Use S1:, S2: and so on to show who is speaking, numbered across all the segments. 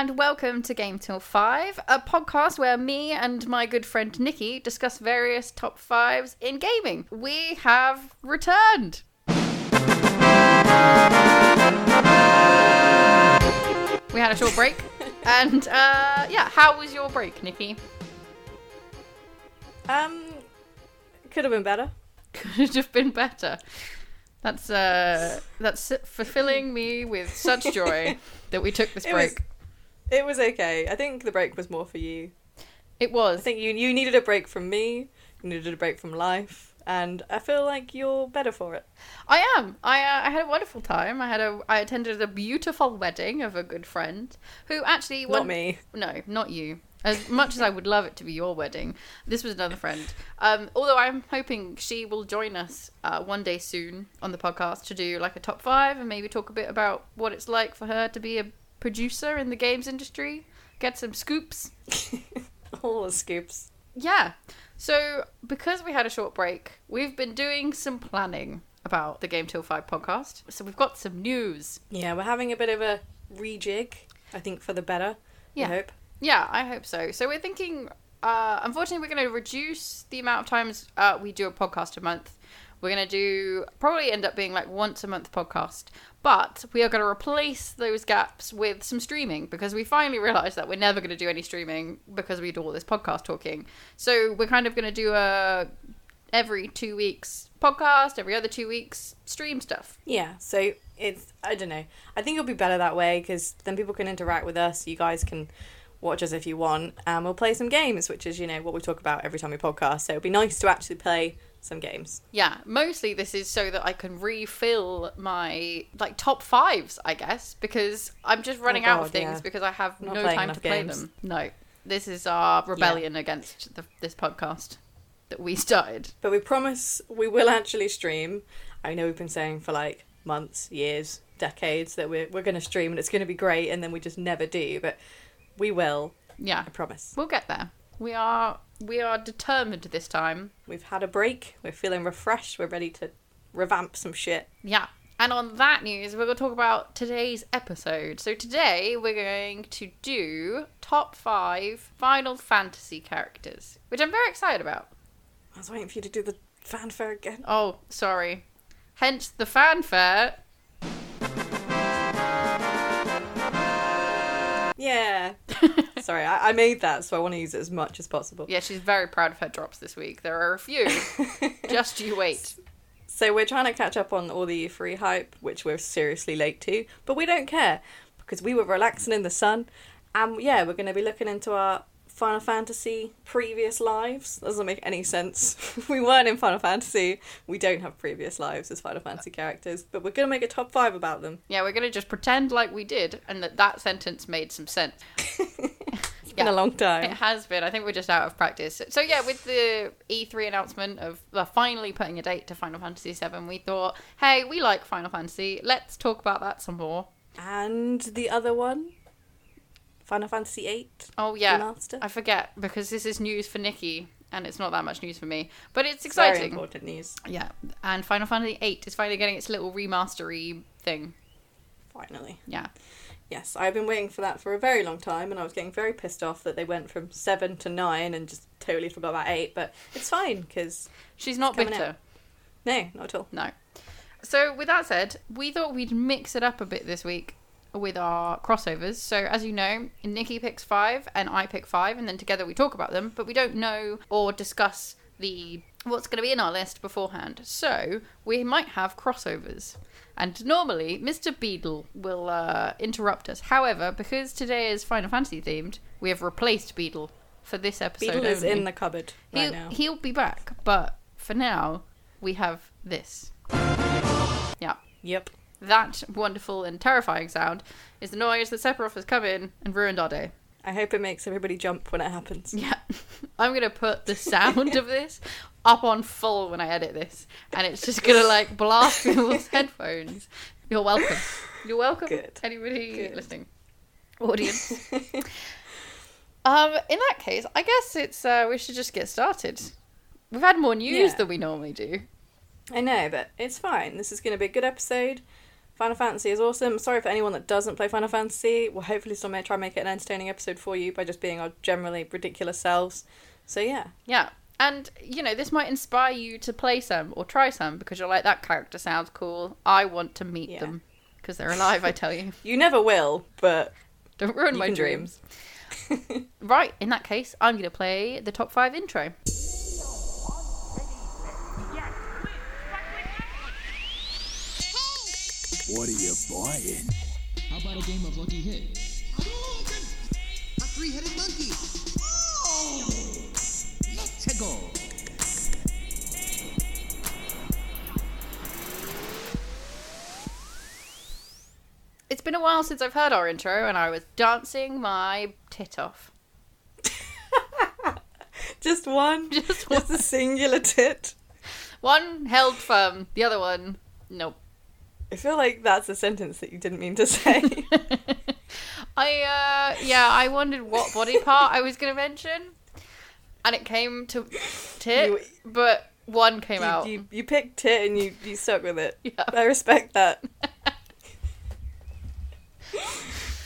S1: and welcome to Game Till 5, a podcast where me and my good friend Nikki discuss various top fives in gaming. We have returned. We had a short break, and uh, yeah, how was your break, Nikki?
S2: Um, could have been better.
S1: Could have been better. That's uh, that's fulfilling me with such joy that we took this
S2: It was-
S1: break.
S2: It was okay. I think the break was more for you.
S1: It was.
S2: I think you you needed a break from me. You needed a break from life, and I feel like you're better for it.
S1: I am. I uh, I had a wonderful time. I had a I attended a beautiful wedding of a good friend who actually
S2: Not me.
S1: No, not you. As much as I would love it to be your wedding, this was another friend. Um, although I'm hoping she will join us uh, one day soon on the podcast to do like a top five and maybe talk a bit about what it's like for her to be a producer in the games industry, get some scoops.
S2: All the scoops.
S1: Yeah. So, because we had a short break, we've been doing some planning about the Game Till 5 podcast. So, we've got some news.
S2: Yeah, we're having a bit of a rejig. I think for the better.
S1: Yeah.
S2: I hope.
S1: Yeah, I hope so. So, we're thinking, uh, unfortunately, we're going to reduce the amount of times uh, we do a podcast a month. We're going to do, probably end up being like once a month podcast. But we are going to replace those gaps with some streaming because we finally realized that we're never going to do any streaming because we do all this podcast talking. So, we're kind of going to do a every two weeks podcast, every other two weeks stream stuff.
S2: Yeah. So it's I don't know. I think it'll be better that way because then people can interact with us. You guys can watch us if you want, and we'll play some games, which is you know what we talk about every time we podcast. So it'd be nice to actually play some games.
S1: Yeah, mostly this is so that I can refill my like top fives, I guess, because I'm just oh running out of things
S2: yeah.
S1: because I have
S2: Not
S1: no time to play
S2: games.
S1: them. No, this is our rebellion against the, this podcast that we started.
S2: But we promise we will actually stream. I know we've been saying for like months, years, decades that we're we're going to stream and it's going to be great, and then we just never do. But we will.
S1: Yeah,
S2: I promise.
S1: we'll get there. We are we are determined this time.
S2: We've had a break. We're feeling refreshed. We're ready to revamp some shit.
S1: Yeah. And on that news, we're going to talk about today's episode. So today we're going to do top five Final Fantasy characters, which I'm very excited about.
S2: I was waiting for you to do the fanfare again.
S1: Oh, sorry. Hence the fanfare.
S2: Yeah. Sorry, I, I made that, so I want to use it as much as possible.
S1: Yeah, she's very proud of her drops this week. There are a few. Just you wait.
S2: So we're trying to catch up on all the E3 hype, which we're seriously late to, but we don't care because we were relaxing in the sun. And yeah, we're going to be looking into our Final Fantasy previous lives. Doesn't make any sense. we weren't in Final Fantasy. We don't have previous lives as Final Fantasy characters, but we're going to make a top five about them.
S1: Yeah, we're going to just pretend like we did and that that sentence made some sense.
S2: It's been a long time.
S1: It has been. I think we're just out of practice. So yeah, with the E3 announcement of uh, finally putting a date to Final Fantasy VII, we thought, hey, we like Final Fantasy. Let's talk about that some more.
S2: And the other one, Final Fantasy VIII.
S1: Oh yeah? I forget because this is news for Nikki, and it's not that much news for me. But it's
S2: Very
S1: exciting.
S2: important news.
S1: Yeah, and Final Fantasy VIII is finally getting its little remastery thing.
S2: Finally.
S1: Yeah,
S2: Yes, I've been waiting for that for a very long time, and I was getting very pissed off that they went from seven to nine and just totally forgot about eight. But it's fine because
S1: she's not bitter.
S2: out. no, not at all.
S1: No. So with that said, we thought we'd mix it up a bit this week with our crossovers. So as you know, Nikki picks five and I pick five, and then together we talk about them, but we don't know or discuss the what's going to be in our list beforehand. So we might have crossovers. And normally, Mr. Beadle will uh, interrupt us. However, because today is Final Fantasy themed, we have replaced Beadle for this episode.
S2: Beetle is
S1: only.
S2: in the cupboard right
S1: he'll,
S2: now.
S1: he'll be back, but for now, we have this. Yeah.
S2: Yep.
S1: That wonderful and terrifying sound is the noise that Sephiroth has come in and ruined our day.
S2: I hope it makes everybody jump when it happens.
S1: Yeah. I'm going to put the sound of this up on full when I edit this, and it's just going to like blast people's headphones. You're welcome. You're welcome,
S2: Good.
S1: anybody
S2: Good.
S1: listening. Audience. Um, in that case, I guess it's uh, we should just get started. We've had more news
S2: Yeah.
S1: than we normally do.
S2: I know, but it's fine. This is going to be a good episode. Final Fantasy is awesome. Sorry for anyone that doesn't play Final Fantasy. We'll hopefully still may try and make it an entertaining episode for you by just being our generally ridiculous selves. So yeah,
S1: Yeah. And, you know, this might inspire you to play some or try some because you're like, that character sounds cool. I want to meet
S2: Yeah.
S1: them because they're alive, I tell you.
S2: you never will, but
S1: Don't ruin my dreams. right, in that case, I'm going to play the top five intro.
S3: What are you buying?
S4: How about a game of lucky hit?
S5: A three-headed monkey. Oh! Let's go.
S1: It's been a while since I've heard our intro, and I was dancing my tit off.
S2: just one,
S1: Just
S2: just a singular tit.
S1: One held firm, the other one, nope.
S2: I feel like that's a sentence that you didn't mean to say.
S1: I, uh, yeah, I wondered what body part I was going to mention, and it came to tit, but one came
S2: you,
S1: out.
S2: you, you picked tit and you, you stuck with it.
S1: Yeah.
S2: I respect that.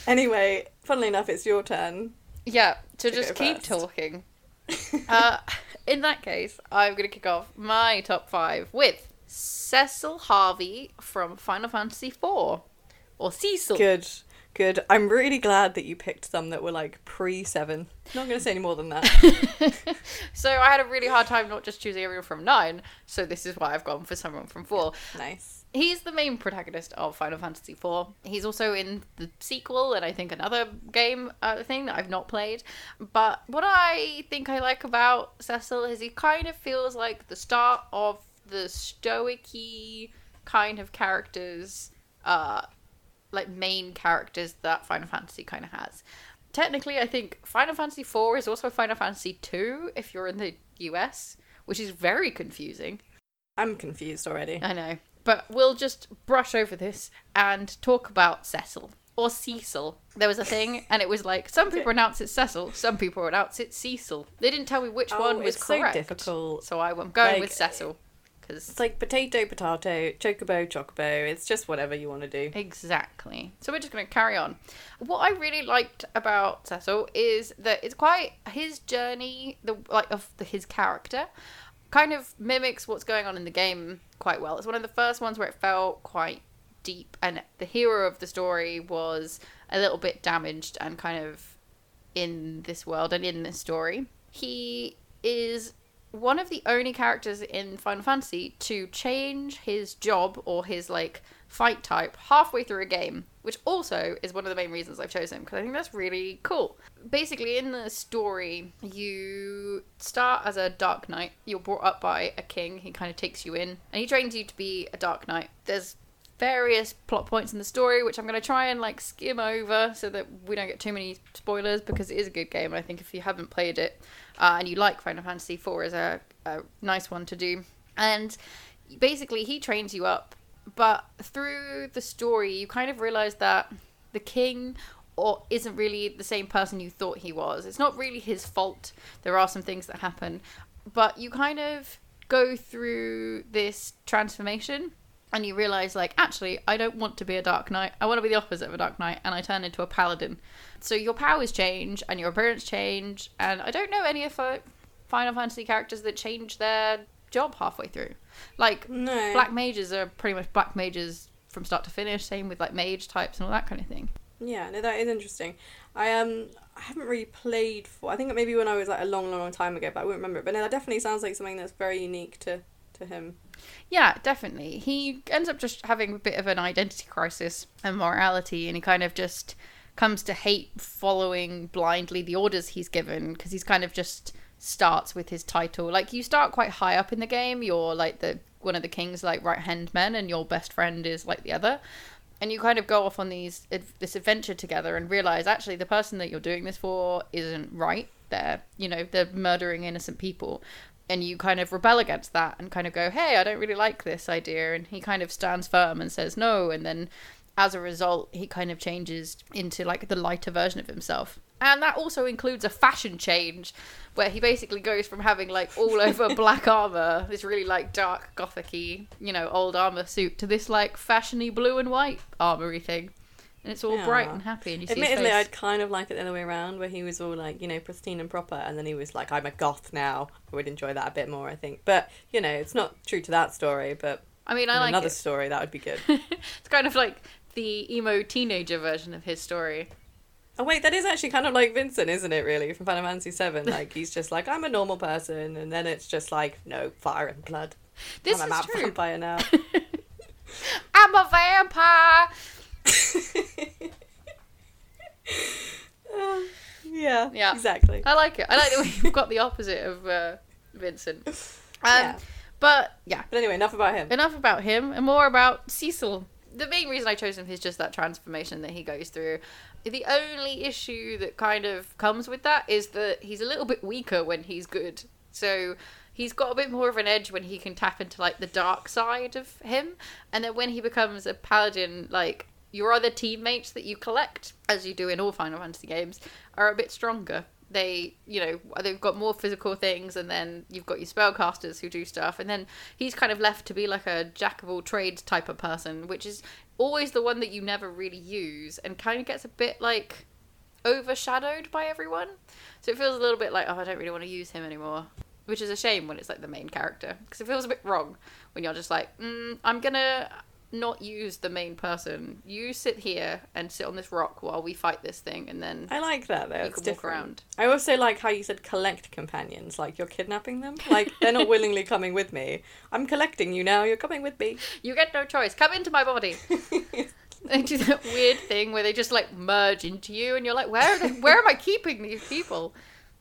S2: anyway, funnily enough, it's your turn.
S1: Yeah, to
S2: To
S1: just keep
S2: first.
S1: talking. uh, in that case, I'm going to kick off my top five with Cecil Harvey from Final Fantasy IV. Or Cecil.
S2: Good, good. I'm really glad that you picked some that were like pre seven. Not going to say any more than that.
S1: so I had a really hard time not just choosing everyone from 9, so this is why I've gone for someone from 4.
S2: nice.
S1: He's the main protagonist of Final Fantasy IV. He's also in the sequel and I think another game uh, thing that I've not played. But what I think I like about Cecil is he kind of feels like the start of the stoicy kind of characters, uh, like main characters that Final Fantasy kind of has. Technically, I think Final Fantasy IV is also Final Fantasy II if you're in the US, which is very confusing.
S2: I'm confused already.
S1: I know. But we'll just brush over this and talk about Cecil. Or Cecil. There was a thing, and it was like some people pronounce it Cecil, some people pronounce it Cecil. They didn't tell me which
S2: Oh,
S1: one was
S2: so
S1: correct.
S2: difficult.
S1: So I, am going
S2: Like-
S1: with Cecil. Because
S2: It's like potato, potato, chocobo, chocobo. It's just whatever you want to do.
S1: Exactly. So we're just going to carry on. What I really liked about Cecil is that it's quite his journey, the like of the, his character, kind of mimics what's going on in the game quite well. It's one of the first ones where it felt quite deep, and the hero of the story was a little bit damaged and kind of in this world and in this story. He is one of the only characters in Final Fantasy to change his job or his like fight type halfway through a game, which also is one of the main reasons I've chosen him, because I think that's really cool. Basically, in the story, you start as a Dark Knight. You're brought up by a king. He kind of takes you in and he trains you to be a Dark Knight. There's various plot points in the story which I'm going to try and like skim over so that we don't get too many spoilers because it is a good game I think if you haven't played it uh, and you like Final Fantasy IV is a, a nice one to do. And basically he trains you up but through the story you kind of realize that the king or isn't really the same person you thought he was. It's not really his fault. There are some things that happen but you kind of go through this transformation and you realize like actually i don't want to be a dark knight. I want to be the opposite of a dark knight and i turn into a paladin so your powers change and your appearance change and i don't know any of the final fantasy characters that change their job halfway through like
S2: No.
S1: black mages are pretty much black mages from start to finish same with like mage types and all that kind of thing
S2: Yeah, no, that is interesting. I um I haven't really played for. I think maybe when I was like a long, long, long time ago, but I wouldn't remember it. But no, that definitely sounds like something that's very unique to to him.
S1: Yeah, definitely. He ends up just having a bit of an identity crisis and morality, and he kind of just comes to hate following blindly the orders he's given because he's kind of just starts with his title. Like you start quite high up in the game. You're like the one of the king's like right hand men, and your best friend is like the other. And you kind of go off on these this adventure together and realize actually the person that you're doing this for isn't right. They're you know they're murdering innocent people and you kind of rebel against that and kind of go, hey, I don't really like this idea. And he kind of stands firm and says no. And then as a result, he kind of changes into like the lighter version of himself. And that also includes a fashion change where he basically goes from having like all over black armor, this really like dark gothic-y, you know, old armor suit to this like fashiony blue and white armory thing. And it's all bright and happy and you
S2: Admittedly. I'd kind of like it the other way around, where he was all like, you know, pristine and proper, and then he was like, I'm a goth now. I would enjoy that a bit more, I think. But, you know, it's not true to that story, but
S1: I mean, I like
S2: another
S1: it.
S2: story, that would be good.
S1: it's kind of like the emo teenager version of his story.
S2: oh, wait, that is actually kind of like Vincent, isn't it, really, from Final Fantasy Seven, Like, he's just like, I'm a normal person, and then it's just like, no, fire and blood.
S1: This
S2: I'm
S1: is
S2: mad
S1: true.
S2: vampire now.
S1: I'm a vampire.
S2: Uh, yeah,
S1: Yeah.
S2: exactly.
S1: I like it. I like that we've got the opposite of uh, Vincent. Um,
S2: Yeah.
S1: But yeah,
S2: But anyway, enough about him.
S1: enough about him and more about Cecil. The main reason I chose him is just that transformation that he goes through. The only issue that kind of comes with that is that he's a little bit weaker when he's good. So he's got a bit more of an edge when he can tap into like the dark side of him. And then when he becomes a paladin, like your other teammates that you collect, as you do in all Final Fantasy games, are a bit stronger. They, you know, they've got more physical things, and then you've got your spellcasters who do stuff, and then he's kind of left to be like a jack of all trades type of person, which is always the one that you never really use, and kind of gets a bit like overshadowed by everyone. So it feels a little bit like, oh, I don't really want to use him anymore. Which is a shame when it's like the main character. Because it feels a bit wrong when you're just like, mm, I'm gonna not use the main person. You sit here and sit on this rock while we fight this thing, and then
S2: I like that though.
S1: You
S2: It's
S1: can walk
S2: different.
S1: around.
S2: I also like how you said collect companions, like you're kidnapping them. Like they're not willingly coming with me. I'm collecting you now. You're coming with me.
S1: you get no choice. Come into my body. they do that weird thing where they just like merge into you, and you're like, where are they? Where am I keeping these people?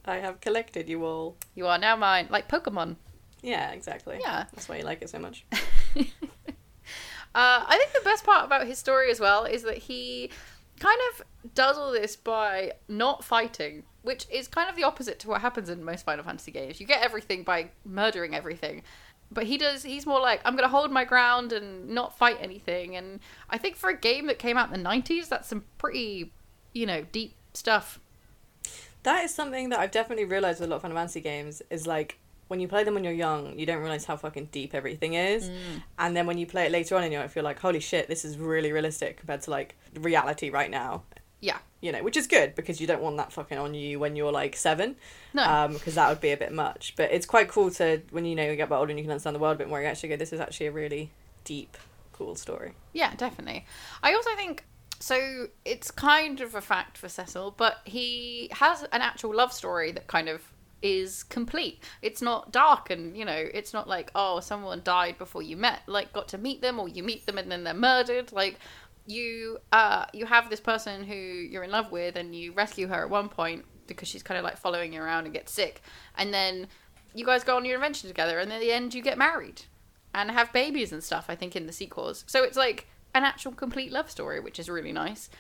S2: I have collected you all.
S1: You are now mine, like Pokemon.
S2: Yeah, exactly.
S1: Yeah.
S2: That's why you like it so much.
S1: Uh, I think the best part about his story as well is that he kind of does all this by not fighting, which is kind of the opposite to what happens in most Final Fantasy games. You get everything by murdering everything. But he does, he's more like, I'm going to hold my ground and not fight anything. And I think for a game that came out in the 90s, that's some pretty, you know, deep stuff.
S2: That is something that I've definitely realized with a lot of Final Fantasy games is like when you play them when you're young, you don't realize how fucking deep everything is, mm. and then when you play it later on in your life, you're like, holy shit, this is really realistic compared to like reality right now.
S1: Yeah.
S2: You know, which is good because you don't want that fucking on you when you're like seven.
S1: No.
S2: Um, because that would be a bit much. But it's quite cool to when you know you get a bit older and you can understand the world a bit more. You actually go, this is actually a really deep, cool story.
S1: Yeah, definitely. I also think so. It's kind of a fact for Cecil, but he has an actual love story that kind of is complete. It's not dark and you know, it's not like oh, someone died before you met, like got to meet them, or you meet them and then they're murdered. Like you, uh, you have this person who you're in love with, and you rescue her at one point because she's kind of like following you around and gets sick, and then you guys go on your adventure together, and at the end you get married and have babies and stuff. I think in the sequels, so it's like an actual complete love story, which is really nice.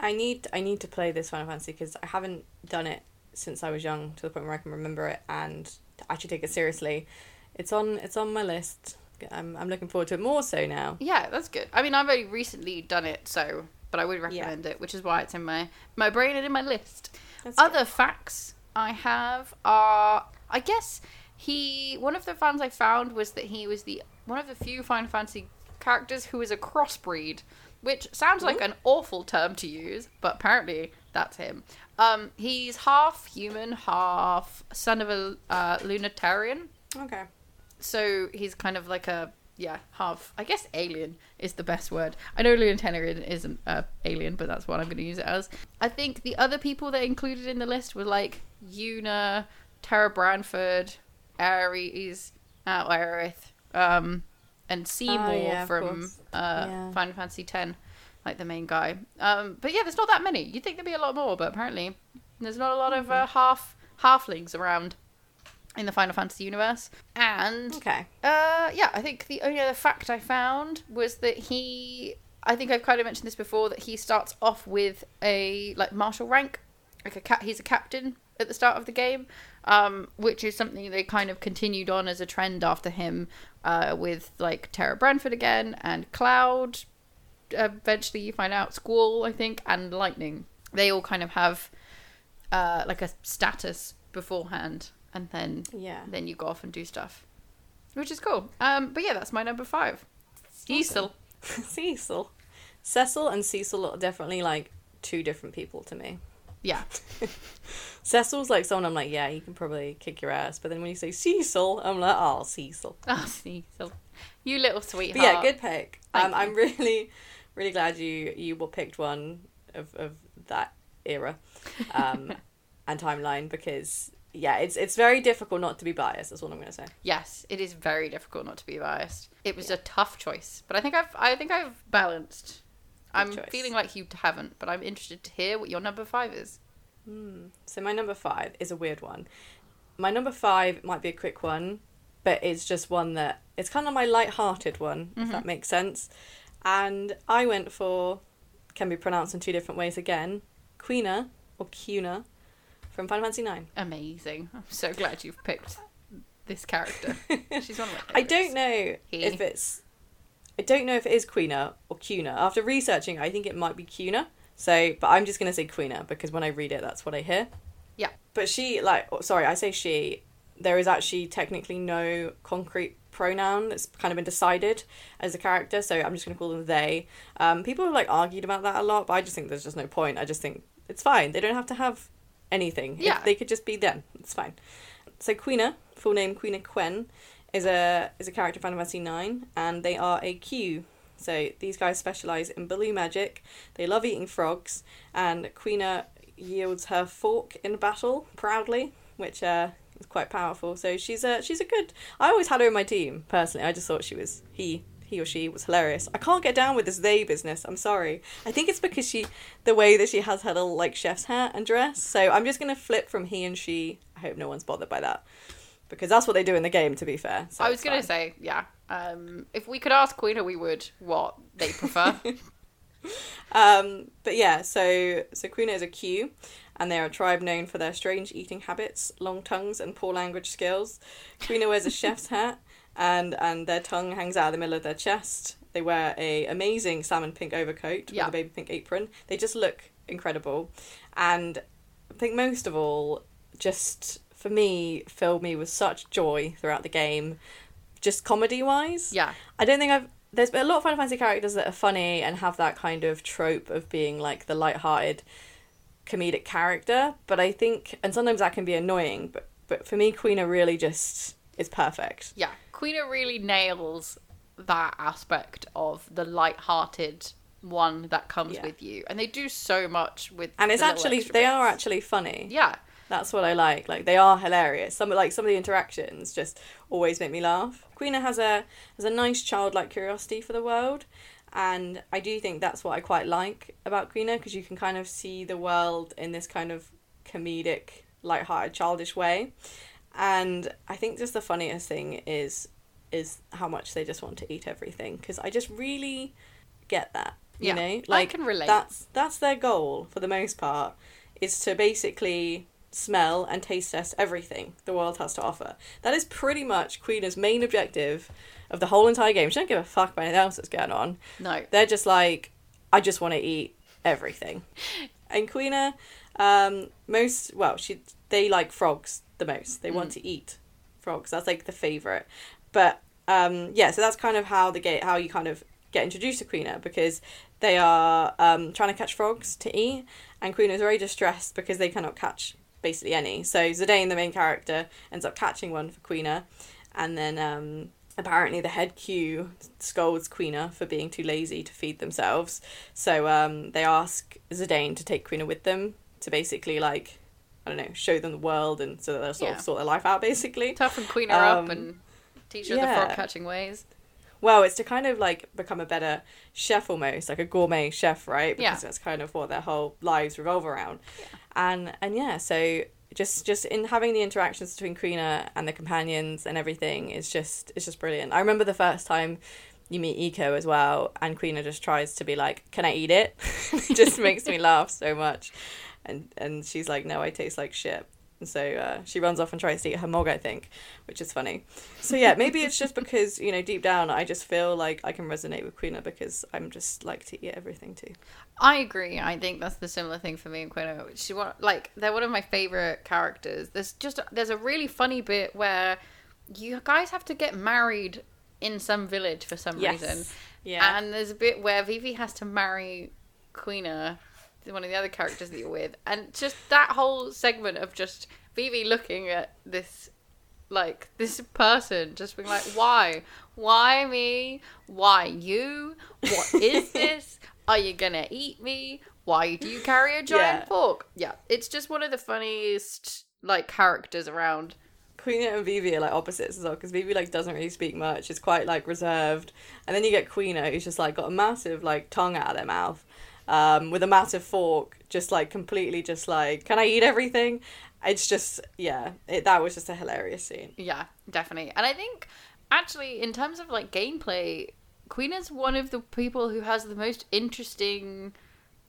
S2: I need I need to play this Final Fantasy because I haven't done it since I was young to the point where I can remember it and actually take it seriously. It's on it's on my list. I'm I'm looking forward to it more so now.
S1: Yeah, that's good. I mean, I've only recently done it, so but I would recommend it, which is why it's in my my brain and in my list.
S2: That's good.
S1: Other facts I have are, I guess he one of the fans I found was that he was the one of the few Final Fantasy characters who is a crossbreed, which sounds like an awful term to use, but apparently that's him. Um, he's half human, half son of a uh, lunatarian.
S2: Okay.
S1: So he's kind of like a yeah half. I guess alien is the best word. I know lunatarian isn't uh, alien, but that's what I'm going to use it as. I think the other people they included in the list were like Yuna, Terra Branford, Ares, uh, Aerith, um, and Seymour
S2: Oh, yeah,
S1: from uh,
S2: Yeah.
S1: Final Fantasy X, like the main guy. Um, but yeah, there's not that many. You'd think there'd be a lot more, but apparently there's not a lot of uh, half halflings around in the Final Fantasy universe. And
S2: Okay.
S1: uh, yeah, I think the only other fact I found was that he. I think I've kind of mentioned this before that he starts off with a like martial rank, like a cat. He's a captain at the start of the game, um, which is something they kind of continued on as a trend after him, uh, with like Terra Branford again and Cloud. Eventually you find out Squall, I think, and Lightning. They all kind of have uh, like a status beforehand, and then
S2: Yeah.
S1: then you go off and do stuff, which is cool. Um, but yeah, that's my number five. Cecil.
S2: Cecil. Cecil and Cecil are definitely like two different people to me.
S1: Yeah,
S2: Cecil's like someone I'm like, yeah, he can probably kick your ass. But then when you say Cecil, I'm like, oh, Cecil.
S1: oh Cecil, you little sweetheart.
S2: But yeah, good pick.
S1: Thank
S2: Um, I'm really, really glad you you were picked one of, of that era um, and timeline because yeah, it's it's very difficult not to be biased. That's what I'm gonna say.
S1: Yes, it is very difficult not to be biased. It was a tough choice, but I think I've I think I've balanced. I'm
S2: choice.
S1: feeling like you haven't, but I'm interested to hear what your number five is.
S2: So my number five is a weird one. My number five might be a quick one, but it's just one that it's kind of my light-hearted one, if that makes sense. And I went for can be pronounced in two different ways again, Queena or Cuna from Final Fantasy Nine.
S1: Amazing! I'm so glad you've picked this character. She's one of my.
S2: I don't know
S1: He.
S2: if it's. I don't know if it is Queena or Cuna. After researching, I think it might be Cuna. So, but I'm just gonna say Queena because when I read it, that's what I hear.
S1: Yeah.
S2: But she, like, oh, sorry, I say she. There is actually technically no concrete pronoun that's kind of been decided as a character, so I'm just gonna call them they. Um, people have like argued about that a lot, but I just think there's just no point. I just think it's fine. They don't have to have anything. If
S1: Yeah.
S2: they could just be them. It's fine. So Queena, full name Queena Quen, is a is a character in Final Fantasy Nine, and they are a Qu. So these guys specialize in blue magic. They love eating frogs, and Queena yields her fork in battle proudly, which uh, is quite powerful. So she's a she's a good. I always had her in my team personally. I just thought she was he he or she was hilarious. I can't get down with this they business. I'm sorry. I think it's because she the way that she has her little like chef's hat and dress. So I'm just gonna flip from he and she. I hope no one's bothered by that. Because that's what they do in the game, to be fair. So
S1: I was gonna
S2: fine.
S1: say, yeah. Um, if we could ask Queena, we would what they prefer.
S2: Um, but yeah, so so Quina is a Qu, and they're a tribe known for their strange eating habits, long tongues, and poor language skills. Quina wears a chef's hat, and and their tongue hangs out of the middle of their chest. They wear a amazing salmon pink overcoat
S1: Yeah.
S2: with a baby pink apron. They just look incredible, and I think most of all, just for me, filled me with such joy throughout the game, just comedy wise.
S1: yeah,
S2: I don't think I've. There's been a lot of Final Fantasy characters that are funny and have that kind of trope of being like the light-hearted comedic character, but I think, and sometimes that can be annoying. But but for me, Queena really just is perfect.
S1: yeah. Queena really nails that aspect of the light-hearted one that comes
S2: Yeah.
S1: with you, and they do so much with.
S2: And it's
S1: the
S2: actually they are actually funny.
S1: Yeah,
S2: That's what I like. Like they are hilarious. Some like some of the interactions just always make me laugh. Queena has a has a nice childlike curiosity for the world, and I do think that's what I quite like about Queena because you can kind of see the world in this kind of comedic, light-hearted, childish way. And I think just the funniest thing is is how much they just want to eat everything because I just really get that. You
S1: Yeah,
S2: know,
S1: I
S2: like
S1: can relate.
S2: That's that's their goal for the most part is to basically smell and taste test everything the world has to offer. That is pretty much Queena's main objective of the whole entire game. She don't give a fuck about anything else that's going on.
S1: no,
S2: They're just like, I just want to eat everything. And Queena, um, most well, she they like frogs the most. They want to eat frogs. That's like the favorite. But um, yeah, so that's kind of how the game, how you kind of get introduced to Queena because they are um, trying to catch frogs to eat, and Queena is very distressed because they cannot catch basically any. So Zidane, the main character, ends up catching one for Queena, and then um, apparently the head Qu scolds Queena for being too lazy to feed themselves. So um, they ask Zidane to take Queena with them to basically like I don't know show them the world and so that they'll sort
S1: Yeah.
S2: of sort their life out basically.
S1: toughen Queena up
S2: Um,
S1: and teach her the
S2: yeah.
S1: frog catching ways.
S2: Well, it's to kind of like become a better chef almost, like a gourmet chef, right?
S1: Yeah.
S2: Because that's kind of what their whole lives revolve around. And and yeah, so just just in having the interactions between Queena and the companions and everything is just it's just brilliant. I remember the first time you meet Eiko as well, and Queena just tries to be like, "Can I eat it?" it just makes me laugh so much, and and she's like, "No, I taste like shit." And so uh, she runs off and tries to eat her mog, I think, which is funny. So yeah, maybe it's just because you know deep down I just feel like I can resonate with Queena because I'm just like to eat everything too.
S1: I agree. I think that's the similar thing for me and Quino. She wa- like they're one of my favorite characters. There's just there's a really funny bit where you guys have to get married in some village for some
S2: Yes.
S1: reason.
S2: Yeah.
S1: And there's a bit where Vivi has to marry Queena, one of the other characters that you're with, and just that whole segment of just Vivi looking at this like this person just being like why? Why me? Why you? What is this? Are you gonna eat me? Why do you carry a giant
S2: Yeah.
S1: fork? Yeah it's just one of the funniest like characters around.
S2: Queena and Vivi are like opposites as well because Vivi like doesn't really speak much. Is quite like reserved, and then you get Queena who's just like got a massive like tongue out of their mouth, um, with a massive fork, just like completely just like can I eat everything? It's just yeah, it, that was just a hilarious scene.
S1: Yeah, definitely. And I think actually in terms of like gameplay, Queen is one of the people who has the most interesting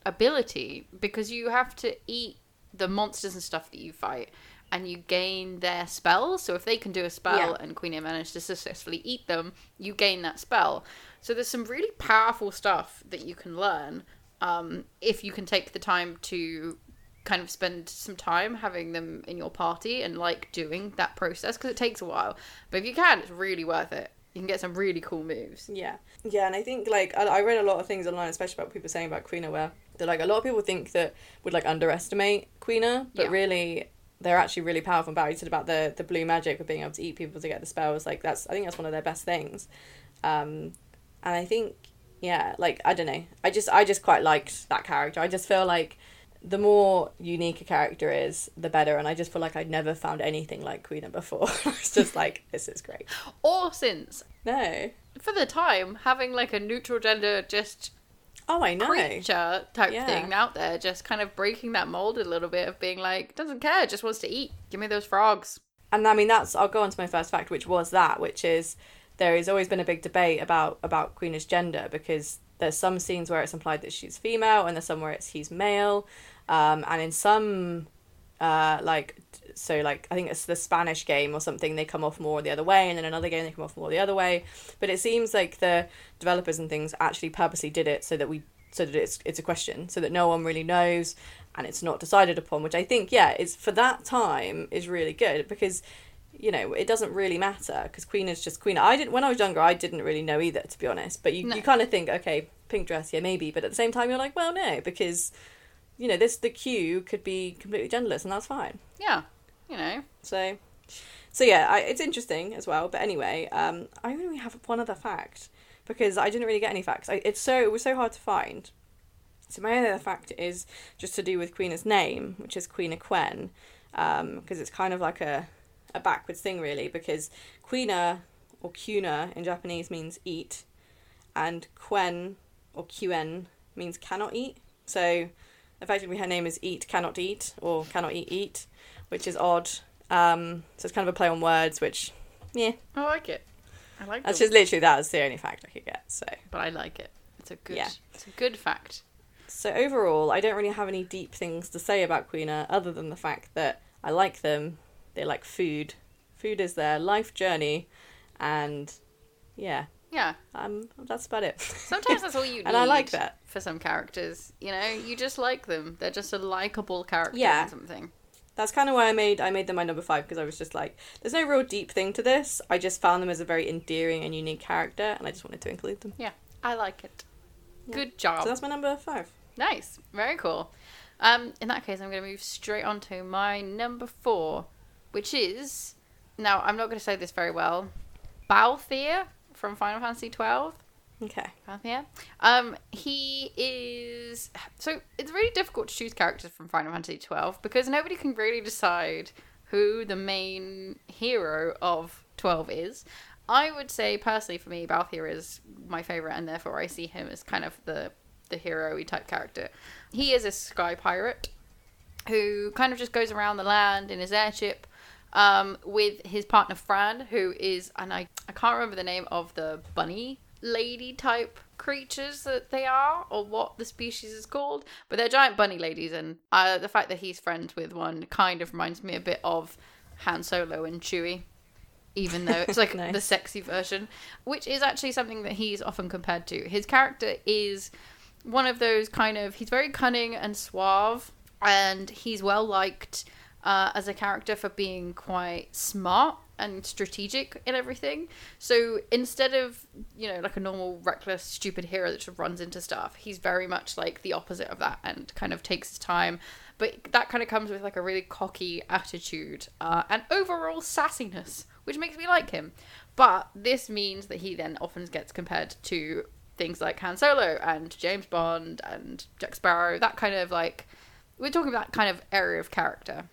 S1: ability because you have to eat the monsters and stuff that you fight and you gain their spells. So if they can do a spell
S2: Yeah.
S1: and Queen managed to successfully eat them, you gain that spell. So there's some really powerful stuff that you can learn um, if you can take the time to kind of spend some time having them in your party and like doing that process because it takes a while. But if you can, it's really worth it. You can get some really cool moves.
S2: Yeah, yeah, and I think like I, I read a lot of things online, especially about people saying about Queena, where they're like a lot of people think that would like underestimate Queena, but
S1: Yeah.
S2: really they're actually really powerful. And Barry said about the the blue magic of being able to eat people to get the spells. Like that's I think that's one of their best things. Um, and I think yeah, like I don't know, I just I just quite liked that character. I just feel like the more unique a character is, the better. And I just feel like I'd never found anything like Queena before. it's just like this is great.
S1: Or since,
S2: No.
S1: for the time, having like a neutral gender just
S2: Oh, I know.
S1: creature type
S2: Yeah.
S1: thing out there, just kind of breaking that mold a little bit of being like, doesn't care, just wants to eat. Give me those frogs.
S2: and I mean that's I'll go on to my first fact, which was that, which is there has always been a big debate about about Queena's gender because there's some scenes where it's implied that she's female and there's some where it's he's male, um, and in some uh, like so like I think it's the Spanish game or something they come off more the other way and then another game they come off more the other way. But it seems like the developers and things actually purposely did it so that we so that it's it's a question so that no one really knows and it's not decided upon which I think yeah it's for that time is really good because you know it doesn't really matter because Queen is just Queen. I didn't when I was younger I didn't really know either to be honest. But you,
S1: No.
S2: you kind of think okay pink dress yeah maybe. But at the same time you're like well no because you know this the Qu could be completely genderless and that's fine.
S1: Yeah, you know.
S2: so so yeah I, it's interesting as well. But anyway um I only have one other fact because I didn't really get any facts. I, it's so it was so hard to find. So my other fact is just to do with Queena's name which is Queen of Quen um because it's kind of like a a backwards thing really because Queena or Kuna in Japanese means eat and Quen or Quen means cannot eat so effectively her name is eat cannot eat or cannot eat eat which is odd um so it's kind of a play on words which yeah
S1: I like it. I like
S2: that's
S1: it.
S2: just literally that was the only fact i could get so
S1: But I like it. It's a good
S2: Yeah.
S1: it's a good fact.
S2: so overall i don't really have any deep things to say about queena other than the fact that i like them they like food food is their life journey and yeah
S1: Yeah.
S2: um that's about it
S1: Sometimes that's all you need.
S2: And I like that.
S1: for some characters. You know, you just like them. They're just a likable character
S2: Yeah.
S1: or something.
S2: that's kind of why I made I made them my number five because I was just like, there's no real deep thing to this. I just found them as a very endearing and unique character, and I just wanted to include them.
S1: Yeah, I like it. Good job.
S2: So that's my number five.
S1: Nice. Very cool. Um, in that case, I'm going to move straight on to my number four, which is now I'm not going to say this very well. Balthier from Final Fantasy twelve.
S2: Okay.
S1: Balthier. Um, he is so it's really difficult to choose characters from Final Fantasy twelve because nobody can really decide who the main hero of twelve is. I would say personally for me, Balthier is my favorite, and therefore I see him as kind of the the hero-y type character. He is a sky pirate who kind of just goes around the land in his airship um, with his partner Fran, who is, and I, I can't remember the name of the bunny lady type creatures that they are or what the species is called, but they're giant bunny ladies, and uh, the fact that he's friends with one kind of reminds me a bit of Han Solo and Chewie. Even though it's like
S2: Nice.
S1: the sexy version, which is actually something that he's often compared to. His character is one of those kind of he's very cunning and suave and he's well liked uh, as a character for being quite smart and strategic in everything. So instead of you know like a normal reckless stupid hero that just runs into stuff he's very much like the opposite of that and kind of takes his time. But that kind of comes with like a really cocky attitude uh, and overall sassiness which makes me like him. But this means that he then often gets compared to things like Han Solo and James Bond and Jack Sparrow, that kind of like we're talking about that kind of area of character.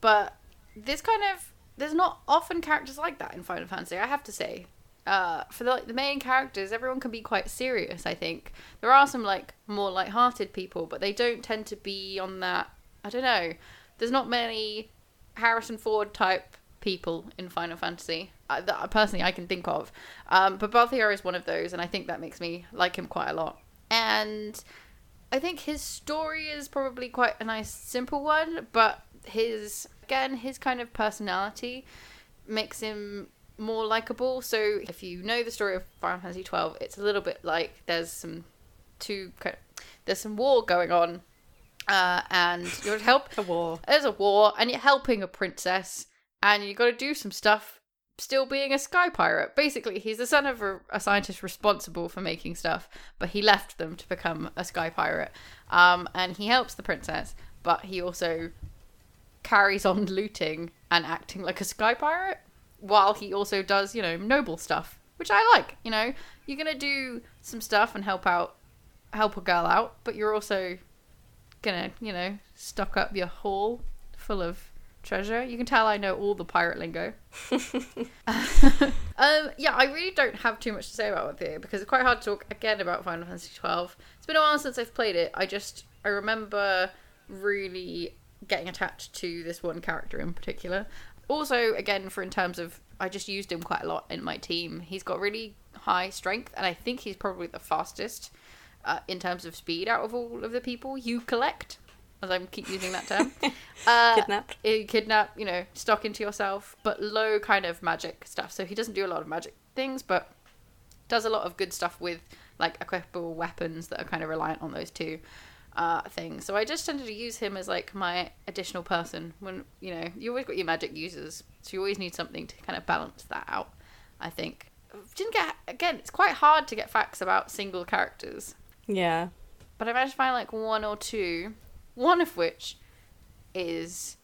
S1: But this kind of there's not often characters like that in Final Fantasy, I have to say. Uh, for the, like, the main characters, everyone can be quite serious. I think there are some like more light-hearted people, but they don't tend to be on that. I don't know. There's not many Harrison Ford type people in Final Fantasy uh, that personally I can think of. Um, but Balthier is one of those, and I think that makes me like him quite a lot. And I think his story is probably quite a nice, simple one, but his again his kind of personality makes him more likable. So if you know the story of Final Fantasy twelve, it's a little bit like there's some two kind there's some war going on, uh, and you're help
S2: A war.
S1: there's a war and you're helping a princess and you got to do some stuff still being a sky pirate. Basically he's the son of a, a scientist responsible for making stuff but he left them to become a sky pirate. Um, and he helps the princess but he also carries on looting and acting like a sky pirate while he also does you know noble stuff which i like you know. You're gonna do some stuff and help out help a girl out but you're also gonna, you know, stock up your haul full of treasure. You can tell I know all the pirate lingo. um, yeah, I really don't have too much to say about it because it's quite hard to talk again about Final Fantasy twelve. It's been a while since I've played it. I just I remember really getting attached to this one character in particular. Also, again, for in terms of I just used him quite a lot in my team. He's got really high strength, and I think he's probably the fastest uh, in terms of speed out of all of the people you collect. As I keep using that term, uh,
S2: Kidnapped.
S1: eh, kidnap, you know, stock into yourself, but low kind of magic stuff. So he doesn't do a lot of magic things, but does a lot of good stuff with like equipable weapons that are kind of reliant on those two uh, things. So I just tended to use him as like my additional person when you know you always got your magic users, so you always need something to kind of balance that out. I think didn't get again. It's quite hard to get facts about single characters,
S2: Yeah.
S1: but I managed to find like one or two. One of which is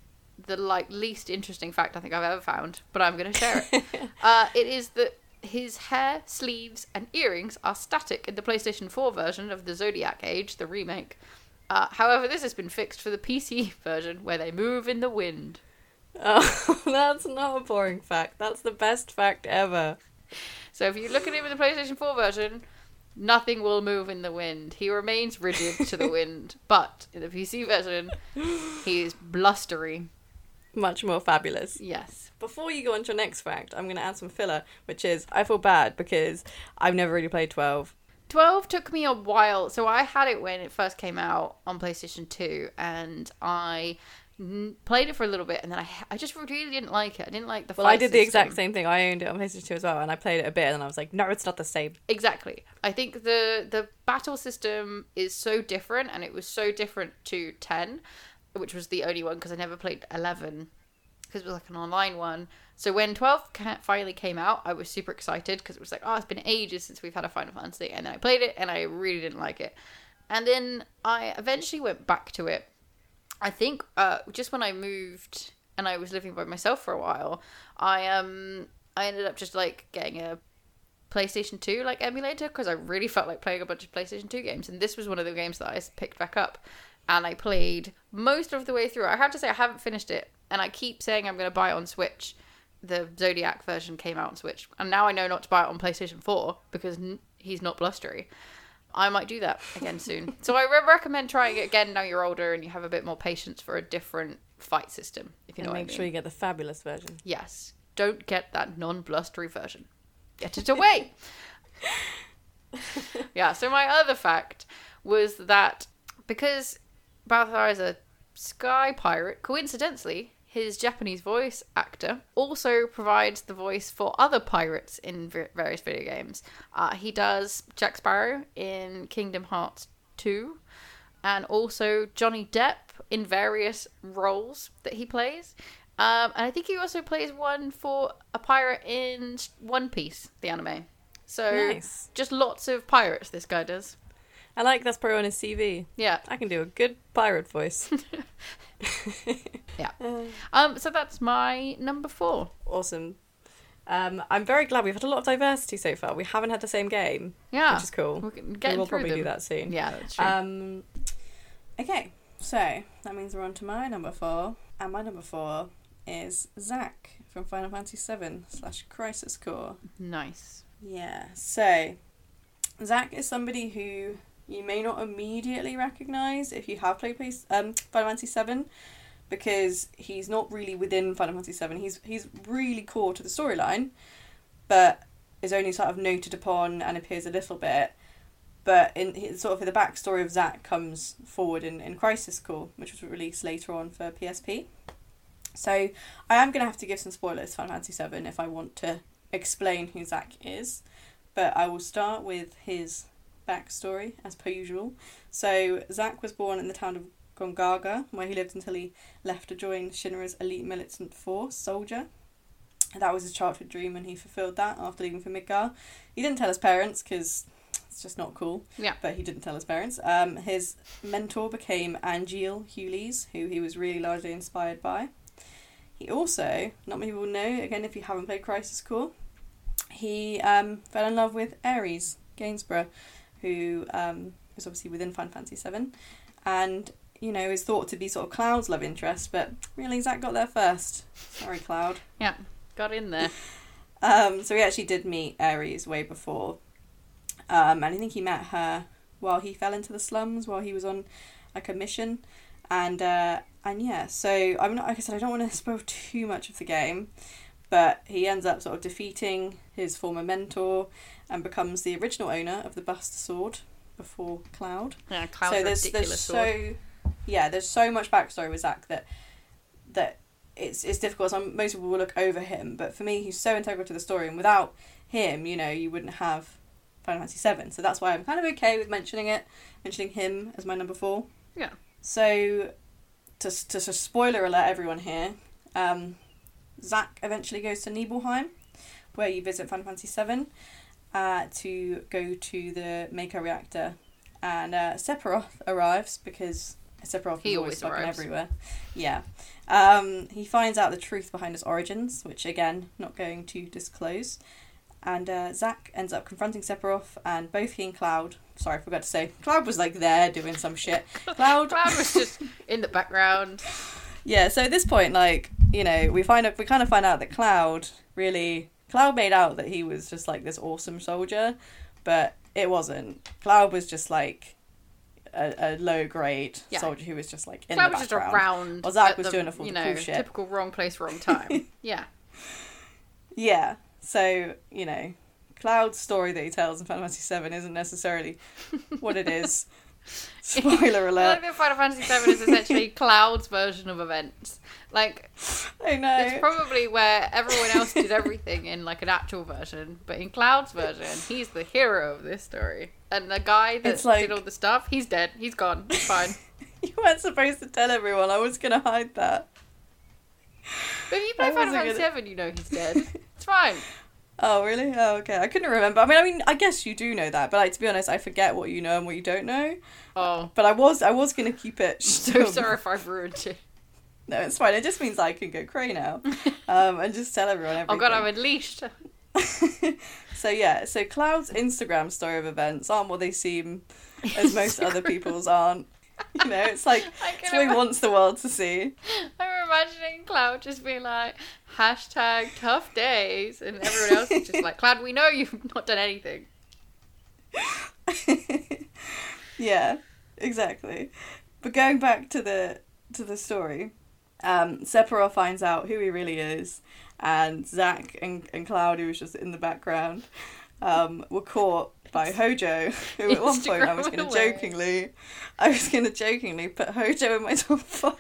S1: the like least interesting fact I think I've ever found, but I'm going to share it. uh, it is that his hair, sleeves, and earrings are static in the PlayStation 4 version of the Zodiac Age, the remake. Uh, however, this has been fixed for the PC version where they move in the wind.
S2: Oh, that's not a boring fact. That's the best fact ever.
S1: So if you look at him in the PlayStation 4 version, nothing will move in the wind. He remains rigid to the wind. But in the PC version, he is blustery.
S2: Much more fabulous.
S1: Yes.
S2: Before you go on to your next fact, I'm going to add some filler, which is I feel bad because I've never really played 12.
S1: 12 took me a while. So I had it when it first came out on PlayStation 2 and I played it for a little bit and then I I just really didn't like it. I didn't like the
S2: Well, I did the exact same thing. I owned it on PlayStation 2 as well, and I played it a bit, and I was like, no, it's not the same.
S1: Exactly. I think the the battle system is so different and it was so different to 10, which was the only one because I never played 11 because it was like an online one. So when 12 finally came out, I was super excited because it was like, oh, it's been ages since we've had a Final Fantasy. And then I played it and I really didn't like it. And then I eventually went back to it. I think uh, just when I moved and I was living by myself for a while, I um I ended up just like getting a PlayStation 2 like emulator because I really felt like playing a bunch of PlayStation 2 games and this was one of the games that I picked back up and I played most of the way through. I have to say I haven't finished it and I keep saying I'm going to buy it on Switch. The Zodiac version came out on Switch and now I know not to buy it on PlayStation 4 because n- he's not blustery. I might do that again soon. so I re- recommend trying it again now you're older and you have a bit more patience for a different fight system if you know
S2: and
S1: I
S2: make
S1: mean.
S2: sure you get the fabulous version.
S1: Yes. Don't get that non blustery version. Get it away. yeah, so my other fact was that because Balthazar is a sky pirate, coincidentally, his Japanese voice actor also provides the voice for other pirates in various video games. Uh, he does Jack Sparrow in Kingdom Hearts 2, and also Johnny Depp in various roles that he plays. Um, and I think he also plays one for a pirate in One Piece, the anime. So
S2: Nice.
S1: just lots of pirates this guy does.
S2: I like that's probably on his CV.
S1: Yeah,
S2: I can do a good pirate voice.
S1: yeah. Um, so that's my number four.
S2: awesome. Um, I'm very glad we've had a lot of diversity so far. We haven't had the same game,
S1: Yeah,
S2: which is cool. We will probably do that soon.
S1: Yeah, that's true.
S2: Um, okay, so that means we're on to my number four, and my number four is Zack from Final Fantasy VII slash Crisis Core.
S1: nice.
S2: Yeah, so Zack is somebody who you may not immediately recognise if you have played place, um, Final Fantasy VII, because he's not really within Final Fantasy VII. He's he's really core to the storyline, but is only sort of noted upon and appears a little bit. But in sort of the backstory of Zack comes forward in, in Crisis Core, which was released later on for PSP. So I am going to have to give some spoilers to Final Fantasy VII if I want to explain who Zack is, but I will start with his backstory as per usual. So Zack was born in the town of Gongaga, where he lived until he left to join Shinra's elite militant force, Soldier. That was his childhood dream, and he fulfilled that after leaving for Midgar. He didn't tell his parents because it's just not cool.
S1: Yeah.
S2: But he didn't tell his parents. Um, his mentor became Angeal Hewleys, who he was really largely inspired by. He also, not many people know, again, if you haven't played Crisis Core, he um, fell in love with Aerith Gainsborough, who um, obviously within Final Fantasy VII, and you know is thought to be sort of Cloud's love interest, but really Zack got there first. Sorry, Cloud.
S1: Yeah, got in there.
S2: Um, so we actually did meet Aerith way before, um, and I think he met her while he fell into the slums while he was on like a mission, and uh, and yeah. So I'm not like I said I don't want to spoil too much of the game, but he ends up sort of defeating his former mentor and becomes the original owner of the Buster Sword before Cloud
S1: Yeah, Cloud's
S2: so there's
S1: ridiculous
S2: there's
S1: sword.
S2: so yeah there's so much backstory with Zack that that it's it's difficult. Some most people will look over him, but for me, he's so integral to the story, and without him, you know, you wouldn't have Final Fantasy Seven. So that's why I'm kind of okay with mentioning it, mentioning him as my number four.
S1: Yeah.
S2: So to to, to spoiler alert everyone here, um, Zack eventually goes to Nibelheim, where you visit Final Fantasy Seven, uh, to go to the Mako reactor, and uh, Sephiroth arrives because Sephiroth
S1: He
S2: is always fucking
S1: arrives.
S2: everywhere. Yeah. Um, he finds out the truth behind his origins, which again, not going to disclose. And uh, Zack ends up confronting Sephiroth, and both he and Cloud. Sorry, I forgot to say. Cloud was like there doing some shit. Cloud,
S1: Cloud was just in the background.
S2: yeah. So at this point, like you know, we find out we kind of find out that Cloud really Cloud made out that he was just like this awesome soldier, but it wasn't. Cloud was just like a, a low grade
S1: Yeah.
S2: soldier who was just like in
S1: Cloud
S2: the
S1: was just around.
S2: Or Zack was
S1: the,
S2: doing a full
S1: you know
S2: cool shit.
S1: typical wrong place, wrong time. yeah.
S2: Yeah. So, you know, Cloud's story that he tells in Final Fantasy VII isn't necessarily what it is. Spoiler
S1: I
S2: alert.
S1: that Final Fantasy VII is essentially Cloud's version of events. Like
S2: I know.
S1: it's probably where everyone else did everything in like an actual version, but in Cloud's version, he's the hero of this story. And the guy that
S2: like-
S1: did all the stuff, he's dead. He's gone. It's fine.
S2: You weren't supposed to tell everyone. I was going to hide that.
S1: But if you play Final Fantasy
S2: gonna-
S1: VII, you know he's dead. It's fine.
S2: Oh, really? Oh, okay. I couldn't remember. I mean, I mean, I guess you do know that, but like to be honest, I forget what you know and what you don't know.
S1: Oh,
S2: But I was, I was going to keep it.
S1: so sorry if I've ruined you.
S2: No, it's fine. It just means I can go cray now, um, and just tell everyone everything.
S1: Oh god, I'm unleashed.
S2: so yeah, so Cloud's Instagram story of events aren't what they seem, as most other people's aren't. You know, it's like it's what he wants the world to see.
S1: I'm imagining Cloud just being like, hashtag tough days, and everyone else is just like, Cloud, we know you've not done anything.
S2: yeah, exactly. But going back to the to the story, um, Sephiroth finds out who he really is, and Zack and, and Cloud, who was just in the background, um, were caught by Hojo, who at one point I was going to jokingly, I was going to jokingly put Hojo in my top five.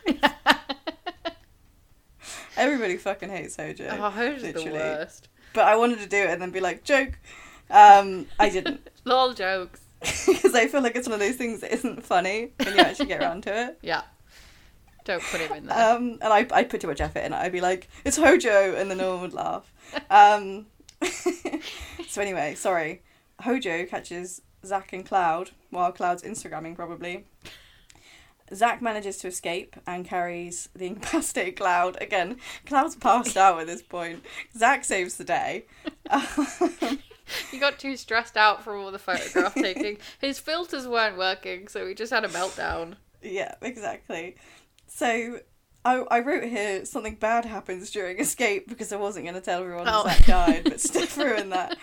S2: Everybody fucking hates Hojo.
S1: Oh, Hojo's the worst.
S2: But I wanted to do it and then be like, joke. Um, I didn't.
S1: Lol jokes.
S2: Because I feel like it's one of those things that isn't funny when you actually get around to it.
S1: Yeah. Don't put him in there.
S2: Um, and I, I put too much effort in it. I'd be like, it's Hojo, and then no one would laugh. Um, so anyway, sorry. Hojo catches Zack and Cloud while Cloud's Instagramming, probably. Zack manages to escape and carries the incapacitated Cloud. Again, Cloud's passed out at this point. Zack saves the day.
S1: he got too stressed out from all the photograph taking. His filters weren't working, so he just had a meltdown.
S2: Yeah, exactly. So I, I wrote here something bad happens during escape because I wasn't going to tell everyone
S1: Oh.
S2: Zack died, but Steph ruined that.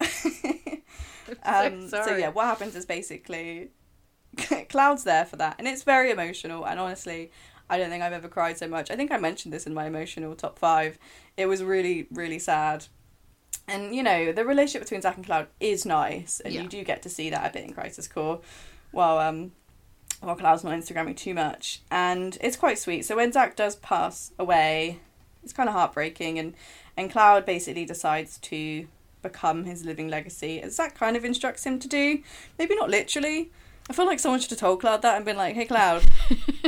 S2: um,
S1: so
S2: so yeah, what happens is basically Cloud's there for that, and it's very emotional. And honestly, I don't think I've ever cried so much. I think I mentioned this in my emotional top five. It was really, really sad. And you know, the relationship between Zack and Cloud is nice, and
S1: Yeah.
S2: you do get to see that a bit in Crisis Core. While um, while Cloud's not Instagramming too much, and it's quite sweet. So when Zack does pass away, it's kind of heartbreaking, and and Cloud basically decides to become his living legacy, as Zack kind of instructs him to do. Maybe not literally. I feel like someone should have told Cloud that and been like, "Hey, Cloud,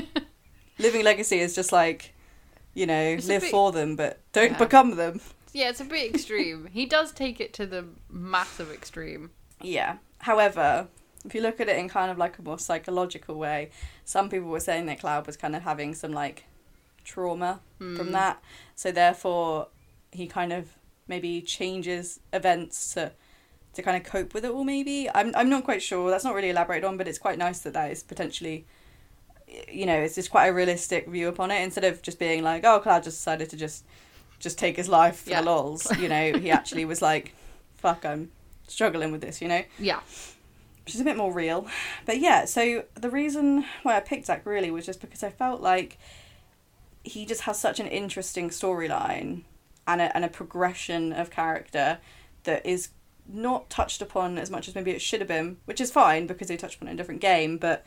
S2: living legacy is just like." You know,
S1: It's
S2: live
S1: bit-
S2: for them, but don't
S1: Yeah.
S2: become them.
S1: yeah, it's a bit extreme. he does take it to the massive extreme.
S2: Yeah. However, if you look at it in kind of like a more psychological way, some people were saying that Cloud was kind of having some like trauma from hmm. that. So therefore, he kind of maybe changes events to to kind of cope with it all. Maybe I'm I'm not quite sure. That's not really elaborated on, but it's quite nice that that is potentially. You know, it's just quite a realistic view upon it. Instead of just being like, "Oh, Cloud just decided to just, just take his life for
S1: Yeah.
S2: the lols." You know, he actually was like, "Fuck, I'm struggling with this." You know,
S1: Yeah.
S2: which is a bit more real. But yeah, so the reason why I picked Zack really was just because I felt like he just has such an interesting storyline and a, and a progression of character that is not touched upon as much as maybe it should have been, which is fine because they touched upon it in a different game, but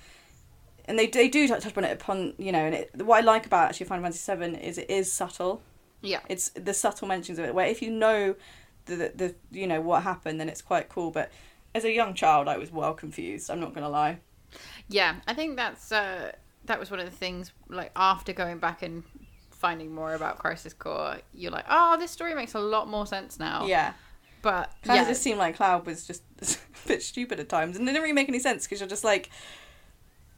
S2: and they they do touch upon it upon you know, and it, what I like about actually Final Fantasy Seven is it is subtle.
S1: Yeah.
S2: It's the subtle mentions of it where if you know the, the the you know what happened, then it's quite cool. But as a young child, I was well confused. I'm not gonna lie.
S1: Yeah, I think that's uh, that was one of the things. Like after going back and finding more about Crisis Core, you're like, oh, this story makes a lot more sense now.
S2: Yeah,
S1: but
S2: kind
S1: yeah,
S2: of just seemed like Cloud was just a bit stupid at times, and it didn't really make any sense because you're just like,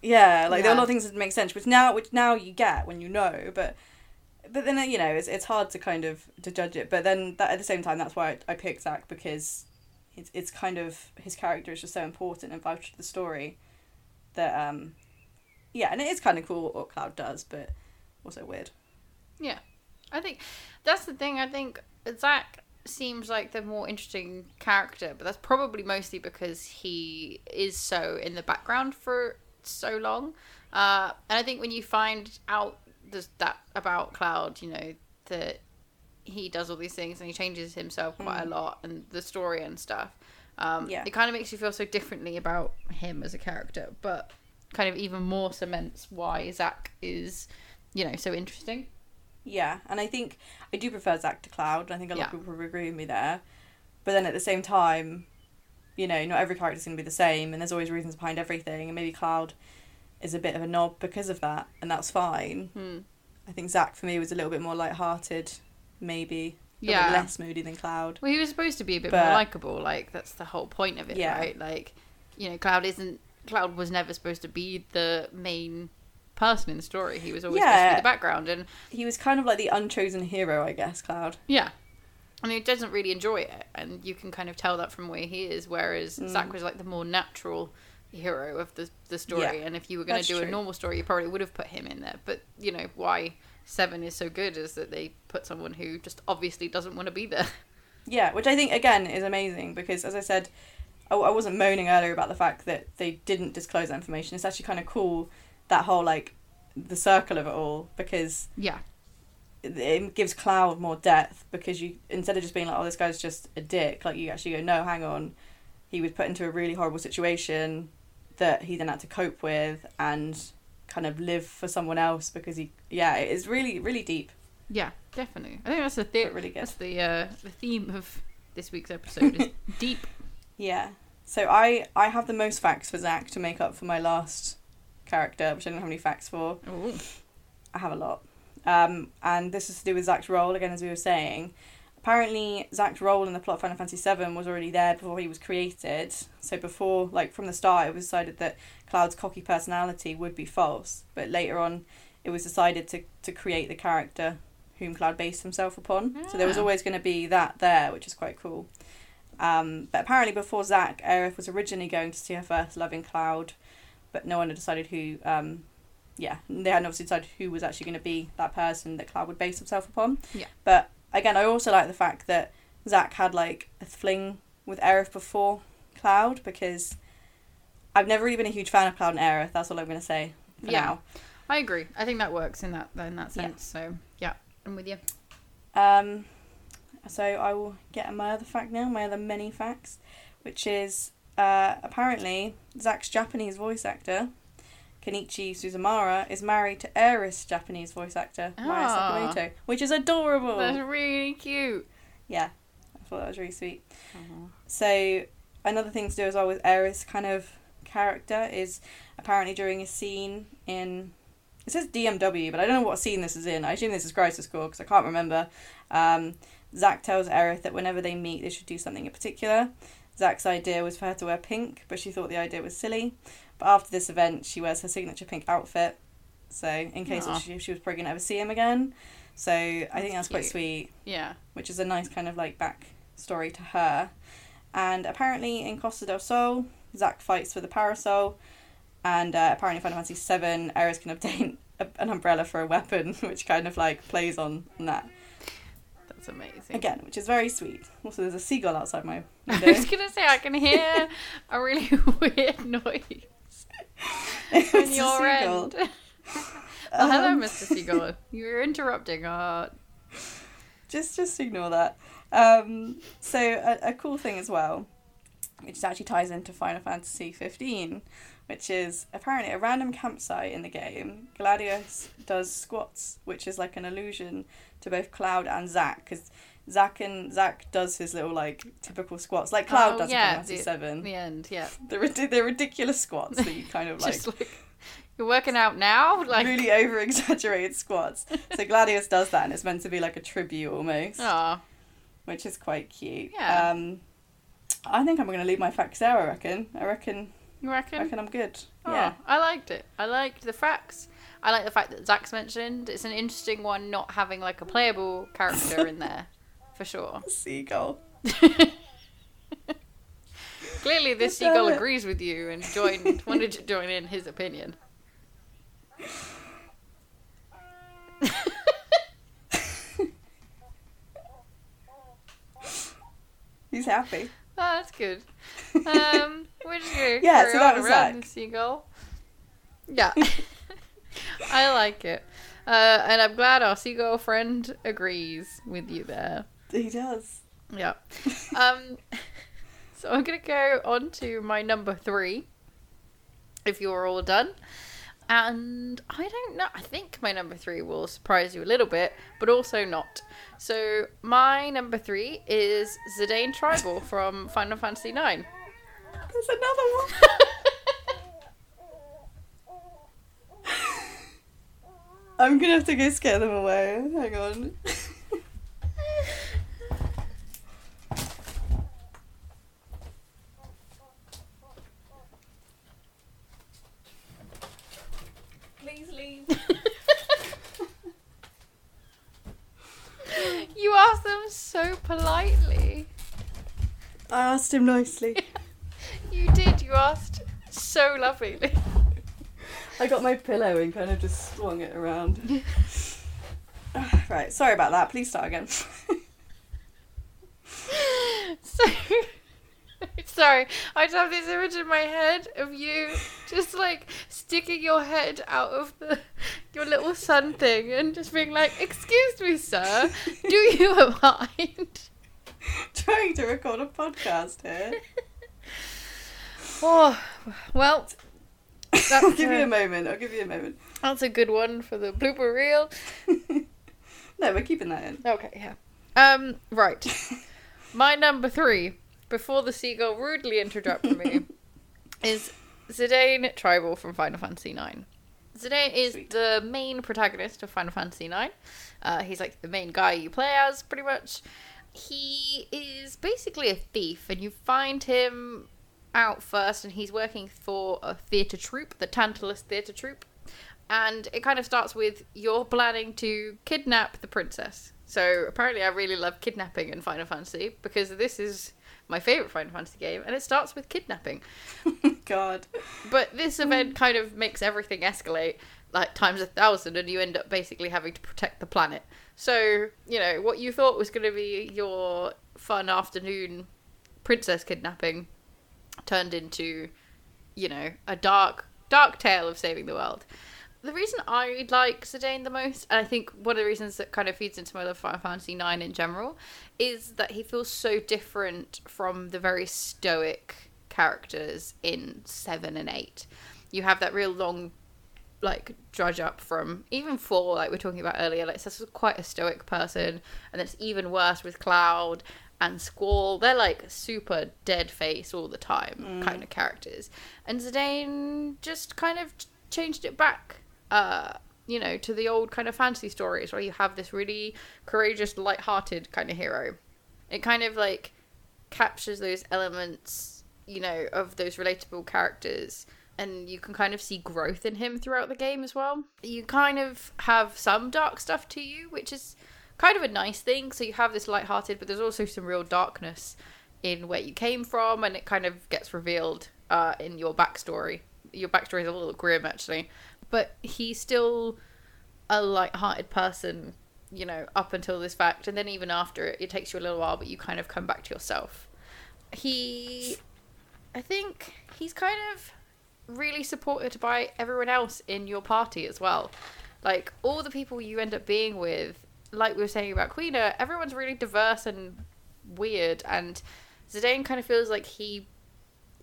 S2: yeah, like there are a lot of things that make sense, which now which now you get when you know, but. But then you know it's it's hard to kind of to judge it. But then that, at the same time, that's why I, I picked Zack because it's it's kind of his character is just so important and vital to the story that um yeah, and it is kind of cool what Cloud does, but also weird.
S1: Yeah, I think that's the thing. I think Zack seems like the more interesting character, but that's probably mostly because he is so in the background for so long. Uh, and I think when you find out this, that about Cloud, you know that he does all these things and he changes himself quite a lot, and the story and stuff. Um,
S2: Yeah.
S1: It kind of makes you feel so differently about him as a character, but kind of even more cements why Zack is, you know, so interesting.
S2: Yeah, and I think I do prefer Zack to Cloud. I think a lot
S1: Yeah.
S2: of people would agree with me there. But then at the same time, you know, not every character's going to be the same, and there's always reasons behind everything. And maybe Cloud is a bit of a knob because of that, and that's fine.
S1: Hmm.
S2: I think Zack for me was a little bit more light-hearted, maybe. A
S1: Yeah.
S2: bit less moody than Cloud.
S1: Well, he was supposed to be a bit
S2: But-
S1: more likable. Like that's the whole point of it,
S2: Yeah.
S1: right? Like, you know, Cloud isn't. Cloud was never supposed to be the main person in the story. He was always supposed to be the background, and
S2: He was kind of like the unchosen hero, I guess. Cloud.
S1: yeah, and he doesn't really enjoy it, and you can kind of tell that from where he is. Whereas
S2: Mm.
S1: Zack was like the more natural hero of the the story,
S2: Yeah,
S1: and if you were going to do a normal story, you probably would have put him in there. But you know why Seven is so good is that they put someone who just obviously doesn't want to be there.
S2: Yeah, which I think again is amazing because, as I said, I, I wasn't moaning earlier about the fact that they didn't disclose that information. It's actually kind of cool that whole like the circle of it all because
S1: Yeah,
S2: it gives Cloud more depth because you instead of just being like, oh, this guy's just a dick, like you actually go, no, hang on, he was put into a really horrible situation that he then had to cope with and kind of live for someone else because he, yeah, it's really really deep.
S1: Yeah, definitely. I think that's the the-
S2: really good.
S1: That's the uh, the theme of this week's episode is deep.
S2: Yeah. So I I have the most facts for Zack to make up for my last character, which I don't have any facts for.
S1: Ooh.
S2: I have a lot. Um, and this is to do with Zack's role, again, as we were saying. Apparently, Zack's role in the plot of Final Fantasy VII was already there before he was created. So, before, like, from the start, it was decided that Cloud's cocky personality would be false. But later on, it was decided to, to create the character whom Cloud based himself upon. So, there was
S1: Ah.
S2: always going to be that there, which is quite cool. Um, but apparently, before Zack, Aerith was originally going to see her first loving Cloud, but no one had decided who um, yeah, they hadn't obviously decided who was actually going to be that person that Cloud would base himself upon.
S1: Yeah.
S2: But again, I also like the fact that Zack had like a fling with Aerith before Cloud because I've never really been a huge fan of Cloud and Aerith. That's all I'm going to say for
S1: Yeah.
S2: now.
S1: I agree. I think that works in that in that sense. Yeah. So yeah, I'm with you.
S2: Um, so I will get my other fact now, my other many facts, which is uh, apparently Zack's Japanese voice actor, Kenichi Suzumura, is married to Aerith's Japanese voice actor, Maya
S1: Ah.
S2: Sakamoto, which is adorable.
S1: That's really cute.
S2: Yeah, I thought that was really sweet. So another thing to do as well with Aerith's kind of character is apparently during a scene in it says DMW, but I don't know what scene this is in. I assume this is Crisis Core because I can't remember. Um, Zack tells Aerith that whenever they meet, they should do something in particular. Zack's idea was for her to wear pink, but she thought the idea was silly. But after this event, she wears her signature pink outfit. So in case she, she was probably going to ever see him again. So I think that's
S1: That's
S2: quite sweet
S1: Yeah.
S2: which is a nice kind of like back story to her. And apparently in Costa del Sol, Zack fights for the parasol, and uh, apparently in Final Fantasy Seven, Aerith can obtain a, an umbrella for a weapon, which kind of like plays on that
S1: That's amazing.
S2: again, which is very sweet. Also, there's a seagull outside my window.
S1: I was gonna say I can hear a really weird noise on your end. Oh, hello,
S2: Um,
S1: Mr. Seagull. You're interrupting our.
S2: just just ignore that. Um, so a, a cool thing as well, which actually ties into Final Fantasy 15, which is apparently a random campsite in the game. Gladius does squats, which is like an allusion to both Cloud and Zack, because Zack and Zack does his little like typical squats, like Cloud
S1: Oh,
S2: does
S1: yeah,
S2: in Final Fantasy
S1: the-
S2: 7.
S1: The end, yeah.
S2: The, rid- the ridiculous squats that you kind of like
S1: Just like you're working out now, like
S2: really over exaggerated squats. So Gladius does that, and it's meant to be like a tribute almost.
S1: oh,
S2: which is quite cute.
S1: Yeah.
S2: Um, I think I'm going to leave my facts there. I reckon. I reckon.
S1: you reckon?
S2: I
S1: reckon?
S2: reckon I'm good.
S1: Oh,
S2: Yeah.
S1: I liked it. I liked the facts. I like the fact that Zack's mentioned. It's an interesting one, not having like a playable character in there, for sure.
S2: Seagull.
S1: Clearly, this seagull
S2: it.
S1: agrees with you and joined wanted to join in his opinion.
S2: He's happy.
S1: Oh, that's good. Um, we're just gonna
S2: Yeah,
S1: carry
S2: so that
S1: on
S2: was
S1: around
S2: Zack.
S1: the seagull. Yeah, I like it, uh, and I'm glad our seagull friend agrees with you there.
S2: He does.
S1: Yeah. Um, so I'm gonna go on to my number three. If you're all done. And I don't know. I think my number three will surprise you a little bit, but also not. So my number three is Zidane Tribal from Final Fantasy IX.
S2: There's another one. I'm gonna have to go scare them away. Hang on. Please leave.
S1: you asked them so politely.
S2: I asked him nicely.
S1: You did. You asked so lovingly.
S2: I got my pillow and kind of just swung it around. right, sorry about that. Please start again.
S1: So Sorry, I just have this image in my head of you just like sticking your head out of the your little sun thing and just being like, "Excuse me, sir, do you mind?"
S2: Trying to record a podcast here.
S1: Oh, well,
S2: I'll give you
S1: a,
S2: a moment. I'll give you a moment.
S1: that's a good one for the blooper reel.
S2: No, we're keeping that in.
S1: Okay, yeah. Um, right. My number three, before the seagull rudely interrupted me, is Zidane Tribal from Final Fantasy IX. Zidane is
S2: Sweet.
S1: the main protagonist of Final Fantasy IX. Uh, he's like the main guy you play as, pretty much. He is basically a thief, and you find him out first, and he's working for a theatre troupe, the Tantalus Theatre Troupe. And it kind of starts with you're planning to kidnap the princess. So apparently, I really love kidnapping in Final Fantasy because this is my favorite Final Fantasy game, and it starts with kidnapping.
S2: God.
S1: But this event kind of makes everything escalate like times a thousand, and you end up basically having to protect the planet. So, you know, what you thought was going to be your fun afternoon princess kidnapping turned into, you know, a dark, dark tale of saving the world. The reason I like Zidane the most, and I think one of the reasons that kind of feeds into my love for Final Fantasy IX in general, is that he feels so different from the very stoic characters in 7 and 8. You have that real long like drudge up from even four like we are talking about earlier like this is quite a stoic person and it's even worse with cloud and squall. They're like super dead face all the time kind of characters. And zidane just kind of changed it back uh you know to the old kind of fantasy stories where you have this really courageous light-hearted kind of hero. It kind of like captures those elements you know of those relatable characters and you can kind of see growth in him throughout the game as well. You kind of have some dark stuff to you which is kind of a nice thing. So you have this light-hearted but there's also some real darkness in where you came from and it kind of gets revealed uh, in your backstory. Your backstory is a little grim actually. But he's still a light-hearted person you know up until this fact. And then even after it it takes you a little while but you kind of come back to yourself. He i think he's kind of really supported by everyone else in your party as well. Like all the people you end up being with like we were saying about Quina everyone's really diverse and weird and zidane kind of feels like he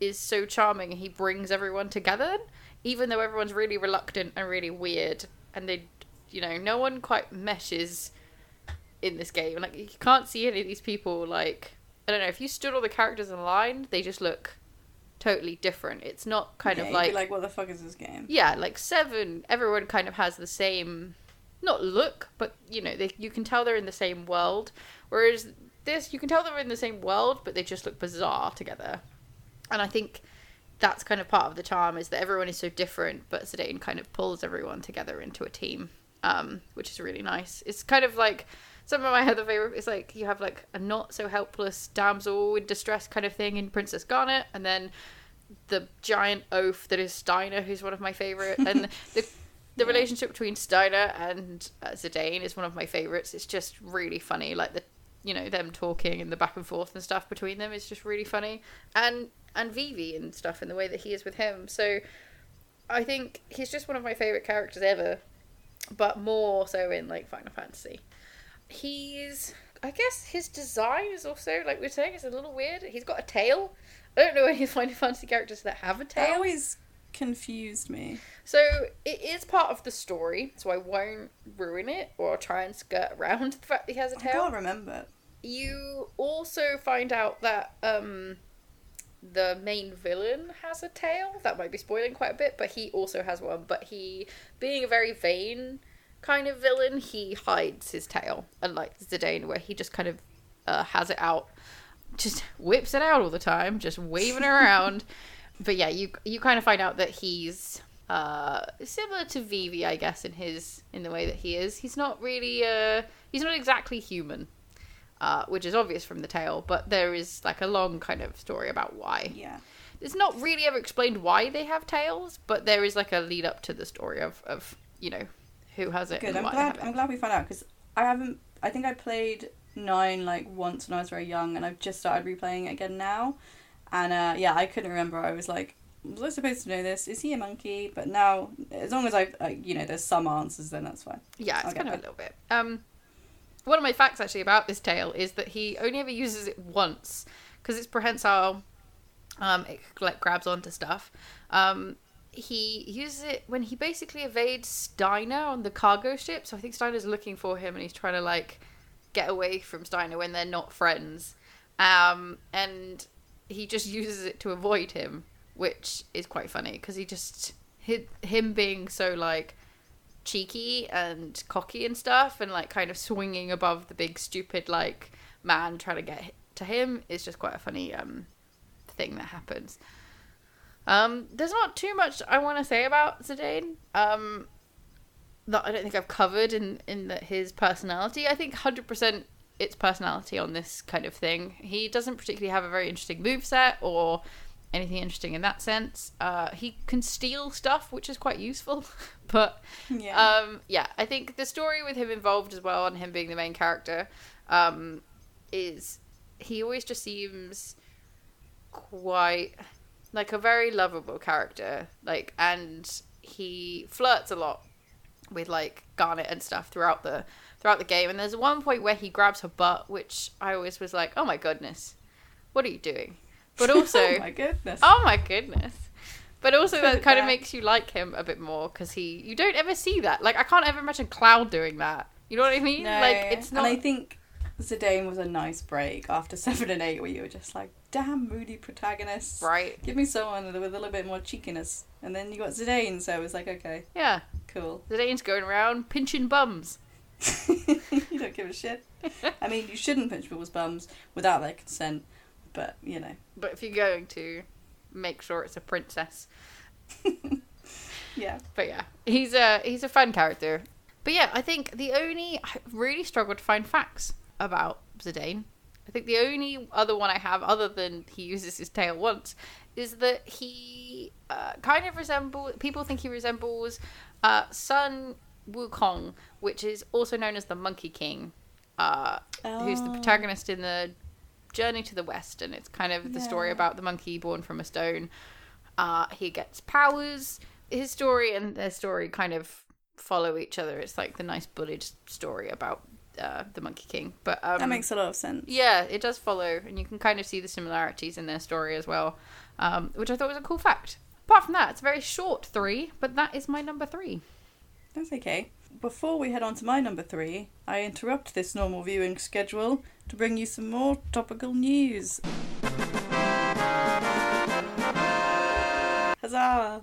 S1: is so charming and he brings everyone together even though everyone's really reluctant and really weird and they you know no one quite meshes in this game like you can't see any of these people like i don't know if you stood all the characters in line they just look totally different it's not kind
S2: Yeah,
S1: of like,
S2: like, what the fuck is this game?
S1: yeah like seven everyone kind of has the same not look but you know they you can tell they're in the same world. Whereas this you can tell they're in the same world but they just look bizarre together. And i think that's kind of part of the charm is that everyone is so different but Zidane kind of pulls everyone together into a team um, which is really nice. It's kind of like some of my other favorite It's like you have like a not so helpless damsel in distress kind of thing in princess garnet and then the giant oaf that is steiner who's one of my favorite and the the relationship between Steiner and uh, Zidane is one of my favorites. It's just really funny, like the you know them talking and the back and forth and stuff between them is just really funny, and and Vivi and stuff and the way that he is with him. So I think he's just one of my favorite characters ever, but more so in like Final Fantasy. He's I guess his design is also like we are saying it's a little weird. He's got a tail. I don't know any Final Fantasy characters that have a
S2: That
S1: tail.
S2: always confused me.
S1: So it is part of the story, so I won't ruin it or try and skirt around the fact that he has a tail.
S2: can't remember.
S1: You also find out that um the main villain has a tail. That might be spoiling quite a bit, but he also has one. But he, being a very vain kind of villain, he hides his tail, unlike Zidane, where he just kind of uh, has it out, just whips it out all the time, just waving it around. But yeah, you you kind of find out that he's uh, similar to Vivi, I guess, in his in the way that he is. He's not really uh, he's not exactly human, uh, which is obvious from the tale. But there is like a long kind of story about why.
S2: Yeah.
S1: It's not really ever explained why they have tails, but there is like a lead up to the story of of you know who has it
S2: Good.
S1: and
S2: I'm glad. I'm glad we found out because I haven't. I think I played nine like once when I was very young, and I've just started replaying it again now. And uh, yeah, I couldn't remember. I was like, was I supposed to know this? Is he a monkey? But now, as long as I, uh, you know, there's some answers, then that's fine.
S1: Yeah,
S2: I'll
S1: it's kind of a little bit. Um, one of my facts actually about this tale is that he only ever uses it once because it's prehensile. Um, it like grabs onto stuff. Um, he uses it when he basically evades Steiner on the cargo ship. So I think Steiner's looking for him and he's trying to like get away from Steiner when they're not friends. Um, and he just uses it to avoid him, which is quite funny because he just hi- him being so like cheeky and cocky and stuff and like kind of swinging above the big stupid like man trying to get to him is just quite a funny um thing that happens. Um there's not too much i want to say about zidane. Um that i don't think i've covered in in the, his personality. I think 100% it's personality on this kind of thing. He doesn't particularly have a very interesting move set or anything interesting in that sense uh he can steal stuff which is quite useful but
S2: Yeah.
S1: um, yeah, I think the story with him involved as well, and him being the main character, um, is he always just seems quite like a very lovable character. Like, and he flirts a lot with like Garnet and stuff throughout the throughout the game. And there's one point where he grabs her butt, which I always was like, oh my goodness, what are you doing? But also,
S2: oh my goodness.
S1: Oh my goodness. But also that kind of makes you like him a bit more because he you don't ever see that. Like I can't ever imagine Cloud doing that. You know what I mean?
S2: No,
S1: Like it's not
S2: And I think Zidane was a nice break after seven and eight, where you were just like, "Damn, moody protagonists."
S1: right.
S2: Give me someone with a little bit more cheekiness, and then you got Zidane, so it was like, okay,
S1: Yeah.
S2: cool.
S1: The Dane's going around pinching bums.
S2: you don't give a shit. I mean, you shouldn't pinch people's bums without their consent, but you know,
S1: But if you're going to, make sure it's a princess.
S2: yeah.
S1: But yeah, he's a he's a fun character. But yeah, I think the only I really struggled to find facts about Zidane. I think the only other one I have, other than he uses his tail once, is that he uh, kind of resembles. People think he resembles uh, Sun Wukong, which is also known as the Monkey King, uh, who's the
S2: Oh.
S1: protagonist in the Journey to the West, and it's kind of the story about the monkey born from a stone. Uh, he gets powers. His story and their story kind of follow each other. It's like the nice bullied story about uh, the Monkey King. But um,
S2: That makes a lot of sense.
S1: yeah, it does follow, and you can kind of see the similarities in their story as well, um, which I thought was a cool fact. Apart from that, it's a very short three, but that is my number three.
S2: That's okay. Before we head on to my number three, I interrupt this normal viewing schedule to bring you some more topical news. Huzzah!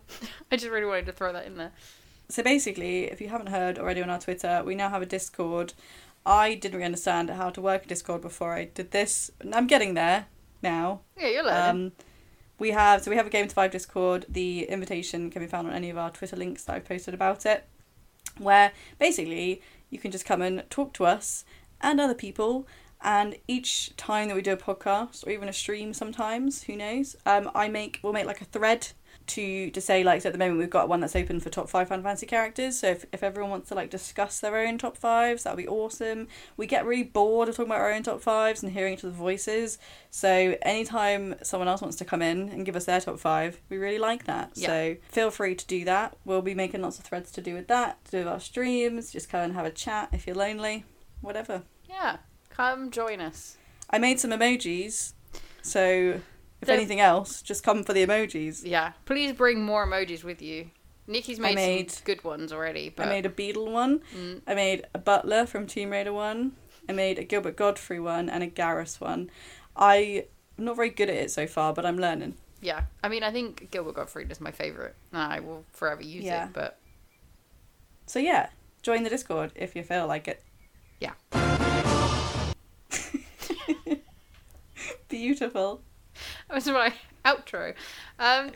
S1: I just really wanted to throw that in there.
S2: So basically, if you haven't heard already on our Twitter, we now have a Discord. I didn't really understand how to work a Discord before I did this. and I'm getting there now.
S1: Yeah, you're learning.
S2: Um, we have so we have a Game to Five Discord. The invitation can be found on any of our Twitter links that I've posted about it, where basically you can just come and talk to us and other people. And each time that we do a podcast or even a stream, sometimes who knows, um, I make we'll make like a thread to to say like so at the moment we've got one that's open for top five Final Fantasy characters. So if, if everyone wants to like discuss their own top fives, that would be awesome. We get really bored of talking about our own top fives and hearing each other's voices. So anytime someone else wants to come in and give us their top five, we really like that.
S1: Yeah.
S2: So feel free to do that. We'll be making lots of threads to do with that, to do with our streams. Just come and have a chat if you're lonely, whatever.
S1: yeah, come join us.
S2: I made some emojis, so if
S1: Don't-
S2: anything else, just come for the emojis.
S1: Yeah, please bring more emojis with you. Nikki's made,
S2: made-
S1: some good ones already, but
S2: I made a beetle one.
S1: Mm.
S2: I made a butler from Tomb Raider one. I made a Gilbert Gottfried one and a Garrus one. I I'm not very good at it so far, but I'm learning.
S1: yeah, I mean, I think Gilbert Gottfried is my favorite. and I will forever use
S2: Yeah.
S1: it, but
S2: So yeah, join the Discord if you feel like it.
S1: Yeah.
S2: Beautiful.
S1: that was my outro. Um,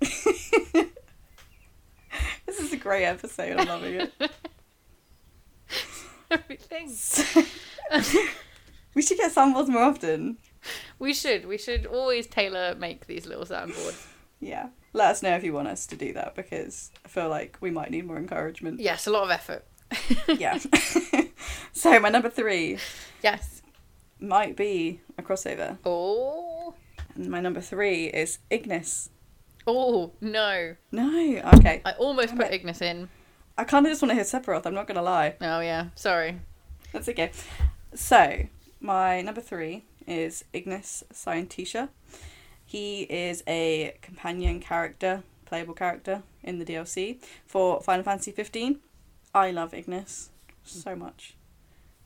S2: This is a great episode. I'm loving it.
S1: everything.
S2: we should get samples more often.
S1: We should. We should always tailor make these little soundboards.
S2: Yeah. Let us know if you want us to do that because I feel like we might need more encouragement.
S1: Yes, a lot of effort.
S2: Yeah. so my number three
S1: Yes.
S2: Might be a crossover.
S1: Oh.
S2: And my number three is Ignis.
S1: Oh no!
S2: No, okay.
S1: I almost
S2: Damn
S1: put
S2: it.
S1: Ignis in.
S2: I kind of just want to hear Sephiroth, I'm not going to lie.
S1: Oh yeah, sorry.
S2: That's okay. So, my number three is Ignis Scientia. He is a companion character, playable character in the DLC for Final Fantasy 15. I love Ignis so much.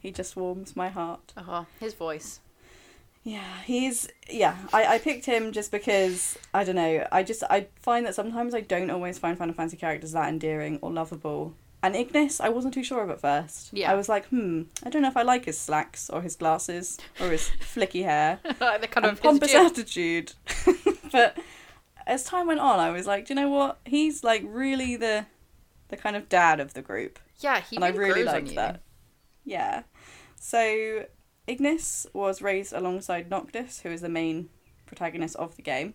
S2: He just warms my heart.
S1: Oh, his voice.
S2: Yeah, he's yeah. I, I picked him just because I don't know. I just I find that sometimes I don't always find Final Fantasy characters that endearing or lovable. And Ignis, I wasn't too sure of at first.
S1: Yeah.
S2: I was like, hmm, I don't know if I like his slacks or his glasses or his flicky hair
S1: like the kind of
S2: pompous attitude. but as time went on, I was like, do you know what? He's like really the the kind of dad of the group
S1: Yeah, he
S2: and I
S1: really,
S2: really
S1: grows on
S2: liked that. Yeah. So Ignis was raised alongside Noctis, who is the main protagonist of the game.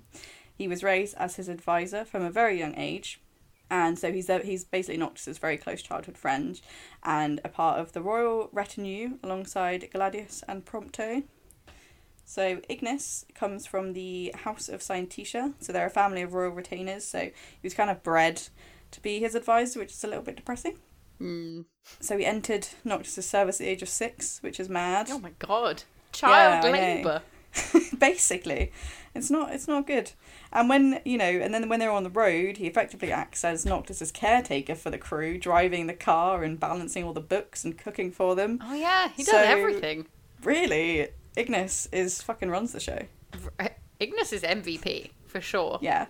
S2: He was raised as his advisor from a very young age, and so he's he's basically Noctis's very close childhood friend, and a part of the royal retinue alongside Gladius and Prompto. So Ignis comes from the House of Scientia, so they're a family of royal retainers. So he was kind of bred to be his advisor, which is a little bit depressing.
S1: Mm.
S2: So he entered Noctis' service at the age of six, which is mad.
S1: Oh my god, child
S2: I know.
S1: labour.
S2: Basically, it's not it's not good. And when you know, and then when they're on the road, he effectively acts as Noctis' caretaker for the crew, driving the car and balancing all the books and cooking for them.
S1: Oh yeah, he does
S2: So-
S1: everything.
S2: Really, Ignis is fucking runs the show.
S1: Ignis is MVP for sure.
S2: Yeah,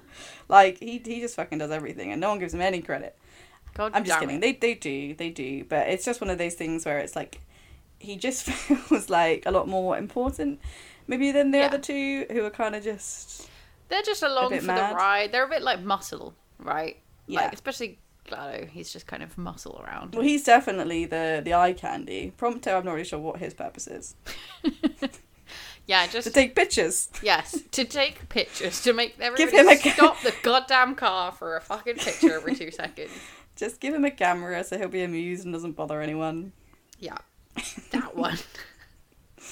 S2: like he he just fucking does everything, and no one gives him any credit.
S1: God
S2: I'm just kidding.
S1: it.
S2: They they do they do, but it's just one of those things where it's like he just feels like a lot more important, maybe than the
S1: Yeah.
S2: other two who are kind of just
S1: They're just along for
S2: mad.
S1: the ride. They're a bit like muscle, right?
S2: Yeah.
S1: Like especially Gladio, he's just kind of muscle around.
S2: well, he's definitely the the eye candy. Prompto, I'm not really sure what his purpose is.
S1: yeah, just To
S2: take pictures.
S1: yes, to take pictures, to make
S2: Give
S1: everybody
S2: him a
S1: stop the goddamn car for a fucking picture every two seconds.
S2: Just give him a camera so he'll be amused and doesn't bother anyone.
S1: Yeah, that one.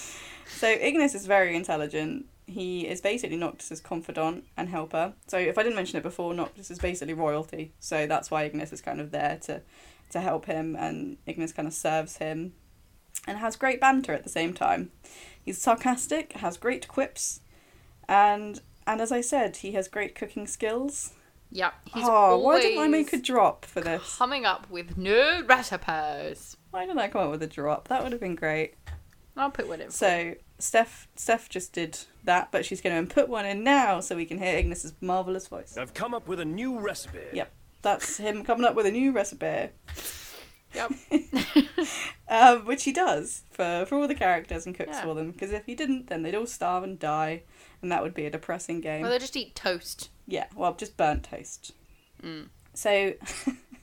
S2: So Ignis is very intelligent. He is basically Noctis' confidant and helper. So if I didn't mention it before, Noctis is basically royalty. So that's why Ignis is kind of there to to help him and Ignis kind of serves him and has great banter at the same time. He's sarcastic, has great quips, and and as I said, he has great cooking skills.
S1: Yeah, he's
S2: oh, why didn't I make a drop for this?
S1: coming up with new recipes.
S2: Why didn't I come up with a drop? That would have been great.
S1: I'll put one in.
S2: So Steph Steph just did that, but she's going to put one in now so we can hear Ignis's marvelous voice.
S6: I've come up with a new recipe.
S2: Yep, that's him coming up with a new recipe,
S1: Yep.
S2: um, which he does for for all the characters and cooks
S1: Yeah.
S2: for them. Because if he didn't, then they'd all starve and die, and that would be a depressing game.
S1: Well, they just eat toast.
S2: Yeah, well, just burnt toast.
S1: Mm.
S2: So,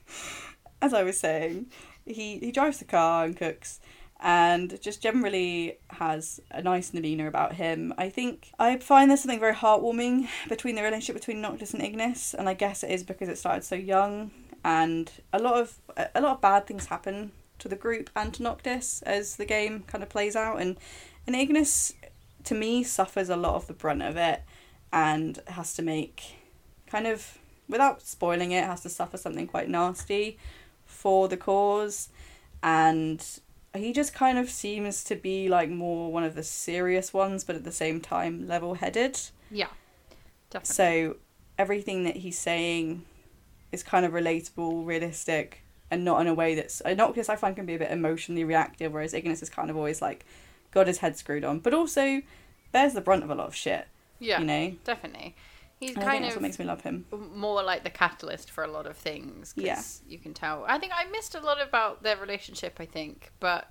S2: as I was saying, he he drives the car and cooks, and just generally has a nice demeanor about him. I think I find there's something very heartwarming between the relationship between Noctis and Ignis, and I guess it is because it started so young, and a lot of a lot of bad things happen to the group and to Noctis as the game kind of plays out, and and Ignis, to me, suffers a lot of the brunt of it, and has to make kind of without spoiling it has to suffer something quite nasty for the cause and he just kind of seems to be like more one of the serious ones but at the same time level-headed
S1: Yeah, definitely.
S2: so everything that he's saying is kind of relatable realistic and not in a way that's uh, Noctis I find can be a bit emotionally reactive whereas Ignis is kind of always like got his head screwed on but also bears the brunt of a lot of shit
S1: yeah,
S2: you know
S1: definitely. He's
S2: and
S1: kind
S2: that's
S1: of
S2: what makes me love him
S1: more like the catalyst for a lot of things.
S2: Yeah.
S1: you can tell. I think I missed a lot about their relationship. I think, but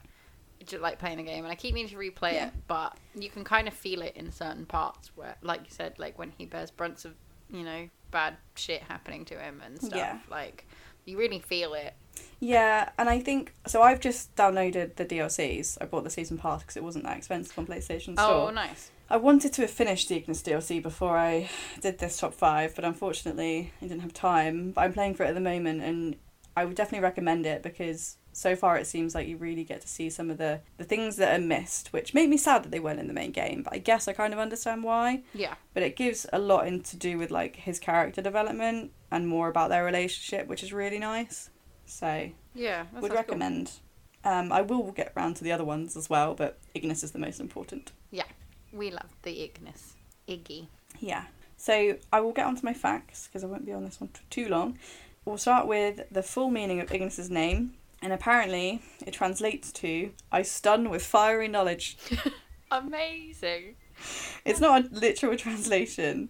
S1: just like playing a game, and I keep meaning to replay
S2: Yeah.
S1: it. But you can kind of feel it in certain parts where, like you said, like when he bears brunts of you know bad shit happening to him and stuff.
S2: Yeah.
S1: Like you really feel it.
S2: Yeah, and I think so. I've just downloaded the DLCs. I bought the season pass because it wasn't that expensive on PlayStation oh, Store.
S1: Oh, nice.
S2: I wanted to have finished the Ignis DLC before I did this top five, but unfortunately I didn't have time. But I'm playing for it at the moment, and I would definitely recommend it because so far it seems like you really get to see some of the, the things that are missed, which made me sad that they weren't in the main game, but I guess I kind of understand why.
S1: Yeah.
S2: But it gives a lot in to do with like his character development and more about their relationship, which is really nice. So
S1: Yeah.
S2: would
S1: sounds cool.
S2: recommend. Um, I will get round to the other ones as well, but Ignis is the most important.
S1: Yeah. We love the Ignis. Iggy.
S2: Yeah. So I will get onto my facts because I won't be on this one for too long. We'll start with the full meaning of Ignis's name, and apparently it translates to "I stun with fiery knowledge."
S1: Amazing.
S2: It's not a literal translation,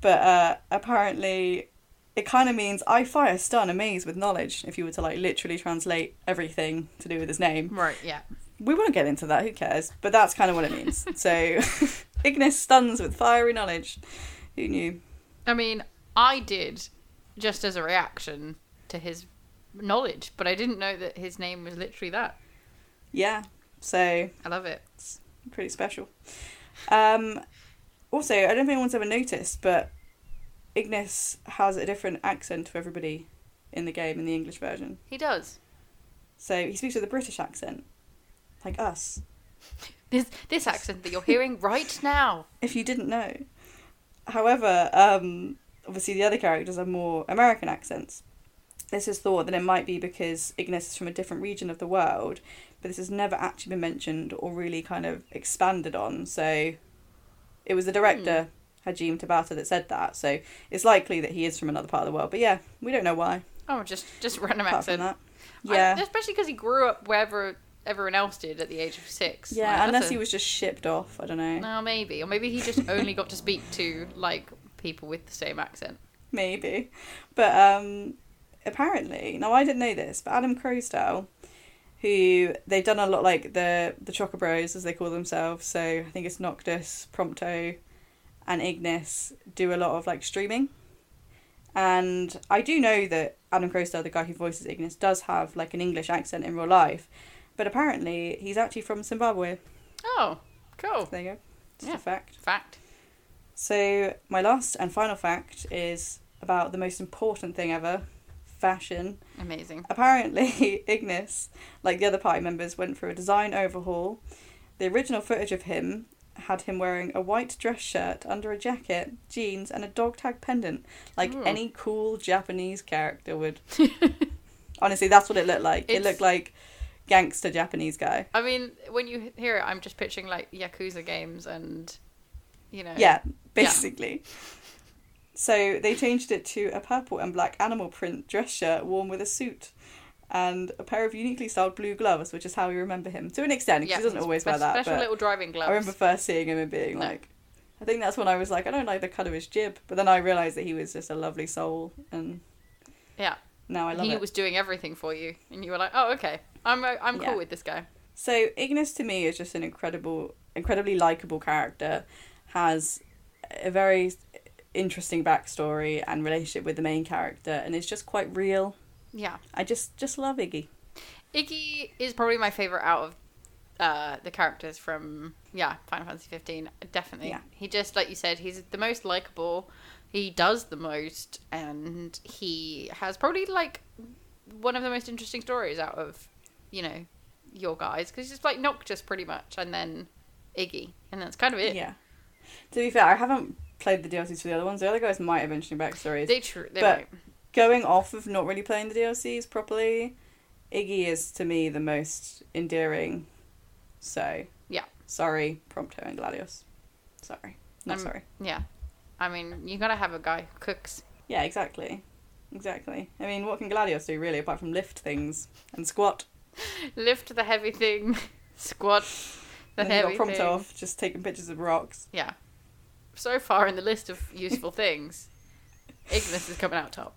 S2: but uh, apparently it kind of means "I fire, stun, amaze with knowledge." If you were to like literally translate everything to do with his name,
S1: Right, yeah.
S2: we won't get into that. Who cares? But that's kind of what it means. so Ignis stuns with fiery knowledge. Who knew?
S1: I mean, I did just as a reaction to his knowledge, but I didn't know that his name was literally that.
S2: Yeah. So
S1: I love it.
S2: It's pretty special. Um, also, I don't think anyone's ever noticed, but Ignis has a different accent to everybody in the game in the English version.
S1: He does.
S2: So he speaks with a British accent, like us.
S1: This this accent that you're hearing right now.
S2: If you didn't know. However, um, obviously the other characters have more American accents. This is thought that it might be because Ignis is from a different region of the world, but this has never actually been mentioned or really kind of expanded on. So it was the director, Hajime Tabata, that said that. So it's likely that he is from another part of the world. But yeah, we don't know why.
S1: Oh, just just random
S2: Apart
S1: accent.
S2: that.
S1: I-
S2: Yeah.
S1: especially because he grew up wherever everyone else did at the age of six.
S2: yeah,
S1: Like,
S2: unless
S1: a-
S2: he was just shipped off. I don't know.
S1: No, maybe, or maybe he just only got to speak to like people with the same accent.
S2: maybe. But um, apparently, now I didn't know this, but Adam Croasdell, who they've done a lot like the the Chocobros as they call themselves. So I think it's Noctis, Prompto, and Ignis do a lot of like streaming. And I do know that Adam Croasdell, the guy who voices Ignis, does have like an English accent in real life, but apparently he's actually from Zimbabwe.
S1: Oh, cool.
S2: There you go. Just
S1: Yeah.
S2: a fact.
S1: Fact.
S2: So, my last and final fact is about the most important thing ever fashion.
S1: Amazing.
S2: Apparently, Ignis, like the other party members, went through a design overhaul. The original footage of him had him wearing a white dress shirt under a jacket, jeans, and a dog tag pendant, like
S1: Ooh.
S2: any cool Japanese character would. Honestly, that's what it looked like. It looked like gangster Japanese guy.
S1: I mean, when you hear it, I'm just pitching like Yakuza games and, you know.
S2: Yeah, basically. So they changed it to a purple and black animal print dress shirt worn with a suit and a pair of uniquely styled blue gloves, which is how we remember him to an extent. 'cause
S1: Yeah,
S2: he doesn't always wear that.
S1: Special little driving gloves.
S2: I remember first seeing him and being
S1: No.
S2: like, I think that's when I was like, I don't like the cut of his jib. But then I realised that he was just a lovely soul, and
S1: Yeah.
S2: now I love
S1: he
S2: it.
S1: was doing everything for you, and you were like, "Oh, okay, I'm uh, I'm
S2: Yeah.
S1: cool with this guy."
S2: So Ignis to me is just an incredible, incredibly likable character. Has a very interesting backstory and relationship with the main character, and is just quite real.
S1: Yeah,
S2: I just just love Iggy.
S1: Iggy is probably my favorite out of uh, the characters from yeah Final Fantasy 15. Definitely,
S2: Yeah.
S1: he just like you said, he's the most likable. He does the most, and he has probably like one of the most interesting stories out of you know your guys because he's just like Noctis pretty much, and then Iggy, and that's kind of it.
S2: Yeah. To be fair, I haven't played the DLCs for the other ones. The other guys might have interesting backstories.
S1: They true. They
S2: But-
S1: might.
S2: Going off of not really playing the DLCs properly, Iggy is to me the most endearing. So
S1: Yeah.
S2: sorry, Prompto and Gladius. Sorry, not
S1: Um,
S2: sorry.
S1: Yeah, I mean you gotta have a guy who cooks.
S2: Yeah, exactly, exactly. I mean, what can Gladius do really apart from lift things and squat?
S1: Lift the heavy thing, squat the
S2: then you
S1: heavy
S2: got Prompto
S1: thing.
S2: off just taking pictures of rocks.
S1: Yeah. So far in the list of useful things, Ignis is coming out top.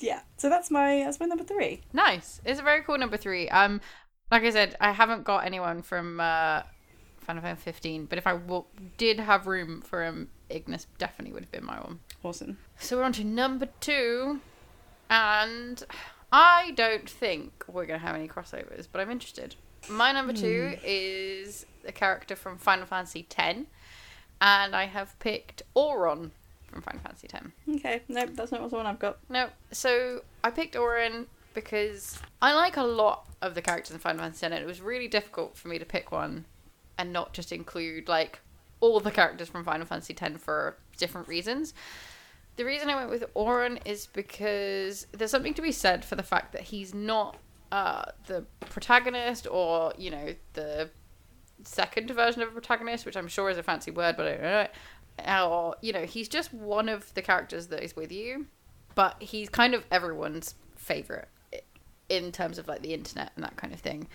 S2: Yeah, so that's my that's my number three.
S1: Nice. It's a very cool number three. Um, like I said, I haven't got anyone from uh, Final Fantasy 15, but if I w- did have room for him, Ignis definitely would have been my one.
S2: Awesome.
S1: So we're on to number two, and I don't think we're gonna have any crossovers, but I'm interested. My number two is a character from Final Fantasy X, and I have picked Auron from Final Fantasy X.
S2: Okay, nope, that's not the one I've got.
S1: No, so I picked Auron because I like a lot of the characters in Final Fantasy X, and it was really difficult for me to pick one and not just include like all the characters from Final Fantasy X for different reasons. The reason I went with Auron is because there's something to be said for the fact that he's not uh, the protagonist or you know the second version of a protagonist, which I'm sure is a fancy word, but I don't know it. Or you know, he's just one of the characters that is with you, but he's kind of everyone's favorite in terms of like the internet and that kind of thing.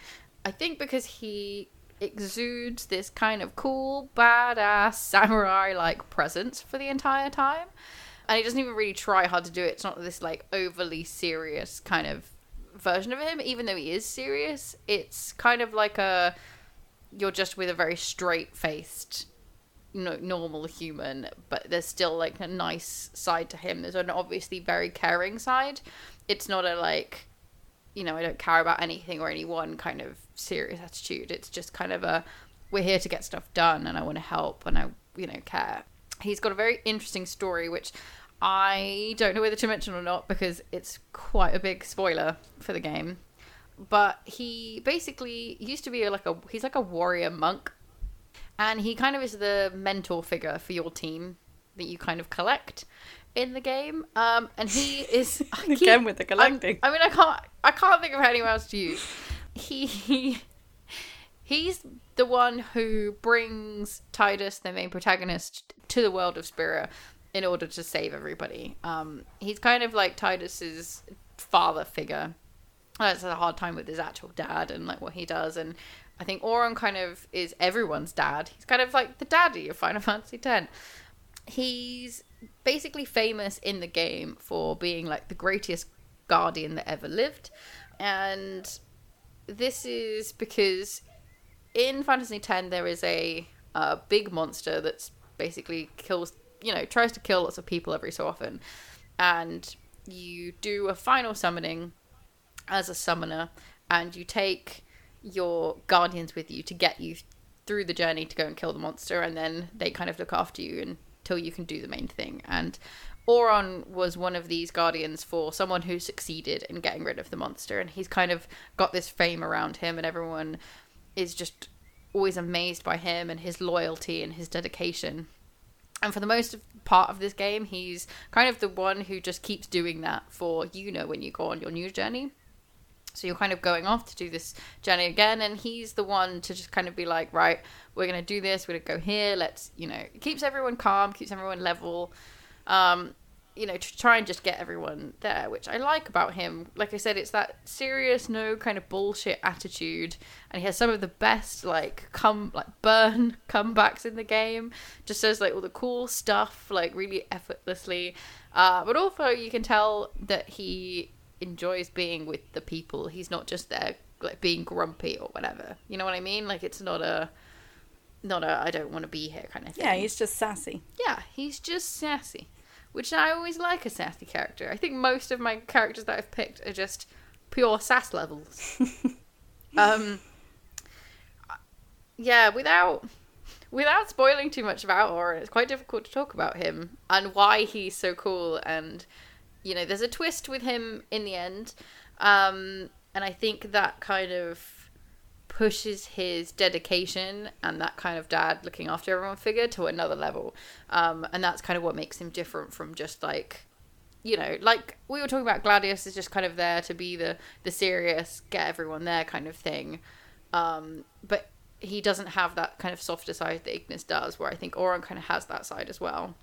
S1: I think because he exudes this kind of cool, badass samurai like presence for the entire time. And he doesn't even really try hard to do it. It's not this like overly serious kind of version of him, even though he is serious. It's kind of like a you're just with a very straight faced no, normal human, but there's still like a nice side to him. There's an obviously very caring side. It's not a like, you know, I don't care about anything or anyone kind of serious attitude. It's just kind of a we're here to get stuff done and I want to help and I, you know, care. He's got a very interesting story which I don't know whether to mention or not because it's quite a big spoiler for the game. But he basically used to be like a he's like a warrior monk and he kind of is the mentor figure for your team that you kind of collect in the game. Um, and he is keep-
S2: Again with the collecting.
S1: I, I mean, I can't, I can't think of anyone else to use. He, he, he's the one who brings Tidus, the main protagonist, to the world of Spira in order to save everybody. Um, he's kind of like Tidus's father figure. That's a hard time with his actual dad and like what he does and I think Auron kind of is everyone's dad. He's kind of like the daddy of Final Fantasy X. He's basically famous in the game for being like the greatest guardian that ever lived. And this is because in Fantasy X there is a, a big monster that's basically kills, you know, tries to kill lots of people every so often. And you do a final summoning as a summoner and you take your guardians with you to get you through the journey to go and kill the monster and then they kind of look after you until you can do the main thing. And Auron was one of these guardians for someone who succeeded in getting rid of the monster and he's kind of got this fame around him and everyone is just always amazed by him and his loyalty and his dedication. And for the most part of this game he's kind of the one who just keeps doing that for you know when you go on your new journey so you're kind of going off to do this journey again, and he's the one to just kind of be like, right, we're gonna do this, we're gonna go here. Let's, you know, it keeps everyone calm, keeps everyone level. Um, you know, to try and just get everyone there, which I like about him. Like I said, it's that serious, no kind of bullshit attitude, and he has some of the best like come like burn comebacks in the game. Just says like all the cool stuff, like really effortlessly. Uh, but also you can tell that he enjoys being with the people. He's not just there like being grumpy or whatever. You know what I mean? Like it's not a not a I don't want to be here kind of thing.
S2: Yeah, he's just sassy.
S1: yeah, he's just sassy, which I always like a sassy character. I think most of my characters that I've picked are just pure sass levels. um, yeah, without without spoiling too much about Auron, it's quite difficult to talk about him and why he's so cool. And you know, there's a twist with him in the end, um, and I think that kind of pushes his dedication and that kind of dad looking after everyone figure to another level. Um, and that's kind of what makes him different from just like, you know, like we were talking about Gladius is just kind of there to be the, the serious, get everyone there kind of thing. Um, but he doesn't have that kind of softer side that Ignis does, where I think Auron kind of has that side as well.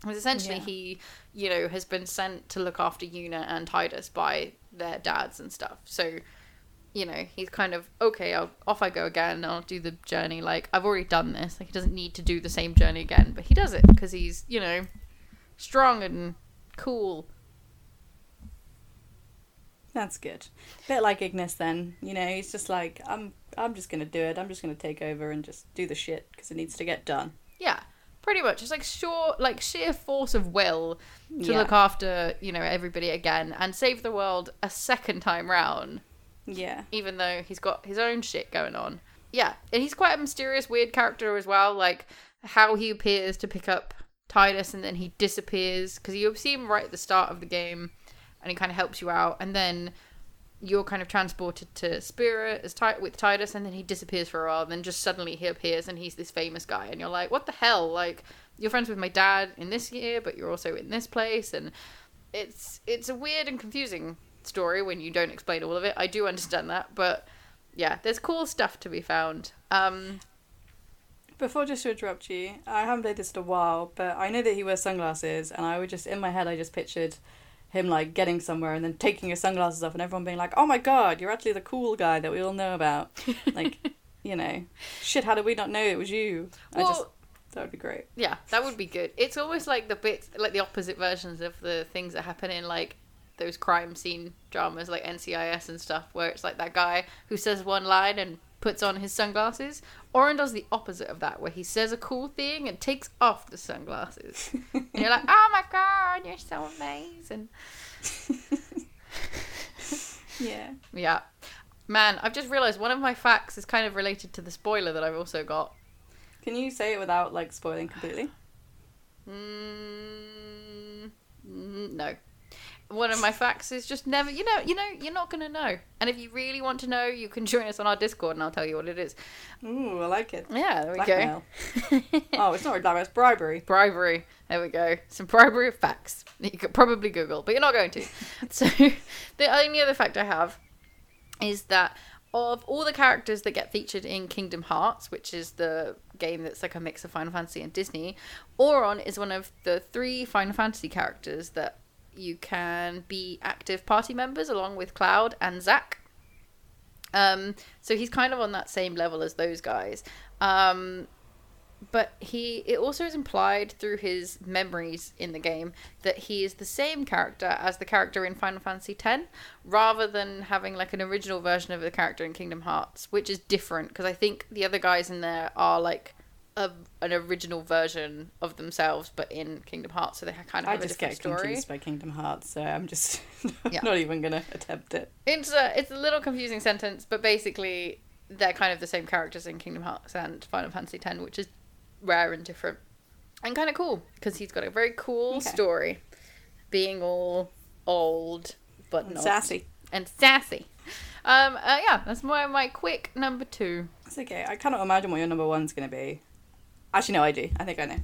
S1: Because essentially
S2: Yeah.
S1: he, you know, has been sent to look after Yuna and Tidus by their dads and stuff. So, you know, he's kind of okay. I'll, off I go again. I'll do the journey. Like I've already done this. Like he doesn't need to do the same journey again, but he does it because he's you know strong and cool.
S2: That's good. Bit like Ignis then. You know, he's just like, I'm I'm just gonna do it. I'm just gonna take over and just do the shit because it needs to get done.
S1: Yeah, pretty much. It's like sure, like sheer force of will to
S2: Yeah.
S1: look after you know everybody again and save the world a second time round.
S2: Yeah.
S1: even though he's got his own shit going on. Yeah, and he's quite a mysterious, weird character as well. Like how he appears to pick up Tidus and then he disappears because you see him right at the start of the game, and he kind of helps you out, and then you're kind of transported to Spira as with Tidus, and then he disappears for a while. And then just suddenly he appears, and he's this famous guy, and you're like, what the hell? Like you're friends with my dad in this year, but you're also in this place, and it's it's a weird and confusing story when you don't explain all of it. I do understand that, but yeah, there's cool stuff to be found. Um,
S2: Before just to interrupt you, I haven't played this in a while, but I know that he wears sunglasses, and I would just in my head I just pictured him like getting somewhere and then taking his sunglasses off, and everyone being like, "Oh my god, you're actually the cool guy that we all know about." like, you know, shit. How did we not know it was you? I just
S1: well,
S2: that would be great.
S1: Yeah, that would be good. It's almost like the bits, like the opposite versions of the things that happen in like those crime scene dramas, like NCIS and stuff, where it's like that guy who says one line and puts on his sunglasses. Auron does the opposite of that, where he says a cool thing and takes off the sunglasses, and you're like, "Oh my god, you're so amazing!"
S2: Yeah.
S1: Yeah, man, I've just realised one of my facts is kind of related to the spoiler that I've also got.
S2: Can you say it without like spoiling completely?
S1: Mm, mm, no. One of my facts is just never. You know, you know, you're not gonna know. And if you really want to know, you can join us on our Discord, and I'll tell you what it is.
S2: Ooh, I like it.
S1: Yeah, there we
S2: Blackmail.
S1: go.
S2: Oh, it's not really blackmail, it's bribery.
S1: bribery. There we go. Some bribery of facts you could probably Google, but you're not going to. so, the only other fact I have is that of all the characters that get featured in Kingdom Hearts, which is the game that's like a mix of Final Fantasy and Disney, Auron is one of the three Final Fantasy characters that you can be active party members along with Cloud and Zack. Um, so he's kind of on that same level as those guys. Um, but he it also is implied through his memories in the game that he is the same character as the character in Final Fantasy X rather than having like an original version of the character in Kingdom Hearts which is different because I think the other guys in there are like a, an original version of themselves but in Kingdom Hearts so they kind of
S2: I
S1: have a
S2: just get
S1: story
S2: confused by Kingdom Hearts, so I'm just
S1: Yeah.
S2: not even gonna attempt it.
S1: it's a it's a little confusing sentence but basically they're kind of the same characters in Kingdom Hearts and Final Fantasy X which is rare and different and kind of cool because he's got a very cool
S2: Okay.
S1: story being all old but not
S2: Sassy.
S1: and sassy um uh, yeah that's my my quick number two
S2: It's okay. I cannot imagine what your number one's gonna be. Actually, no, I do. I think I know.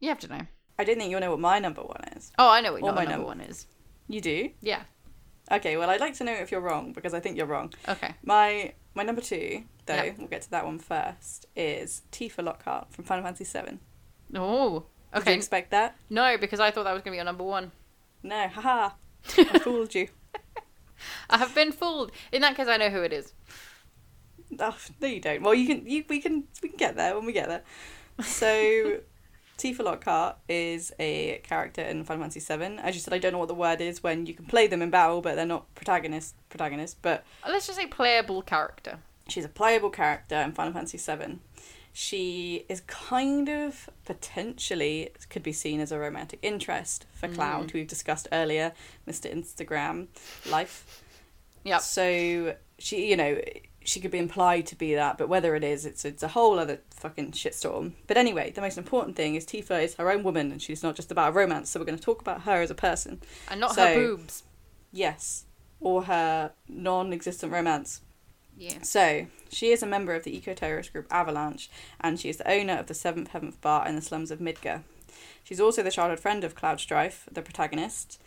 S1: you have to know
S2: I didn't think you'll know what my number one is.
S1: oh i know what your
S2: my
S1: number
S2: number.
S1: one is
S2: You do?
S1: yeah
S2: Okay. Well, I'd like to know if you're wrong because I think you're wrong.
S1: okay
S2: My my number two, though,
S1: Yeah.
S2: we'll get to that one first, is Tifa Lockhart from Final Fantasy VII.
S1: oh okay.
S2: Did you expect that?
S1: no because i thought that was gonna be your number one
S2: No, haha. I fooled you.
S1: i have been fooled in that case i know who it is
S2: Oh, no, you don't. Well, you can. You, we can. We can get there when we get there. So, Tifa Lockhart is a character in Final Fantasy VII. As you said, I don't know what the word is when you can play them in battle, but they're not protagonist. Protagonist, but
S1: let's just say playable character
S2: she's a playable character in Final Fantasy VII. She is kind of potentially could be seen as a romantic interest for mm. Cloud, who we've discussed earlier, Mr. Instagram life.
S1: Yeah.
S2: So she, you know, she could be implied to be that, but whether it is, it's it's a whole other fucking shitstorm. But anyway, the most important thing is Tifa is her own woman, and she's not just about a romance. So we're going to talk about her as a person.
S1: and not
S2: So-
S1: her boobs
S2: Yes, or her non-existent romance.
S1: yeah
S2: So, she is a member of the eco terrorist group Avalanche, and she is the owner of the Seventh Heaven Bar in the slums of Midgar. She's also the childhood friend of Cloud Strife, the protagonist.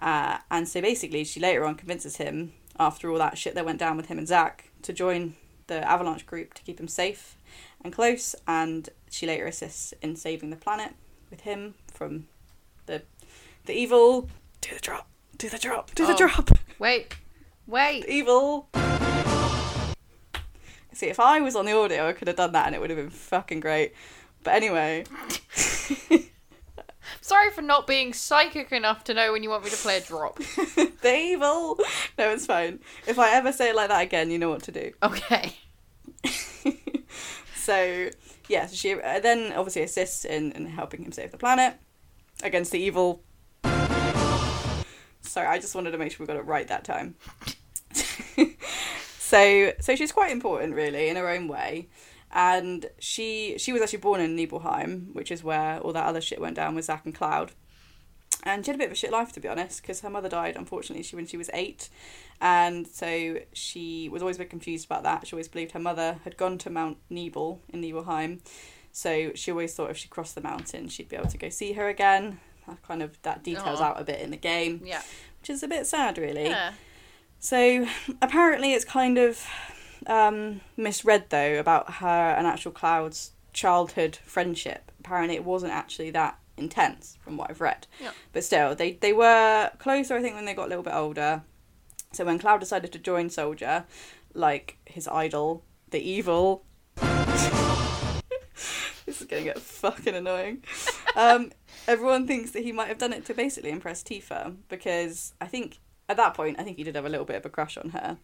S2: Uh, and so basically, she later on convinces him, after all that shit that went down with him and Zack, to join the Avalanche group to keep him safe and close. And she later assists in saving the planet with him from the the evil. Do the drop. Do the drop. Do the
S1: Oh.
S2: drop.
S1: wait wait
S2: evil. See, if I was on the audio, I could have done that and it would have been fucking great. But anyway,
S1: Sorry for not being psychic enough to know when you want me to play a drop.
S2: the evil. No, it's fine. If I ever say it like that again, you know what to do.
S1: Okay.
S2: So, yeah, so she uh, then obviously assists in, in helping him save the planet against the evil. Sorry, I just wanted to make sure we got it right that time. so, so she's quite important, really, in her own way. And she she was actually born in Nibelheim, which is where all that other shit went down with Zack and Cloud. and she had a bit of a shit life to be honest because her mother died unfortunately she when she was eight and so she was always a bit confused about that she always believed her mother had gone to mount nibel in nibelheim so she always thought if she crossed the mountain she'd be able to go see her again that kind of that details
S1: Aw.
S2: out a bit in the game
S1: Yeah.
S2: which is a bit sad really
S1: Yeah.
S2: so apparently it's kind of um, misread though about her and actual Cloud's childhood friendship. Apparently it wasn't actually that intense from what I've read.
S1: Yeah.
S2: But still, they, they were closer I think when they got a little bit older. So when Cloud decided to join Soldier, like his idol, the evil this is gonna get fucking annoying. Um, everyone thinks that he might have done it to basically impress Tifa because I think at that point I think he did have a little bit of a crush on her.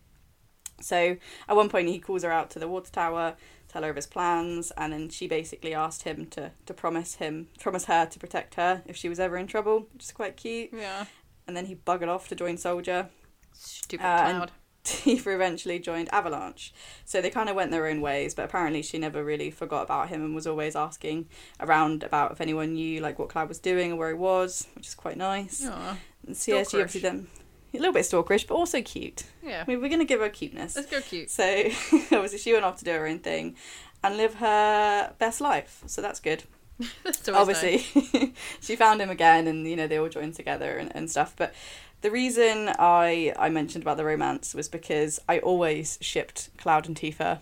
S2: So at one point he calls her out to the water tower, tell her of his plans, and then she basically asked him to to promise him promise her to protect her if she was ever in trouble, which is quite cute.
S1: Yeah.
S2: And then he buggered off to join Soldier.
S1: Stupid
S2: Uh,
S1: cloud.
S2: Tifa eventually joined Avalanche. So they kind of went their own ways, but apparently she never really forgot about him and was always asking around about if anyone knew like what Cloud was doing or where he was, which is quite nice.
S1: Aw.
S2: And so yeah, she obviously then a little bit stalkerish, but also cute.
S1: Yeah.
S2: I mean, we're gonna give her cuteness.
S1: Let's go cute.
S2: So obviously she went off to do her own thing and live her best life. So that's good
S1: That's
S2: obviously she found him again and you know they all joined together and, and stuff but the reason i i mentioned about the romance was because i always shipped cloud and tifa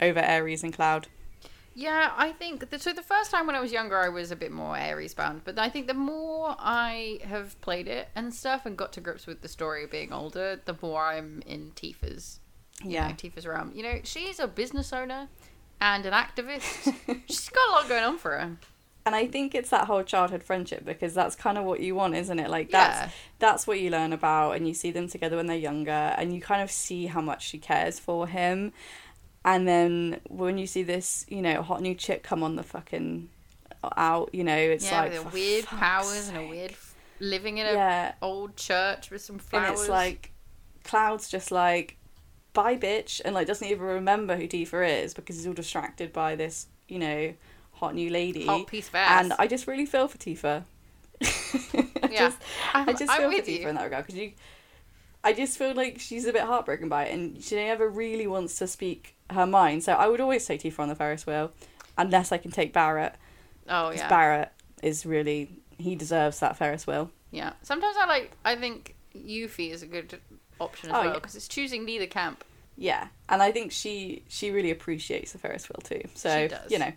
S2: over aries and cloud
S1: Yeah, I think the, so. The first time when I was younger, I was a bit more Aries bound, but I think the more I have played it and stuff and got to grips with the story being older, the more I'm in Tifa's.
S2: Yeah.
S1: know, Tifa's realm. You know, she's a business owner and an activist. she's got a lot going on for her.
S2: and i think it's that whole childhood friendship because that's kind of what you want isn't it like
S1: Yeah.
S2: that's that's what you learn about and you see them together when they're younger and you kind of see how much she cares for him and then when you see this you know hot new chick come on the fucking out you know it's
S1: yeah,
S2: like
S1: with weird powers and a weird living in a
S2: yeah
S1: old church with some flowers.
S2: And it's like Cloud's just like, bye bitch, and like doesn't even remember who Tifa is because he's all distracted by this, you know, hot new lady.
S1: hot piece of ass.
S2: and I just really feel for Tifa. I
S1: Yeah.
S2: just, I
S1: I'm-
S2: just feel for Tifa
S1: you.
S2: in that regard because you. I just feel like she's a bit heartbroken by it, and she never really wants to speak her mind. So I would always take Tifa on the Ferris wheel, unless I can take Barret.
S1: oh yeah,
S2: Barret is really he deserves that Ferris wheel.
S1: yeah. Sometimes I like. I think Yuffie is a good option as
S2: Oh,
S1: well
S2: yeah.
S1: because it's choosing neither camp.
S2: Yeah, and I think she she really appreciates the Ferris wheel too. So
S1: She does.
S2: you know.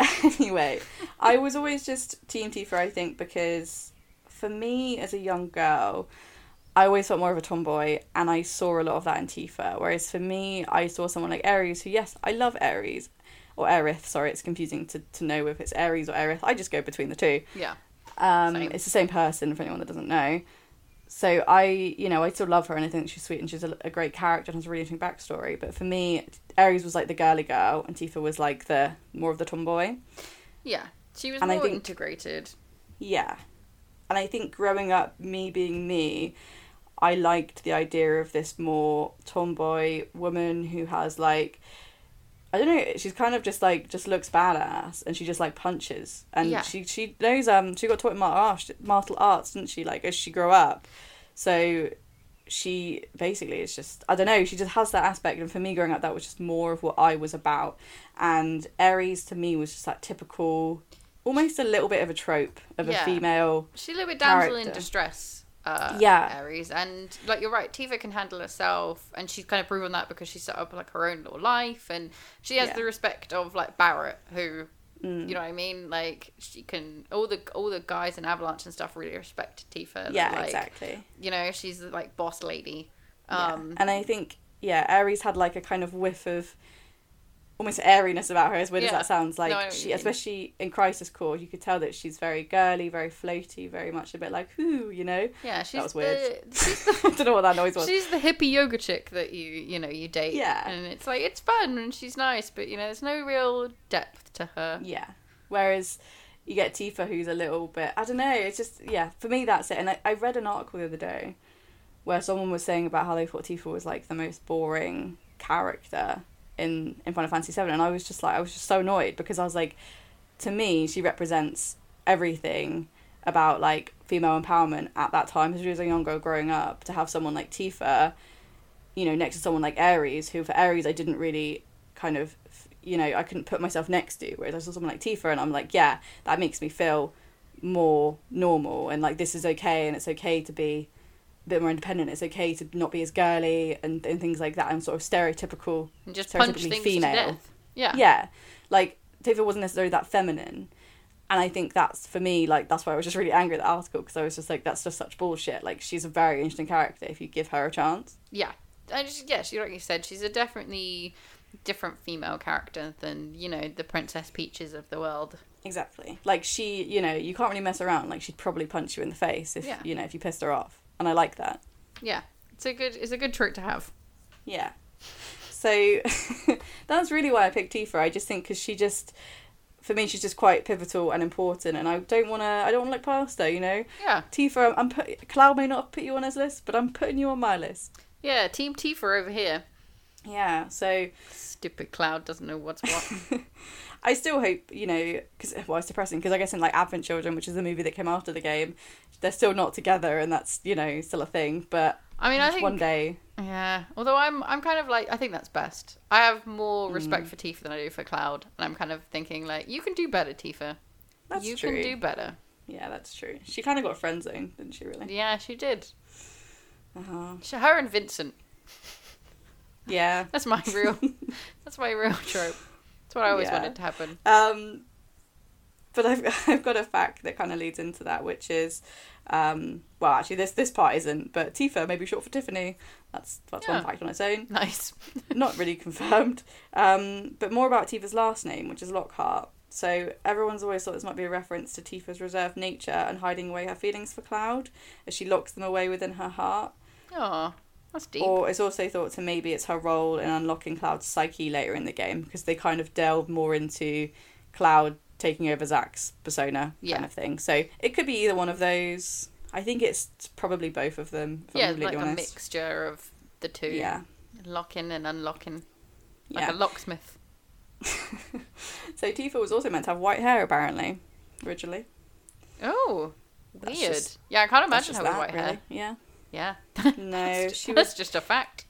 S2: anyway, I was always just Team Tifa. I think because for me as a young girl, I always felt more of a tomboy, and I saw a lot of that in Tifa. Whereas for me, I saw someone like Aries, who yes, I love Aries. Or Aerith, sorry, it's confusing to, to know if it's Aries or Aerith. I just go between the two.
S1: Yeah,
S2: Um,
S1: Same.
S2: it's the same person for anyone that doesn't know. So I, you know, I still love her and I think she's sweet and she's a, a great character and has a really interesting backstory. But for me, Aries was like the girly girl and Tifa was like the more of the tomboy.
S1: yeah. She was
S2: And I
S1: more
S2: think-
S1: integrated.
S2: Yeah, and I think growing up, me being me, I liked the idea of this more tomboy woman who has like. I don't know. She's kind of just like just looks badass, and she just like punches, and
S1: Yeah.
S2: she she knows um she got taught martial arts, martial arts, didn't she? Like as she grew up, so she basically is just I don't know. She just has that aspect, and for me growing up, that was just more of what I was about. And Aries to me was just that typical, almost a little bit of a trope of
S1: Yeah.
S2: a female.
S1: She's a little bit damsel in distress. Uh,
S2: Yeah.
S1: Aries, and like you're right, Tifa can handle herself, and she's kind of proven that because she set up like her own little life, and she has
S2: Yeah.
S1: the respect of like Barret, who
S2: Mm.
S1: you know what I mean. Like she can all the all the guys in Avalanche and stuff really respect Tifa.
S2: Yeah,
S1: like,
S2: exactly.
S1: You know, she's like boss lady.
S2: Yeah.
S1: Um,
S2: And I think yeah, Aries had like a kind of whiff of almost airiness about her. As weird as that sounds, like
S1: No, I know what
S2: she, especially in Crisis Core, you could tell that she's very girly, very floaty, very much a bit like whoo, you know.
S1: yeah, she's
S2: was
S1: the
S2: weird.
S1: she's
S2: I don't know what that noise was.
S1: She's the hippie yoga chick that you you know you date.
S2: Yeah.
S1: and it's like it's fun and she's nice, but you know there's no real depth to her.
S2: Yeah. Whereas you get Tifa, who's a little bit, I don't know, it's just, yeah, for me, that's it. And I, I read an article the other day where someone was saying about how they thought Tifa was like the most boring character in, in Final Fantasy VII. And I was just like, I was just so annoyed because I was like, to me, she represents everything about like female empowerment at that time, as she was a young girl growing up, to have someone like Tifa, you know, next to someone like Ares, who for Ares I didn't really kind of, you know, I couldn't put myself next to. Whereas I saw someone like Tifa, and I'm like, yeah, that makes me feel more normal, and like this is okay, and it's okay to be bit more independent. It's okay to not be as girly and, and things like that, and sort of stereotypical,
S1: And just punch
S2: stereotypically
S1: things
S2: female.
S1: Yeah.
S2: Yeah, like Tifa wasn't necessarily that feminine. And I think that's for me, like that's why I was just really angry at the article because I was just like, that's just such bullshit. Like she's a very interesting character if you give her a chance.
S1: Yeah. And just, yeah, she, like you said, she's a definitely different female character than, you know, the Princess Peaches of the world.
S2: Exactly. Like she, you know, you can't really mess around. Like she'd probably punch you in the face if
S1: Yeah.
S2: you know if you pissed her off. And I like that.
S1: Yeah. It's a good it's a good trick to have.
S2: Yeah. So that's really why I picked Tifa. I just think because she just, for me, she's just quite pivotal and important, and I don't want to. I don't want to look past her. You know,
S1: Yeah.
S2: Tifa. I'm, I'm put. Cloud may not have put you on his list, but I'm putting you on my list.
S1: Yeah, Team Tifa over here.
S2: Yeah. So
S1: Stupid Cloud doesn't know what's what.
S2: I still hope you know because well, it's depressing because I guess in like Advent Children, which is the movie that came after the game, they're still not together, and that's you know still a thing. But
S1: I mean, I think
S2: one day,
S1: Yeah. Although I'm I'm kind of like I think that's best. I have more
S2: Hmm.
S1: respect for Tifa than I do for Cloud, and I'm kind of thinking like you can do better, Tifa.
S2: that's
S1: you
S2: true.
S1: can do better.
S2: Yeah, that's true. She kind of got friend zoned, didn't she? Really?
S1: Yeah, she did.
S2: Uh-huh.
S1: She, her and Vincent.
S2: Yeah.
S1: That's my real. that's my real trope. That's what I always
S2: Yeah.
S1: wanted to happen.
S2: Um, but I've I've got a fact that kind of leads into that, which is, um, well, actually this this part isn't, but Tifa may be short for Tiffany. That's that's
S1: Yeah.
S2: one fact on its own.
S1: Nice.
S2: Not really confirmed. Um, but more about Tifa's last name, which is Lockhart. So everyone's always thought this might be a reference to Tifa's reserved nature and hiding away her feelings for Cloud, as she locks them away within her heart.
S1: Oh, that's deep.
S2: Or it's also thought to maybe it's her role in unlocking Cloud's psyche later in the game because they kind of delve more into Cloud taking over Zack's persona
S1: Yeah.
S2: kind of thing. So it could be either one of those. I think it's probably both of them.
S1: Yeah,
S2: I'm
S1: like a mixture of the two.
S2: Yeah,
S1: Locking and unlocking. Like
S2: yeah.
S1: a locksmith.
S2: so Tifa was also meant to have white hair apparently, originally.
S1: Oh,
S2: That's
S1: weird.
S2: just-
S1: yeah, I can't imagine with
S2: that,
S1: white
S2: really.
S1: hair.
S2: Yeah,
S1: Yeah.
S2: No,
S1: that's,
S2: she
S1: that's
S2: was-
S1: just a fact.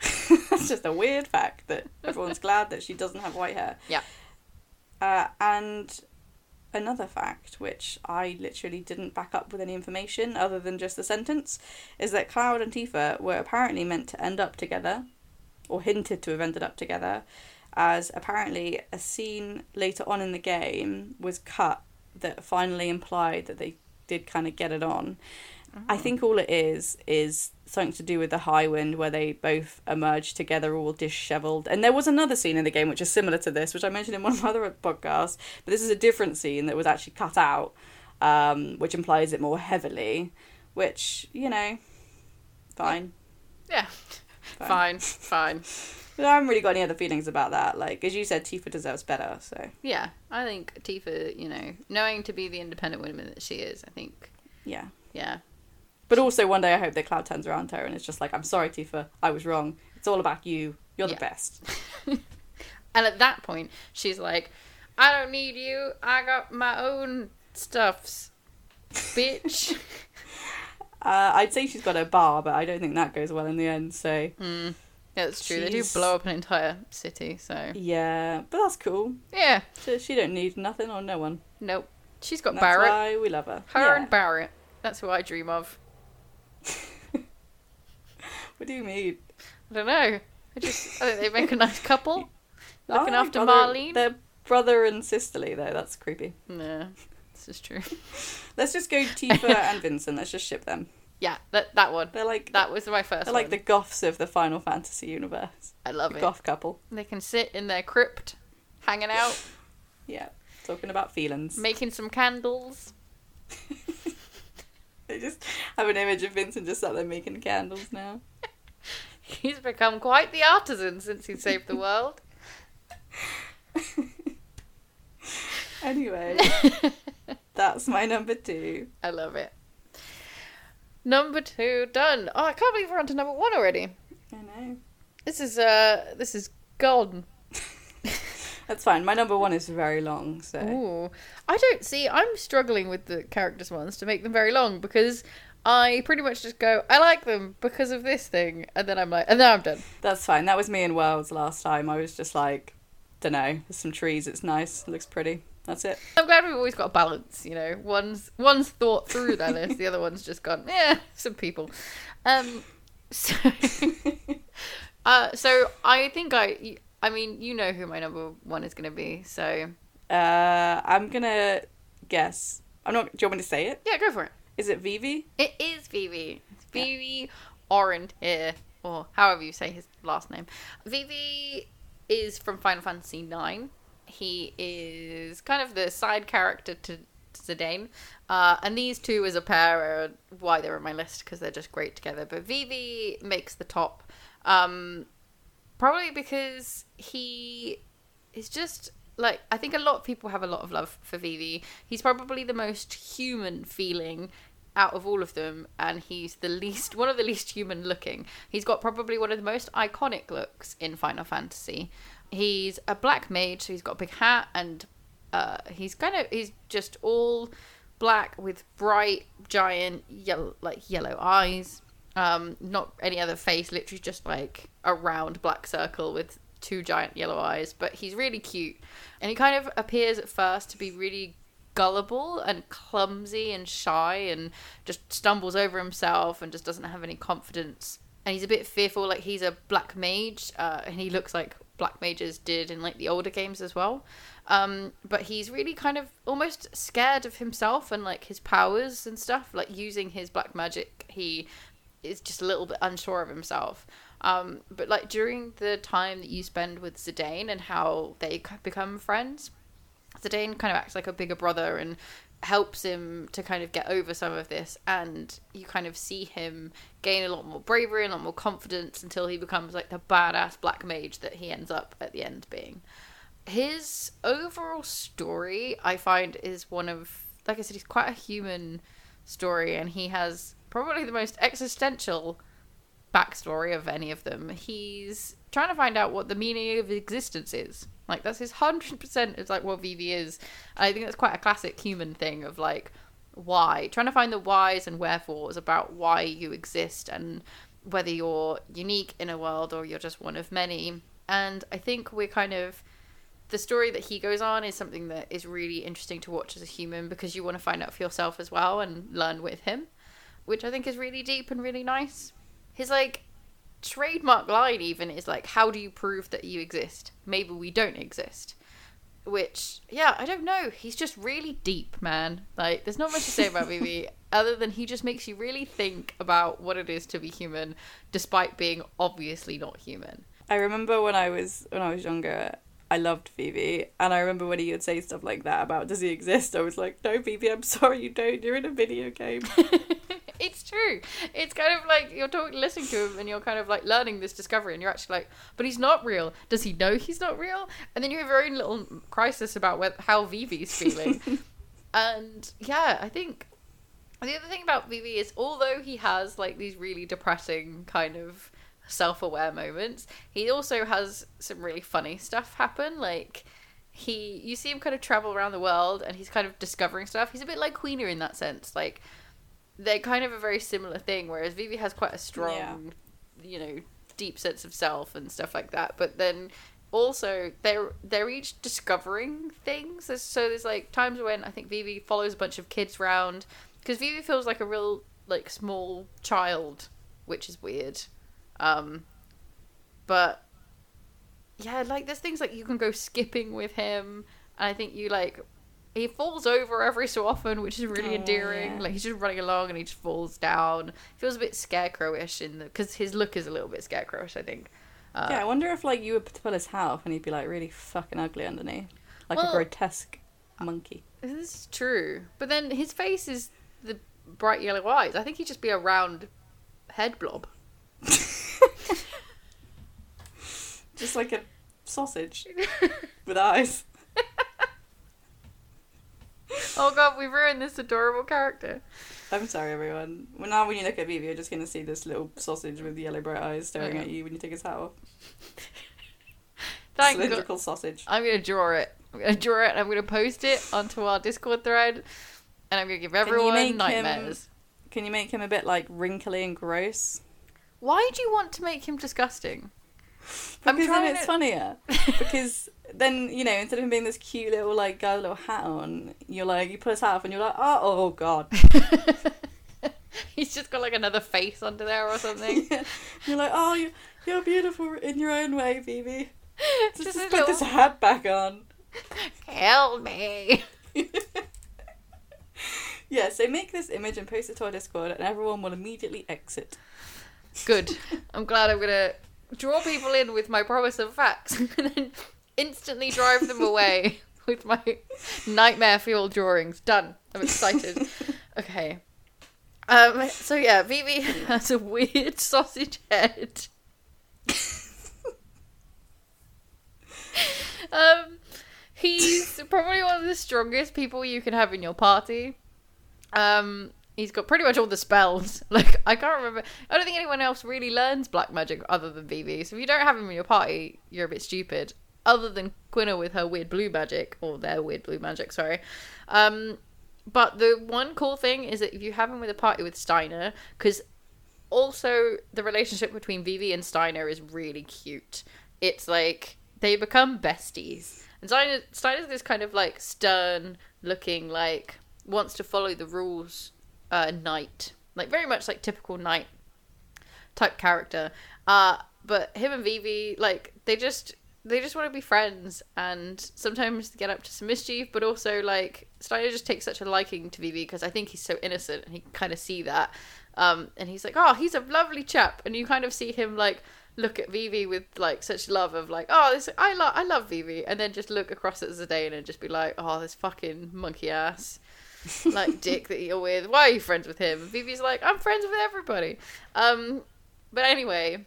S2: that's just a weird fact that everyone's glad that she doesn't have white hair.
S1: Yeah.
S2: Uh, and another fact, which I literally didn't back up with any information other than just the sentence, is that Cloud and Tifa were apparently meant to end up together, or hinted to have ended up together, as apparently a scene later on in the game was cut that finally implied that they did kind of get it on. I think all it is is something to do with the Highwind where they both emerge together all dishevelled. And there was another scene in the game which is similar to this, which I mentioned in one of my other podcasts, but this is a different scene that was actually cut out, um, which implies it more heavily, which, you know, fine.
S1: Yeah. Fine. Fine.
S2: But I haven't really got any other feelings about that. Like, as you said, Tifa deserves better, so
S1: Yeah, I think Tifa, you know, knowing to be the independent woman that she is, I think,
S2: yeah.
S1: yeah.
S2: But also one day I hope that Cloud turns around to her and it's just like, I'm sorry, Tifa, I was wrong. It's all about you. You're
S1: Yeah.
S2: the best.
S1: And at that point, she's like, I don't need you. I got my own stuffs, bitch.
S2: Uh, I'd say she's got a bar, but I don't think that goes well in the end. So
S1: yeah, that's true. They do blow up an entire city, so.
S2: yeah, but that's cool.
S1: Yeah,
S2: She, she don't need nothing or no one.
S1: nope. She's got
S2: And That's
S1: Barret.
S2: why we love her.
S1: Her
S2: Yeah.
S1: and Barret. That's who I dream of.
S2: What do you mean?
S1: I don't know. I just, I think they make a nice couple. Looking
S2: Oh,
S1: after
S2: brother-
S1: Marlene.
S2: They're brother and sisterly though. That's creepy.
S1: No, this is true.
S2: Let's just go Tifa and Vincent. Let's just ship them.
S1: Yeah, that that one.
S2: They're like
S1: That was my 1st
S2: they're like the goths of the Final Fantasy universe.
S1: I love
S2: The
S1: it.
S2: goth couple.
S1: They can sit in their crypt, hanging out,
S2: Yeah, talking about feelings.
S1: making some candles.
S2: I just have an image of Vincent just sat there making candles now.
S1: He's become quite the artisan since he saved the world.
S2: Anyway, that's my number two.
S1: I love it. Number two done. Oh, I can't believe we're on to number one already.
S2: I know.
S1: This is uh, this is golden.
S2: That's fine. My number one is very long, so
S1: Ooh, I don't see. I'm struggling with the characters ones to make them very long because I pretty much just go, I like them because of this thing, and then I'm like, and then I'm done.
S2: that's fine. That was me in Worlds last time. I was just like, don't know. There's some trees. It's nice. It looks pretty. That's it.
S1: I'm glad we've always got a balance. You know, one's one's thought through their list, the other one's just gone, yeah, some people. Um, so, uh, so I think I, I mean, you know who my number one is going to be. So
S2: Uh, I'm gonna guess. I'm not. Do you want me to say it?
S1: yeah, go for it.
S2: Is it Vivi?
S1: It is Vivi. It's Vivi Orange here, or however you say his last name. Vivi is from Final Fantasy IX. He is kind of the side character to Zidane. Uh, and these two as a pair are why they're on my list because they're just great together. But Vivi makes the top. Um, probably because he is just like I think a lot of people have a lot of love for Vivi. He's probably the most human feeling out of all of them and he's the least one of the least human looking. He's got probably one of the most iconic looks in Final Fantasy. He's a black mage, so he's got a big hat and uh, he's kind of he's just all black with bright giant yellow like yellow eyes um not any other face literally just like a round black circle with two giant yellow eyes but he's really cute. And he kind of appears at first to be really gullible and clumsy and shy and just stumbles over himself and just doesn't have any confidence. And he's a bit fearful like he's a black mage uh, and he looks like black mages did in like the older games as well. Um, but he's really kind of almost scared of himself and like his powers and stuff like using his black magic he is just a little bit unsure of himself. Um, but like during the time that you spend with Zidane and how they become friends Zidane kind of acts like a bigger brother and helps him to kind of get over some of this and you kind of see him gain a lot more bravery and a lot more confidence until he becomes like the badass black mage that he ends up at the end being. His overall story i find is one of like i said he's quite a human story and he has probably the most existential backstory of any of them. He's trying to find out what the meaning of existence is. Like that's his 100% is like what vivi is. I think that's quite a classic human thing of like why. Trying to find the whys and wherefores about why you exist and whether you're unique in a world or you're just one of many. And i think we're kind of the story that he goes on is something that is really interesting to watch as a human because you want to find out for yourself as well and learn with him, which I think is really deep and really nice. His like trademark line even is like, "How do you prove that you exist? Maybe we don't exist." Which, yeah, I don't know. He's just really deep, man. Like, there's not much to say about Vivi other than he just makes you really think about what it is to be human, despite being obviously not human.
S2: I remember when I was when I was younger, I loved Phoebe, and I remember when he would say stuff like that about does he exist? I was like, no, Phoebe, I'm sorry, you don't. You're in a video game.
S1: it's true. It's kind of like you're talking, listening to him, and you're kind of like learning this discovery, and you're actually like, but he's not real. Does he know he's not real? And then you have your own little crisis about where, how Vivi's feeling. and yeah, I think the other thing about Vivi is although he has like these really depressing kind of self-aware moments, he also has some really funny stuff happen. Like he, you see him kind of travel around the world, and he's kind of discovering stuff. He's a bit like Quina in that sense, like they're kind of a very similar thing. Whereas Vivi has quite a strong,
S2: Yeah.
S1: you know, deep sense of self and stuff like that. But then also they're they're each discovering things. There's- So there's like times when I think Vivi follows a bunch of kids around because Vivi feels like a real like small child, which is weird. Um, but yeah, like there's things like you can go skipping with him, and I think you like he falls over every so often, which is really
S2: Oh,
S1: endearing.
S2: yeah.
S1: Like he's just running along and he just falls down. Feels a bit scarecrowish in the because his look is a little bit scarecrowish. I think. Uh,
S2: yeah, I wonder if like you would pull his hat off and he'd be like really fucking ugly underneath, like
S1: Well-
S2: a grotesque monkey.
S1: This is true, but then his face is the bright yellow eyes. I think he'd just be a round head blob.
S2: Just like a sausage with eyes.
S1: oh god, we ruined this adorable character.
S2: I'm sorry, everyone. Well, now when you look at Vivi, you're just gonna see this little sausage with yellow bright eyes oh, staring
S1: Yeah.
S2: at you when you take his hat off.
S1: Thank God.
S2: cylindrical sausage.
S1: I'm gonna draw it. I'm gonna draw it and I'm gonna post it onto our Discord thread, and I'm gonna give everyone
S2: make him-
S1: nightmares.
S2: Can you make him a bit like wrinkly and gross?
S1: Why do you want to make him disgusting? I'm
S2: Because then it's
S1: to-
S2: funnier. because then you know instead of him being this cute little like guy with a little hat on, you're like you put his hat off and you're like oh oh god.
S1: He's just got like another face under there or something.
S2: you're like oh you you're beautiful in your own way, Phoebe. Just,
S1: Just
S2: just put this hat back on.
S1: Help me.
S2: yeah, so make this image and post it to our Discord, and everyone will immediately exit.
S1: Good. I'm glad I'm gonna draw people in with my promise of facts and then instantly drive them away with my nightmare fueled drawings. Done. I'm excited. Okay. Um, so yeah, Vivi has a weird sausage head. um, he's probably one of the strongest people you can have in your party. Um, he's got pretty much all the spells. Like I can't remember. I don't think anyone else really learns black magic other than Vivi. So if you don't have him in your party, you're a bit stupid. Other than Quina with her weird blue magic or their weird blue magic, sorry. Um, but the one cool thing is that if you have him with a party with Steiner, because also the relationship between Vivi and Steiner is really cute. It's like they become besties. And Steiner, Steiner's this kind of like stern looking, like wants to follow the rules uh, knight. Like very much like typical knight type character. Uh, but him and Vivi, like they just they just want to be friends and sometimes get up to some mischief, but also like Steiner just takes such a liking to Vivi because I think he's so innocent and he kind of see that. Um, and he's like, oh, he's a lovely chap, and you kind of see him like look at Vivi with like such love of like, oh, this I love I love Vivi, and then just look across at Zidane and just be like, oh, this fucking monkey ass like dick that you're with. Why are you friends with him? And Vivi's like, I'm friends with everybody. Um, but anyway,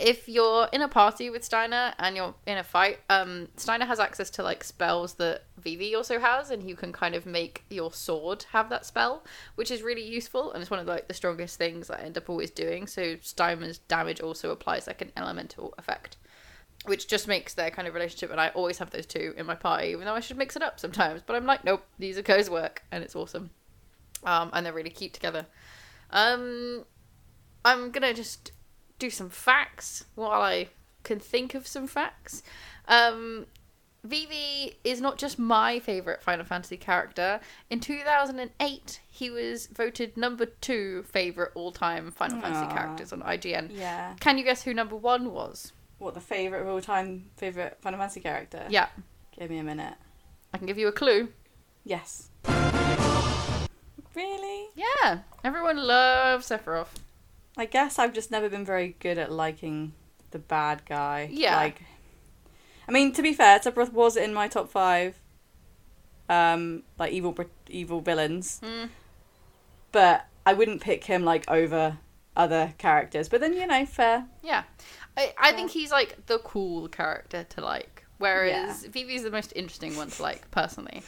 S1: if you're in a party with Steiner and you're in a fight, um, Steiner has access to like spells that Vivi also has, and you can kind of make your sword have that spell, which is really useful, and it's one of like the strongest things I end up always doing. So Steiner's damage also applies like an elemental effect. Which just makes their kind of relationship, and I always have those two in my party, even though I should mix it up sometimes. But I'm like, nope, these are guys work, and it's awesome. Um, and they're really cute together. Um, I'm gonna just do some facts while I can think of some facts. Um, Vivi is not just my favorite Final Fantasy character. In 2008, he was voted number two favorite all-time Final Fantasy characters on IGN.
S2: Yeah.
S1: Can you guess who number one was?
S2: What the favorite of all time favorite Final Fantasy character?
S1: Yeah,
S2: Give me a minute.
S1: I can give you a clue.
S2: Yes. Really?
S1: Yeah, everyone loves Sephiroth.
S2: I guess I've just never been very good at liking the bad guy.
S1: Yeah.
S2: Like, I mean, to be fair, Sephiroth was in my top five. Um, like evil, br- evil villains.
S1: Mm.
S2: But I wouldn't pick him like over other characters. But then you know, fair.
S1: Yeah, I, I think he's like the cool character to like, whereas Vivi's the most interesting one to like personally.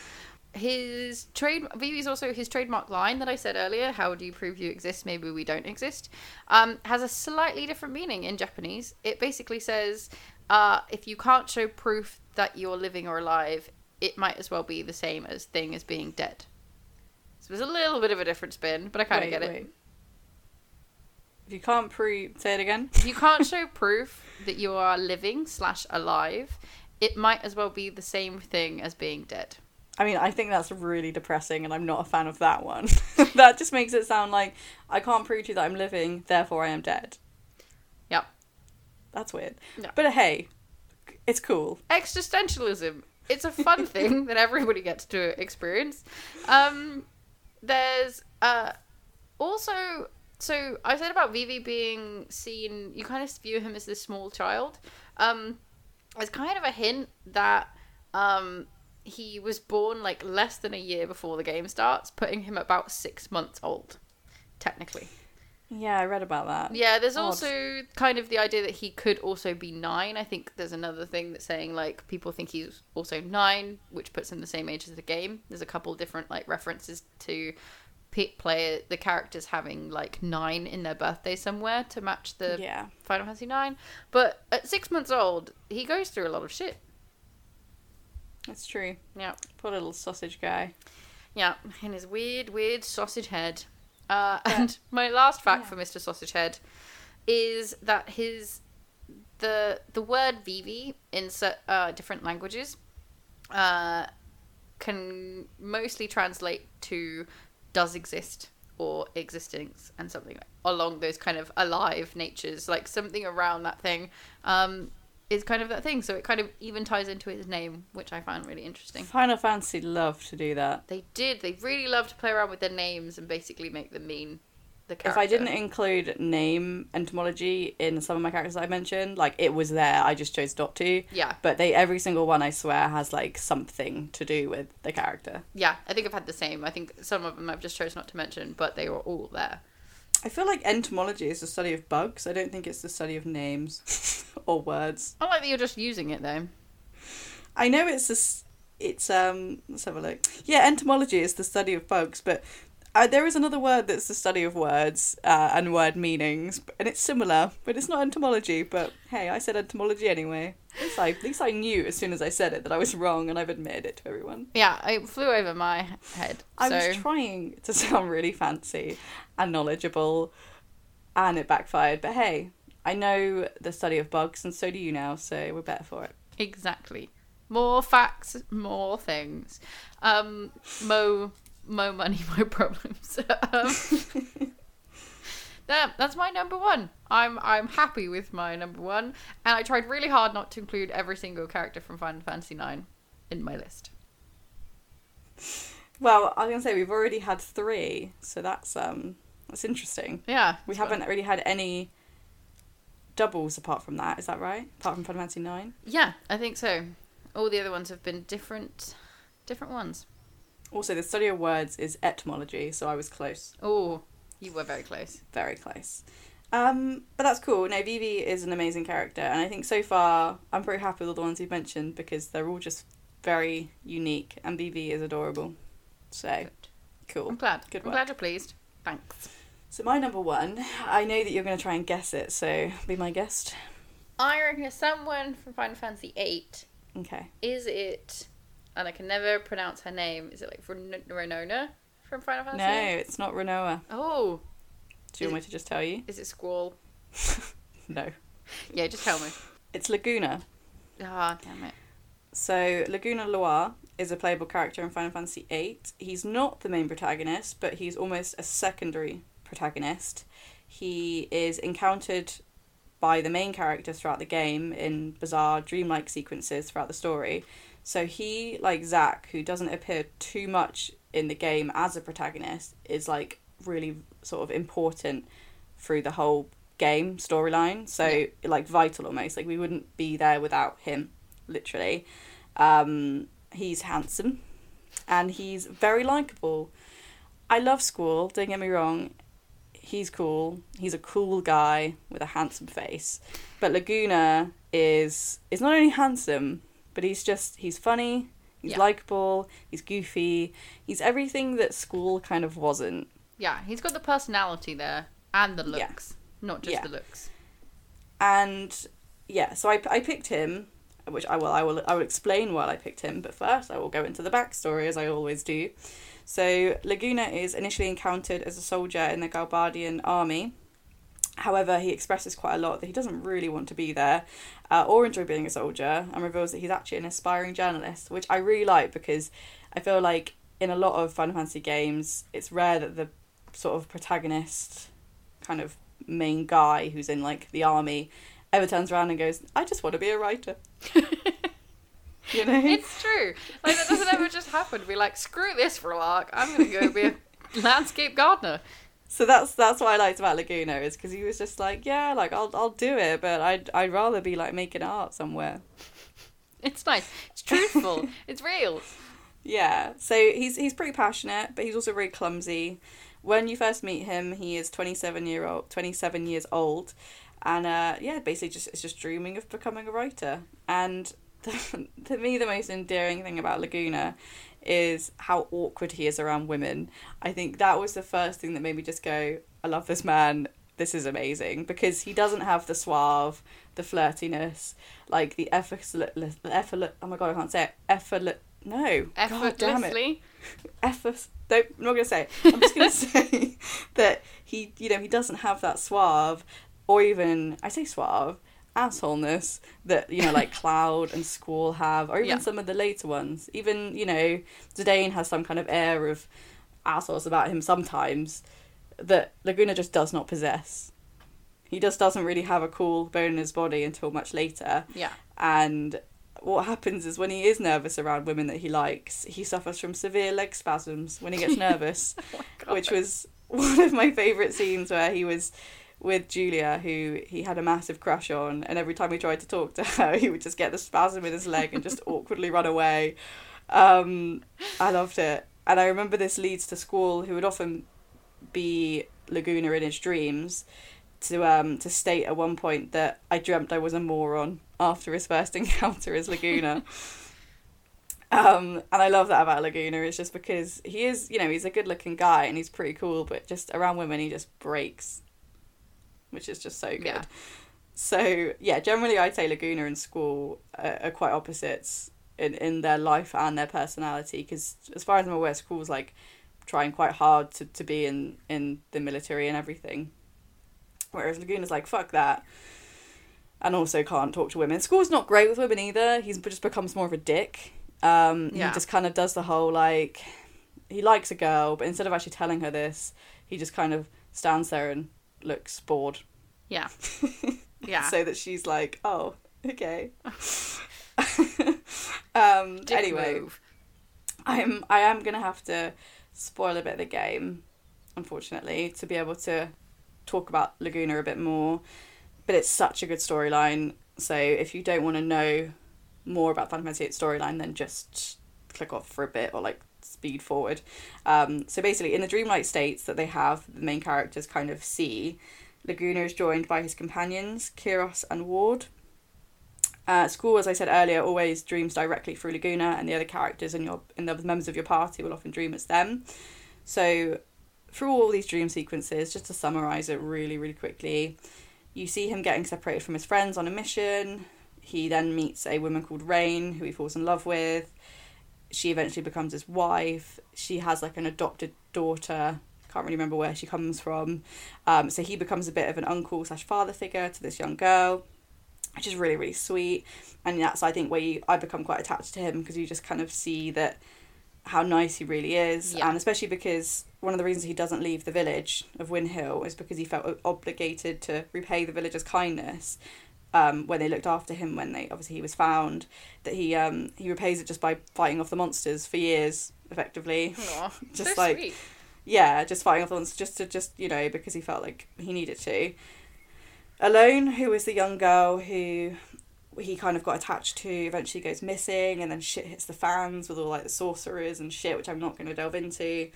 S1: His trade Vivi's also his trademark line that I said earlier. How do you prove you exist? Maybe we don't exist. Um, has a slightly different meaning in Japanese. It basically says, uh, if you can't show proof that you're living or alive, it might as well be the same as thing as being dead. So it's a little bit of a different spin, but I kind of
S2: Wait,
S1: get it.
S2: wait. If you can't prove, say it again.
S1: If you can't show proof that you are living slash alive, it might as well be the same thing as being dead.
S2: I mean, I think that's really depressing, and I'm not a fan of that one. that just makes it sound like I can't prove to you that I'm living, therefore I am dead.
S1: Yep.
S2: That's weird.
S1: No.
S2: But hey, it's cool.
S1: Existentialism. It's a fun thing that everybody gets to experience. Um, there's uh, also so I said about Vivi being seen. You kind of view him as this small child. Um, there's kind of a hint that um, he was born like less than a year before the game starts, putting him about six months old, technically.
S2: Yeah, I read about that.
S1: Yeah, there's
S2: Odd.
S1: also kind of the idea that he could also be nine. I think there's another thing that's saying like people think he's also nine, which puts him the same age as the game. There's a couple different like references to player the characters having like nine in their birthday somewhere to match the
S2: Yeah.
S1: Final Fantasy nine. But at six months old, he goes through a lot of shit.
S2: That's true.
S1: Yeah.
S2: Poor little sausage guy.
S1: Yeah, in his weird, weird sausage head. Uh, and my last fact
S2: yeah.
S1: for Mr. Sausage Head is that his the the word Vivi in uh, different languages uh, can mostly translate to does exist or existence and something along those kind of alive natures, like something around that thing. Um, is kind of that thing, so it kind of even ties into his name, which I found really interesting.
S2: Final Fantasy love to do that.
S1: They did. They really love to play around with their names and basically make them mean the
S2: If. I didn't include name entomology in some of my characters I mentioned, like it was there, I just chose not to.
S1: Yeah.
S2: But they every single one I swear has like something to do with the character.
S1: Yeah, I think I've had the same. I think some of them I've just chose not to mention, but they were all there.
S2: I feel like entomology is the study of bugs. I don't think it's the study of names or words.
S1: I like that you're just using it though.
S2: I know it's this. It's um. Let's have a look. Yeah, entomology is the study of bugs, but uh, there is another word that's the study of words uh, and word meanings, and it's similar, but it's not entomology. But hey, I said entomology anyway. At least I, at least I knew as soon as I said it that I was wrong, and I've admitted it to everyone.
S1: Yeah, it flew over my head.
S2: I
S1: so
S2: was trying to sound really fancy and knowledgeable, and it backfired. But hey, I know the study of bugs, and so do you now, so we're better for it.
S1: exactly. More facts, more things. Um, mo, mo money, mo problems. um, that, that's my number one. I'm I'm happy with my number one, and I tried really hard not to include every single character from Final Fantasy IX in my list.
S2: Well, I was gonna say we've already had three, so that's um that's interesting.
S1: Yeah,
S2: We
S1: fun.
S2: haven't really had any doubles apart from that. Is that right? Apart from Final Fantasy Nine.
S1: Yeah, I think so. All the other ones have been different, different ones.
S2: Also, the study of words is etymology, so I was close,
S1: Oh, you were very close.
S2: very close. Um, but that's cool. No, Vivi is an amazing character, and I think so far I'm pretty happy with all the ones you've mentioned because they're all just very unique, and Vivi is adorable. So
S1: Good.
S2: cool.
S1: I'm glad.
S2: Good
S1: I'm
S2: work.
S1: glad you're pleased. Thanks.
S2: So my number one, I know that you're going to try and guess it, so be my guest.
S1: I reckon it's someone from Final Fantasy VIII.
S2: Okay.
S1: Is it? And I can never pronounce her name. Is it like Ren- Renona from Final Fantasy?
S2: No, it's not Rinoa.
S1: Oh,
S2: Do you want me to just tell you?
S1: is it Squall?
S2: No.
S1: Yeah, just tell me.
S2: It's Laguna.
S1: Ah, damn it.
S2: So Laguna Loire is a playable character in Final Fantasy VIII. He's not the main protagonist, but he's almost a secondary protagonist. He is encountered by the main character throughout the game in bizarre dreamlike sequences throughout the story. So he, like Zack, who doesn't appear too much in the game as a protagonist, is like really sort of important through the whole game storyline. So like vital almost. Like we wouldn't be there without him, literally. Um, he's handsome and he's very likable. I love Squall, don't get me wrong. He's cool. He's a cool guy with a handsome face. But Laguna is is not only handsome, but he's just he's funny, he's
S1: Yeah.
S2: likable, he's goofy. He's everything that Squall kind of wasn't.
S1: Yeah, he's got the personality there and the
S2: Yeah.
S1: looks, not just
S2: Yeah.
S1: the looks.
S2: and yeah, so I, I picked him, which I will I will I will explain why I picked him, but first I will go into the backstory as I always do. So Laguna is initially encountered as a soldier in the Galbadian army. However, he expresses quite a lot that he doesn't really want to be there uh, or enjoy being a soldier, and reveals that he's actually an aspiring journalist, which I really like because I feel like in a lot of Final Fantasy games, it's rare that the sort of protagonist, kind of main guy who's in like the army, ever turns around and goes, "I just want to be a writer." you know,
S1: It's true. Like that doesn't ever just happen. Be like, screw this for a lark. I'm gonna go be a landscape gardener.
S2: So that's that's what I liked about Laguna is because he was just like, "Yeah, like I'll I'll do it, but I'd I'd rather be like making art somewhere."
S1: It's nice. It's truthful. it's real.
S2: Yeah, so he's he's pretty passionate, but he's also very clumsy. When you first meet him, he is twenty seven year old, twenty seven years old, and uh, yeah, basically just is just dreaming of becoming a writer. And to me, the most endearing thing about Laguna is how awkward he is around women. I think that was the first thing that made me just go, I love this man. This is amazing because he doesn't have the suave, the flirtiness, like the effortless, effortless. Oh my god, I can't say it. Effortless. No, God damn it
S1: Effortlessly.
S2: effort. Don't, I'm not to say. It. I'm just to say that he, you know, he doesn't have that suave, or even I say suave assholeness that you know, like Cloud and Squall have, or even
S1: Yeah.
S2: some of the later ones. Even you know, Zidane has some kind of air of assholes about him sometimes that Laguna just does not possess. He just doesn't really have a cool bone in his body until much later.
S1: Yeah.
S2: And what happens is when he is nervous around women that he likes, he suffers from severe leg spasms when he gets nervous, oh
S1: God.
S2: which was one of my favourite scenes where he was with Julia, who he had a massive crush on, and every time he tried to talk to her, he would just get the spasm in his leg and just awkwardly run away. Um, I loved it. And I remember this leads to Squall, who would often be Laguna in his dreams, to um to state at one point that I dreamt I was a moron after his first encounter as Laguna. um, and I love that about Laguna. It's just because he is, you know, he's a good looking guy and he's pretty cool, but just around women he just breaks, which is just so good.
S1: Yeah.
S2: So yeah, generally I'd say Laguna and Squall are, are quite opposites in in their life and their personality. Because as far as I'm aware, Squall's like trying quite hard to, to be in in the military and everything, whereas Laguna's like fuck that, and also can't talk to women. Squall's not great with women either. He's just becomes more of a dick. Um,
S1: Yeah.
S2: He just kind of does the whole like he likes a girl, but instead of actually telling her this, he just kind of stands there and looks bored
S1: Yeah. Yeah.
S2: so that she's like, oh, okay. um,
S1: Dick
S2: anyway,
S1: move.
S2: I'm I am gonna have to spoil a bit of the game, unfortunately, to be able to talk about Laguna a bit more. But it's such a good storyline. So if you don't want to know more about Final Fantasy VIII storyline, then just click off for a bit or like speed forward. Um, so basically, in the dreamlike states that they have, the main characters kind of see. Laguna is joined by his companions, Kiros and Ward. Uh, Squall, as I said earlier, always dreams directly through Laguna, and the other characters and your and the members of your party will often dream as them. So, through all these dream sequences, just to summarize it really, really quickly, you see him getting separated from his friends on a mission. He then meets a woman called Raine, who he falls in love with. She eventually becomes his wife. She has like an adopted daughter. Can't really remember where she comes from. Um, so he becomes a bit of an uncle slash father figure to this young girl, which is really really sweet. And that's I think where you, I become quite attached to him because you just kind of see that how nice he really is,
S1: Yeah.
S2: and especially because one of the reasons he doesn't leave the village of Winhill is because he felt obligated to repay the villagers' kindness. Um, when they looked after him, when they obviously he was found, that he um, he repays it just by fighting off the monsters for years, effectively.
S1: Aw,
S2: Just
S1: so
S2: like-
S1: sweet.
S2: yeah, just fighting off the monsters, just to just you know because he felt like he needed to. Ellone, who was the young girl who he kind of got attached to, eventually goes missing, and then shit hits the fans with all like the sorcerers and shit, which I'm not going to delve into.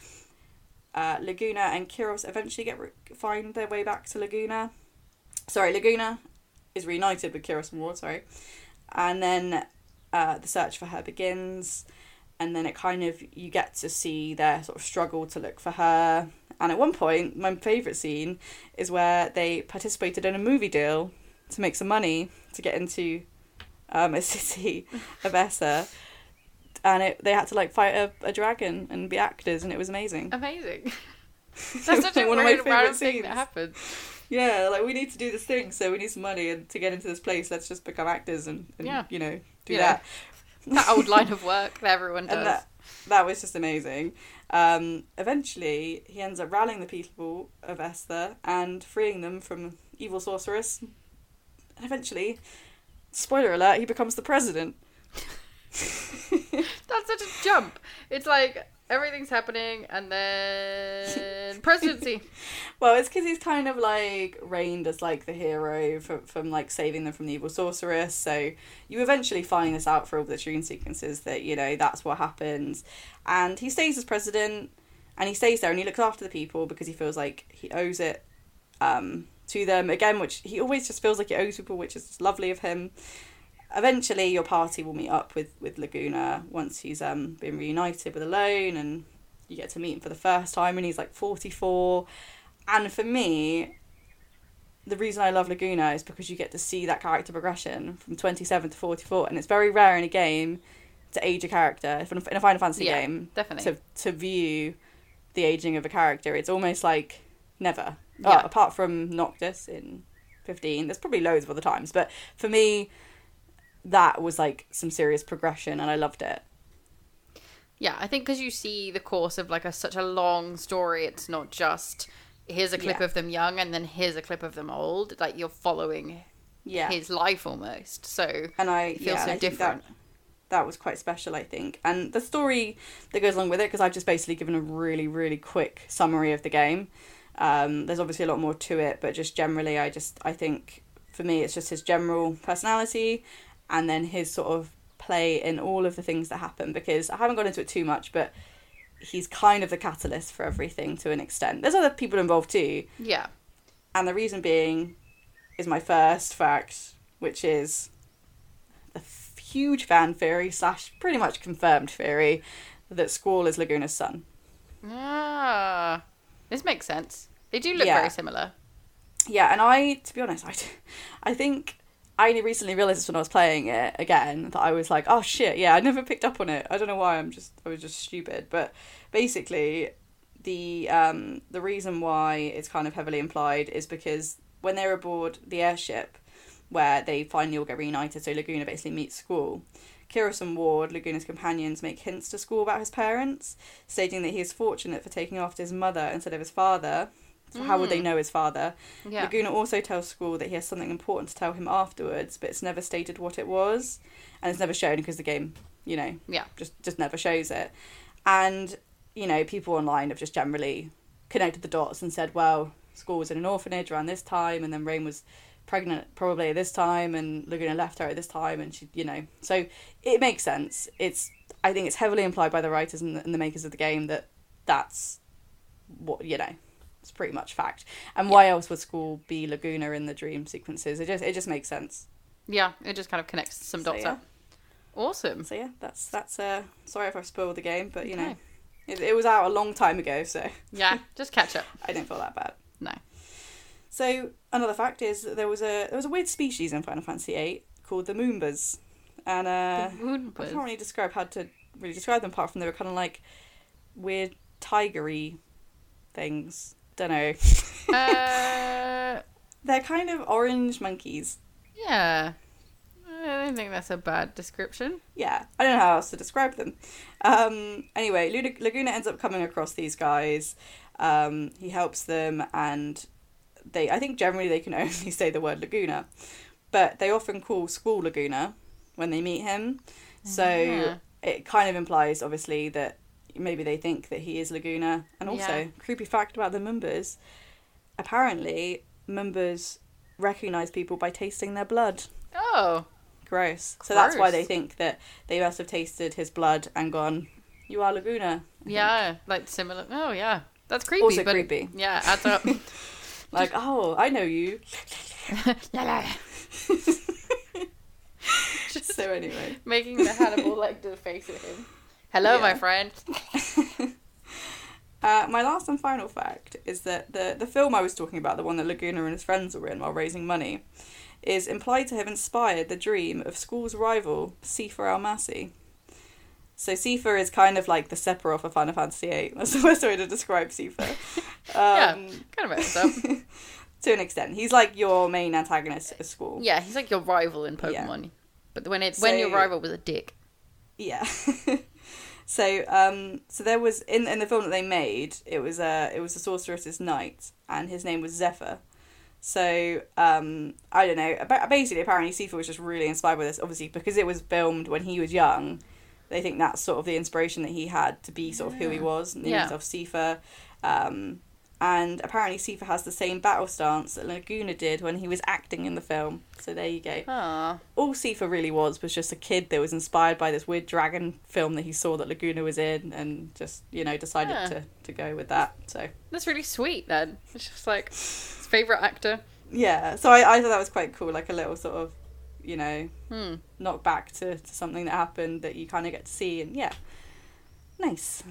S2: Uh, Laguna and Kiros eventually get re- find their way back to Laguna. Sorry, Laguna is reunited with and Ward. Sorry, and then uh, the search for her begins, and then it kind of you get to see their sort of struggle to look for her. And at one point, my favourite scene is where they participated in a movie deal to make some money to get into um, a city of Esthar. And it, they had to like fight a, a dragon and be actors, and it was amazing.
S1: Amazing. That's such a
S2: One of my
S1: weird random thing that happened.
S2: Yeah, like we need to do this thing, so we need some money, and to get into this place, let's just become actors and, and
S1: Yeah.
S2: you know do
S1: know,
S2: that.
S1: That old line of work that everyone does.
S2: and that that was just amazing. Um, eventually, he ends up rallying the people of Esthar and freeing them from evil sorceress. And eventually, spoiler alert, he becomes the president.
S1: That's such a jump. It's like everything's happening and then presidency.
S2: Well, it's because he's kind of like reigned as like the hero from, from like saving them from the evil sorceress. So you eventually find this out for all the dream sequences that you know that's what happens, and he stays as president, and he stays there and he looks after the people because he feels like he owes it um, to them again, which he always just feels like he owes people, which is lovely of him. Eventually your party will meet up with with Laguna once he's um been reunited with Ellone, and you get to meet him for the first time, and he's like forty four. And for me, the reason I love Laguna is because you get to see that character progression from twenty seven to forty four, and it's very rare in a game to age a character in a Final Fantasy
S1: Yeah,
S2: game
S1: definitely.
S2: to to view the aging of a character. It's almost like never. Oh, apart from Noctis in 15. There's probably loads of other times, but for me, that was like some serious progression and I loved it.
S1: Yeah, I think because you see the course of like a such a long story, it's not just here's a clip
S2: Yeah.
S1: of them young and then here's a clip of them old. Like you're following
S2: Yeah.
S1: his life almost. So
S2: and I
S1: it feels
S2: yeah,
S1: so
S2: I
S1: different.
S2: That, that was quite special, I think. And the story that goes along with it, because I've just basically given a really, really quick summary of the game. Um, there's obviously a lot more to it, but just generally, I just I think for me, it's just his general personality, and then his sort of play in all of the things that happen. Because I haven't gone into it too much, but he's kind of the catalyst for everything to an extent. There's other people involved too,
S1: yeah,
S2: and the reason being is my first fact, which is the f- huge fan theory slash pretty much confirmed theory that Squall is Laguna's son.
S1: ah, this makes sense. They do look
S2: Yeah.
S1: very similar.
S2: Yeah, and I, to be honest, I, I think I only recently realised this when I was playing it again that I was like, oh shit, yeah, I never picked up on it. I don't know why. I'm just, I was just stupid. But basically, the um the reason why it's kind of heavily implied is because when they're aboard the airship, where they finally all get reunited, so Laguna basically meets Squall. Kiros and Ward, Laguna's companions, make hints to Squall about his parents, stating that he is fortunate for taking after his mother instead of his father. So how would they mm. know his father?
S1: Yeah.
S2: Laguna also tells Squall that he has something important to tell him afterwards, but it's never stated what it was, and it's never shown because the game, you know,
S1: Yeah.
S2: just just never shows it. And you know, people online have just generally connected the dots and said, well, Squall was in an orphanage around this time, and then Raine was pregnant probably at this time, and Laguna left her at this time, and she, you know, so it makes sense. It's I think it's heavily implied by the writers and the, and the makers of the game that that's what you know it's pretty much fact and why else would Squall be laguna in the dream sequences it just it just makes sense
S1: Yeah, it just kind of connects some
S2: So,
S1: dots
S2: yeah.
S1: up. Awesome.
S2: so yeah that's that's uh sorry if i've spoiled the game but you know it, it was out a long time ago so
S1: Yeah, just catch up.
S2: i don't feel that bad
S1: No.
S2: so another fact is that there was a there was a weird species in final fantasy VIII called the moombas and uh
S1: The Moonbirds.
S2: i can't really describe how to really describe them apart from they were kind of like weird tigery things don't know
S1: uh,
S2: they're kind of orange monkeys
S1: yeah. I don't think that's a bad description.
S2: yeah, I don't know how else to describe them. Um, anyway, Luna, Laguna ends up coming across these guys. Um, he helps them, and they. I think generally they can only say the word Laguna, but they often call Squall Laguna when they meet him. So
S1: Yeah.
S2: it kind of implies, obviously, that maybe they think that he is Laguna. And also,
S1: Yeah.
S2: creepy fact about the Moombas: apparently, Moombas recognize people by tasting their blood.
S1: Oh,
S2: Gross. So that's why they think that they must have tasted his blood and gone, "You are Laguna." I
S1: yeah, like similar. Oh, yeah. That's creepy.
S2: Also
S1: but
S2: creepy.
S1: Yeah, adds up.
S2: Like, oh, I know you.
S1: La.
S2: So anyway,
S1: Making the Hannibal Lecter face at him. Hello, my
S2: Yeah.
S1: friend.
S2: uh, my last and final fact is that the the film I was talking about, the one that Laguna and his friends were in while raising money, is implied to have inspired the dream of Squall's rival, Seifer Almasy. So Seifer is kind of like the Sephiroth of Final Fantasy VIII. That's the best way to describe Seifer.
S1: Yeah,
S2: Um,
S1: kind of adds up.
S2: to an extent. He's like your main antagonist at school.
S1: Yeah, he's like your rival in
S2: Yeah.
S1: Pokemon. But when it when your rival was a dick.
S2: Yeah. So um so there was in in the film that they made, it was uh it was the sorceress's knight and his name was Zephyr. So um I don't know, basically apparently Seifer was just really inspired by this obviously because it was filmed when he was young. They think that's sort of the inspiration that he had to be sort of who he was and
S1: Yeah.
S2: himself Seifer. Um and apparently Seifer has the same battle stance that Laguna did when he was acting in the film. So there you go
S1: Ah,
S2: all Seifer really was was just a kid that was inspired by this weird dragon film that he saw that Laguna was in and just, you know, decided
S1: Yeah.
S2: to, to go with that. So,
S1: that's really sweet. Then it's just like his favorite actor.
S2: yeah. So I, I thought that was quite cool, like a little sort of, you know,
S1: Hmm.
S2: knock back to, to something that happened that you kind of get to see, and yeah, nice.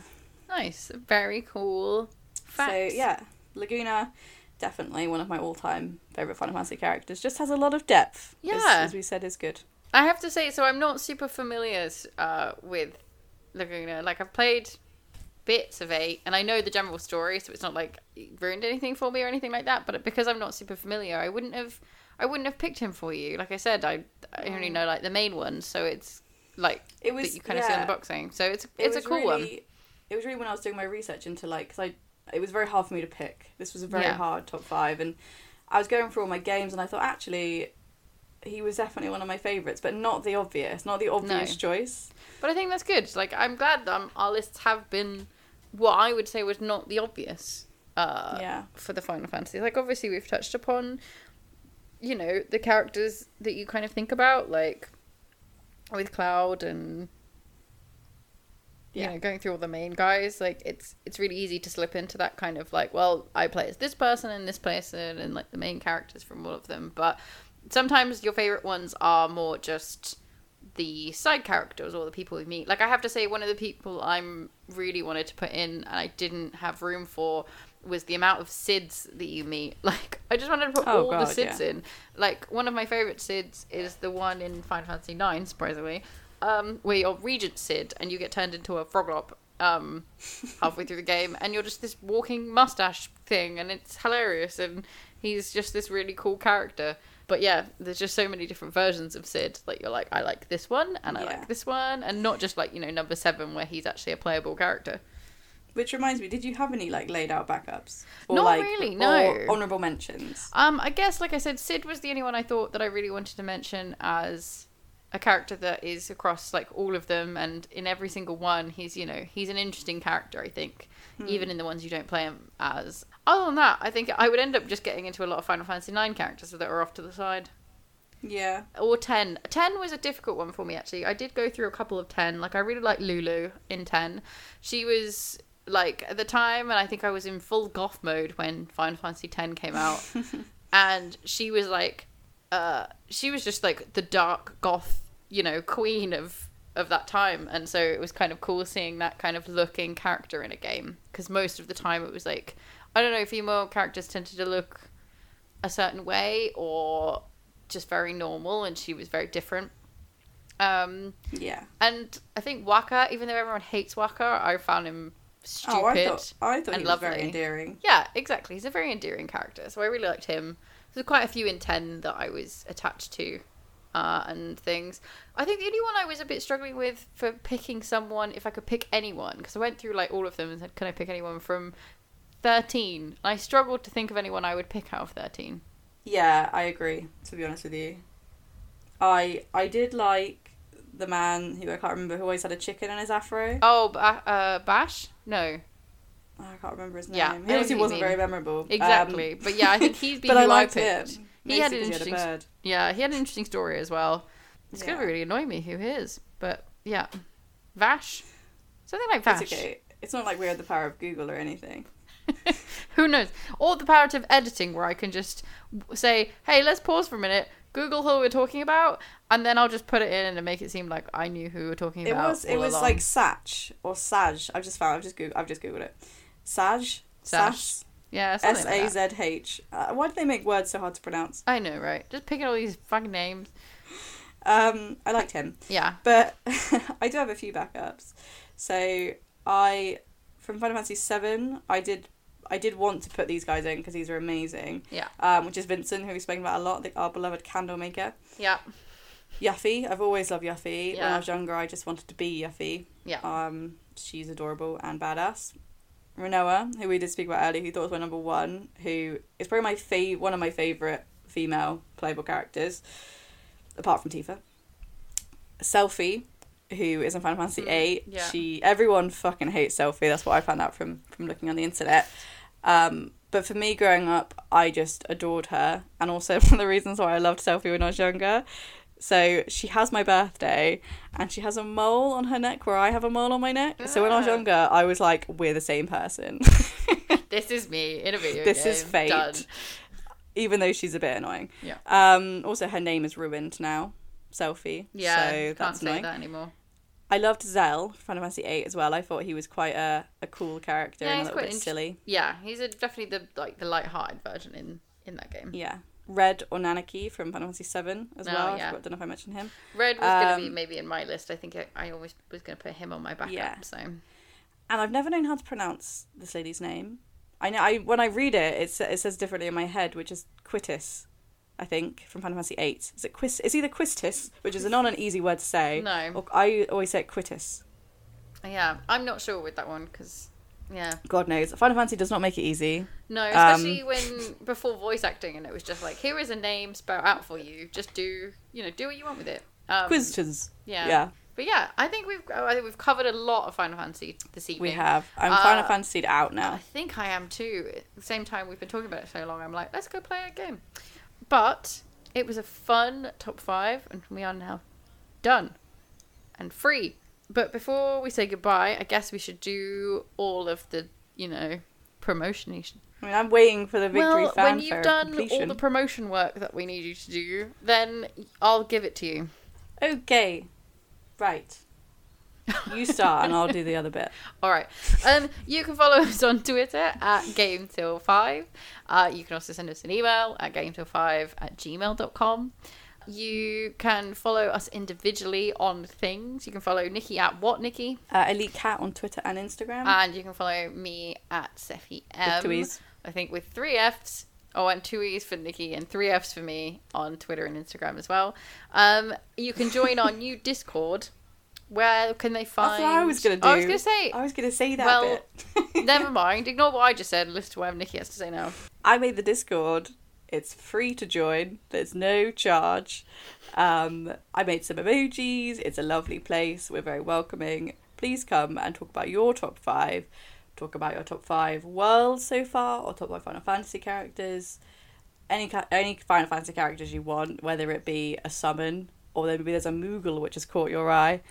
S1: Nice. Very cool. Facts.
S2: So yeah, Laguna, definitely one of my all-time favorite Final Fantasy characters. Just has a lot of depth.
S1: Yeah.
S2: as, we said, is good.
S1: I have to say, so I'm not super familiar uh, with Laguna. Like, I've played bits of 8, and I know the general story, so it's not like it ruined anything for me or anything like that. But because I'm not super familiar, I wouldn't have. I wouldn't have picked him for you. Like I said, I, I only know like the main ones, so it's like
S2: It was
S1: that you kind of see on
S2: yeah.
S1: the boxing. So it's
S2: It
S1: it's a
S2: was
S1: cool one.
S2: It was really when I was doing my research into like, because I, it was very hard for me to pick. This was a very
S1: Yeah.
S2: hard top five, and I was going through all my games, and I thought actually, he was definitely one of my favorites, but not the obvious, not the obvious
S1: No.
S2: choice.
S1: But I think that's good. Like I'm glad that um, our lists have been what I would say was not the obvious. Uh,
S2: Yeah.
S1: For the Final Fantasy, like obviously we've touched upon, you know, the characters that you kind of think about, like with Cloud and you
S2: Yeah.
S1: know going through all the main guys. Like it's it's really easy to slip into that kind of like, well, I play as this person and this person and like the main characters from all of them, but sometimes your favorite ones are more just the side characters or the people we meet. Like I have to say, one of the people I'm really wanted to put in and I didn't have room for was the amount of Cids that you meet. Like I just wanted to put
S2: Oh,
S1: all
S2: God,
S1: the Cids
S2: yeah.
S1: in. Like one of my favorite Cids is the one in Final Fantasy Nine, surprisingly, um, where you're Regent Cid and you get turned into a Froglop um, halfway through the game, and you're just this walking mustache thing, and it's hilarious, and he's just this really cool character. But yeah, there's just so many different versions of Cid. Like you're like, I like this one, and I
S2: Yeah.
S1: like this one, and not just like you know number seven where he's actually a playable character.
S2: Which reminds me, did you have any like laid out backups?
S1: Not
S2: like,
S1: really,
S2: or
S1: no.
S2: honorable mentions.
S1: Um, I guess, like I said, Cid was the only one I thought that I really wanted to mention as a character that is across like all of them, and in every single one, he's you know he's an interesting character. I think, even in the ones you don't play him as. Other than that, I think I would end up just getting into a lot of Final Fantasy 9 characters that are off to the side.
S2: Yeah.
S1: Or 10. 10 was a difficult one for me, actually. I did go through a couple of 10. Like, I really like Lulu in 10. She was, like, at the time, and I think I was in full goth mode when Final Fantasy 10 came out. and she was, like, uh, she was just, like, the dark goth, you know, queen of of that time. And so it was kind of cool seeing that kind of looking character in a game because most of the time it was like i don't know female characters tended to look a certain way or just very normal and she was very different. Um
S2: Yeah.
S1: and i think Wakka even though everyone hates Wakka i found him stupid
S2: Oh, I thought I thought
S1: and
S2: he was very endearing.
S1: yeah exactly. He's a very endearing character so i really liked him. There's quite a few in 10 that i was attached to uh, and things. I think the only one I was a bit struggling with for picking someone, if I could pick anyone, because I went through like all of them and said, "Can I pick anyone from 13?" I struggled to think of anyone I would pick out of 13.
S2: Yeah, I agree. To be honest with you, I I did like the man who I can't remember who always had a chicken in his afro.
S1: Oh, uh, Bash? No,
S2: I can't remember his name.
S1: Yeah,
S2: he obviously wasn't
S1: mean.
S2: very memorable. Um,
S1: exactly. but yeah, I think he's been
S2: but I liked
S1: picked.
S2: him.
S1: He had an interesting.
S2: He had.
S1: Yeah, he had an interesting story as well. It's
S2: Yeah.
S1: gonna really annoy me who he is, but yeah, Vash, something like Vash.
S2: It's okay. It's not like we had the power of Google or anything.
S1: Who knows? Or the power of editing, where I can just say, "Hey, let's pause for a minute. Google who we're talking about," and then I'll just put it in and make it seem like I knew who we were talking
S2: It
S1: about.
S2: was it was
S1: along.
S2: like Sach or Saj. I've just found. I've just Googled, I've just googled it. Saj.
S1: Sash.
S2: Sash.
S1: Yeah,
S2: S A. Z H. Uh, Why do they make words so hard to pronounce?
S1: I know, right? Just picking all these fucking names.
S2: Um, I liked him.
S1: Yeah.
S2: But I do have a few backups. So I, from Final Fantasy Seven, I did I did want to put these guys in because these are amazing.
S1: Yeah.
S2: Um, which is Vincent, who we've spoken about a lot, the, our beloved candle maker.
S1: Yeah.
S2: Yuffie, I've always loved Yuffie.
S1: Yeah.
S2: When I was younger, I just wanted to be Yuffie.
S1: Yeah.
S2: Um, she's adorable and badass. Rinoa, who we did speak about earlier, who thought was my number one, who is probably my fav- one of my favorite female playable characters, apart from Tifa. Selphie, who is in Final Fantasy
S1: Mm,
S2: VIII.
S1: yeah.
S2: She everyone fucking hates Selphie. That's what I found out from from looking on the internet. Um, but for me, growing up, I just adored her, and also one of the reasons why I loved Selphie when I was younger. So she has my birthday, and she has a mole on her neck where I have a mole on my neck. So when I was
S1: Ah.
S2: younger, I was like, "We're the same person,"
S1: This is me in a video
S2: This
S1: game.
S2: is fate.
S1: Done.
S2: even though she's a bit annoying.
S1: Yeah.
S2: Um, also, her name is ruined now. selfie.
S1: Yeah,
S2: so
S1: can't
S2: that's
S1: say
S2: annoying.
S1: that anymore.
S2: I loved Zell, Final Fantasy VIII as well. I thought he was quite a, a cool character
S1: Yeah,
S2: and a little
S1: quite
S2: bit silly.
S1: Yeah, he's a, definitely the like the light-hearted version in in that game.
S2: Yeah. Red or Nanaki from Final Fantasy VII as
S1: Oh,
S2: well.
S1: yeah.
S2: I forgot- don't know if I mentioned him.
S1: Red was gonna be
S2: Um,
S1: maybe in my list. I think I, I always was gonna put him on my backup.
S2: Yeah.
S1: So
S2: And I've never known how to pronounce this lady's name. I know I when I read it, it, it says differently in my head, which is Quittis, I think, from Final Fantasy VIII. Is it Quis? It's either Quistis, which is not an easy word to say.
S1: No.
S2: Or I always say Quittis.
S1: yeah, I'm not sure with that one because yeah,
S2: God knows. Final Fantasy does not make it easy.
S1: no,
S2: Um,
S1: especially when before voice acting and it was just like here is a name spelled out for you. Just do you know do what you want with it. Um,
S2: Quistis.
S1: Yeah.
S2: Yeah,
S1: But yeah, I think we've I think we've covered a lot of Final Fantasy this evening.
S2: we have. I'm
S1: Uh,
S2: Final Fantasy out now.
S1: I think I am too. At the same time, we've been talking about it so long. I'm like, let's go play a game. But it was a fun top five, and we are now done and free. But before we say goodbye, I guess we should do all of the, you know, promotion.
S2: I mean, I'm waiting for the victory
S1: Well, when you've done
S2: completion.
S1: all the promotion work that we need you to do, then I'll give it to you.
S2: Okay, right. You start, and I'll do the other bit.
S1: All right. Um, you can follow us on Twitter at GameTill5. Uh, you can also send us an email at GameTill5 at gmail.com. You can follow us individually on things. You can follow Nikki at what Nikki,
S2: Uh, Elite Cat on Twitter and Instagram.
S1: and you can follow me at Sephi M.
S2: two E's.
S1: I think with three F's. Oh, and two E's for Nikki and three F's for me on Twitter and Instagram as well. Um, you can join our new Discord. Where can they find?
S2: That's what I was gonna do.
S1: I was gonna say.
S2: I was gonna say that
S1: Well,
S2: bit.
S1: Never mind. Ignore what I just said. and Listen to what Nikki has to say now.
S2: I made the Discord. It's free to join. There's no charge. Um, I made some emojis. It's a lovely place. We're very welcoming. Please come and talk about your top five. Talk about your top five worlds so far, or top five Final Fantasy characters. Any any Final Fantasy characters you want, whether it be a summon or maybe there's a Moogle which has caught your eye.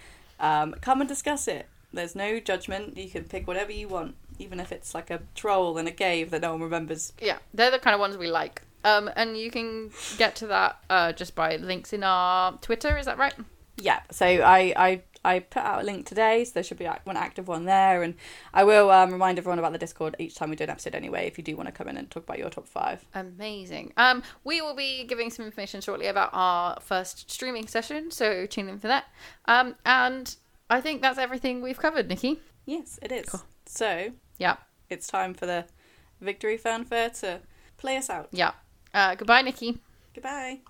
S2: Um, come and discuss it. There's no judgment. You can pick whatever you want, even if it's like a troll in a cave that no one remembers.
S1: Yeah, they're the kind of ones we like. Um, and you can get to that uh, just by links in our Twitter. Is that right?
S2: Yeah, so I, I I put out a link today, so there should be one active one there, and I will um, remind everyone about the Discord each time we do an episode anyway. If you do want to come in and talk about your top five,
S1: Amazing. Um, we will be giving some information shortly about our first streaming session, so tune in for that. Um, and I think that's everything we've covered, Nikki.
S2: yes, it is. So
S1: Yeah,
S2: it's time for the victory fanfare to play us out.
S1: yeah. Uh, goodbye, Nikki.
S2: Goodbye.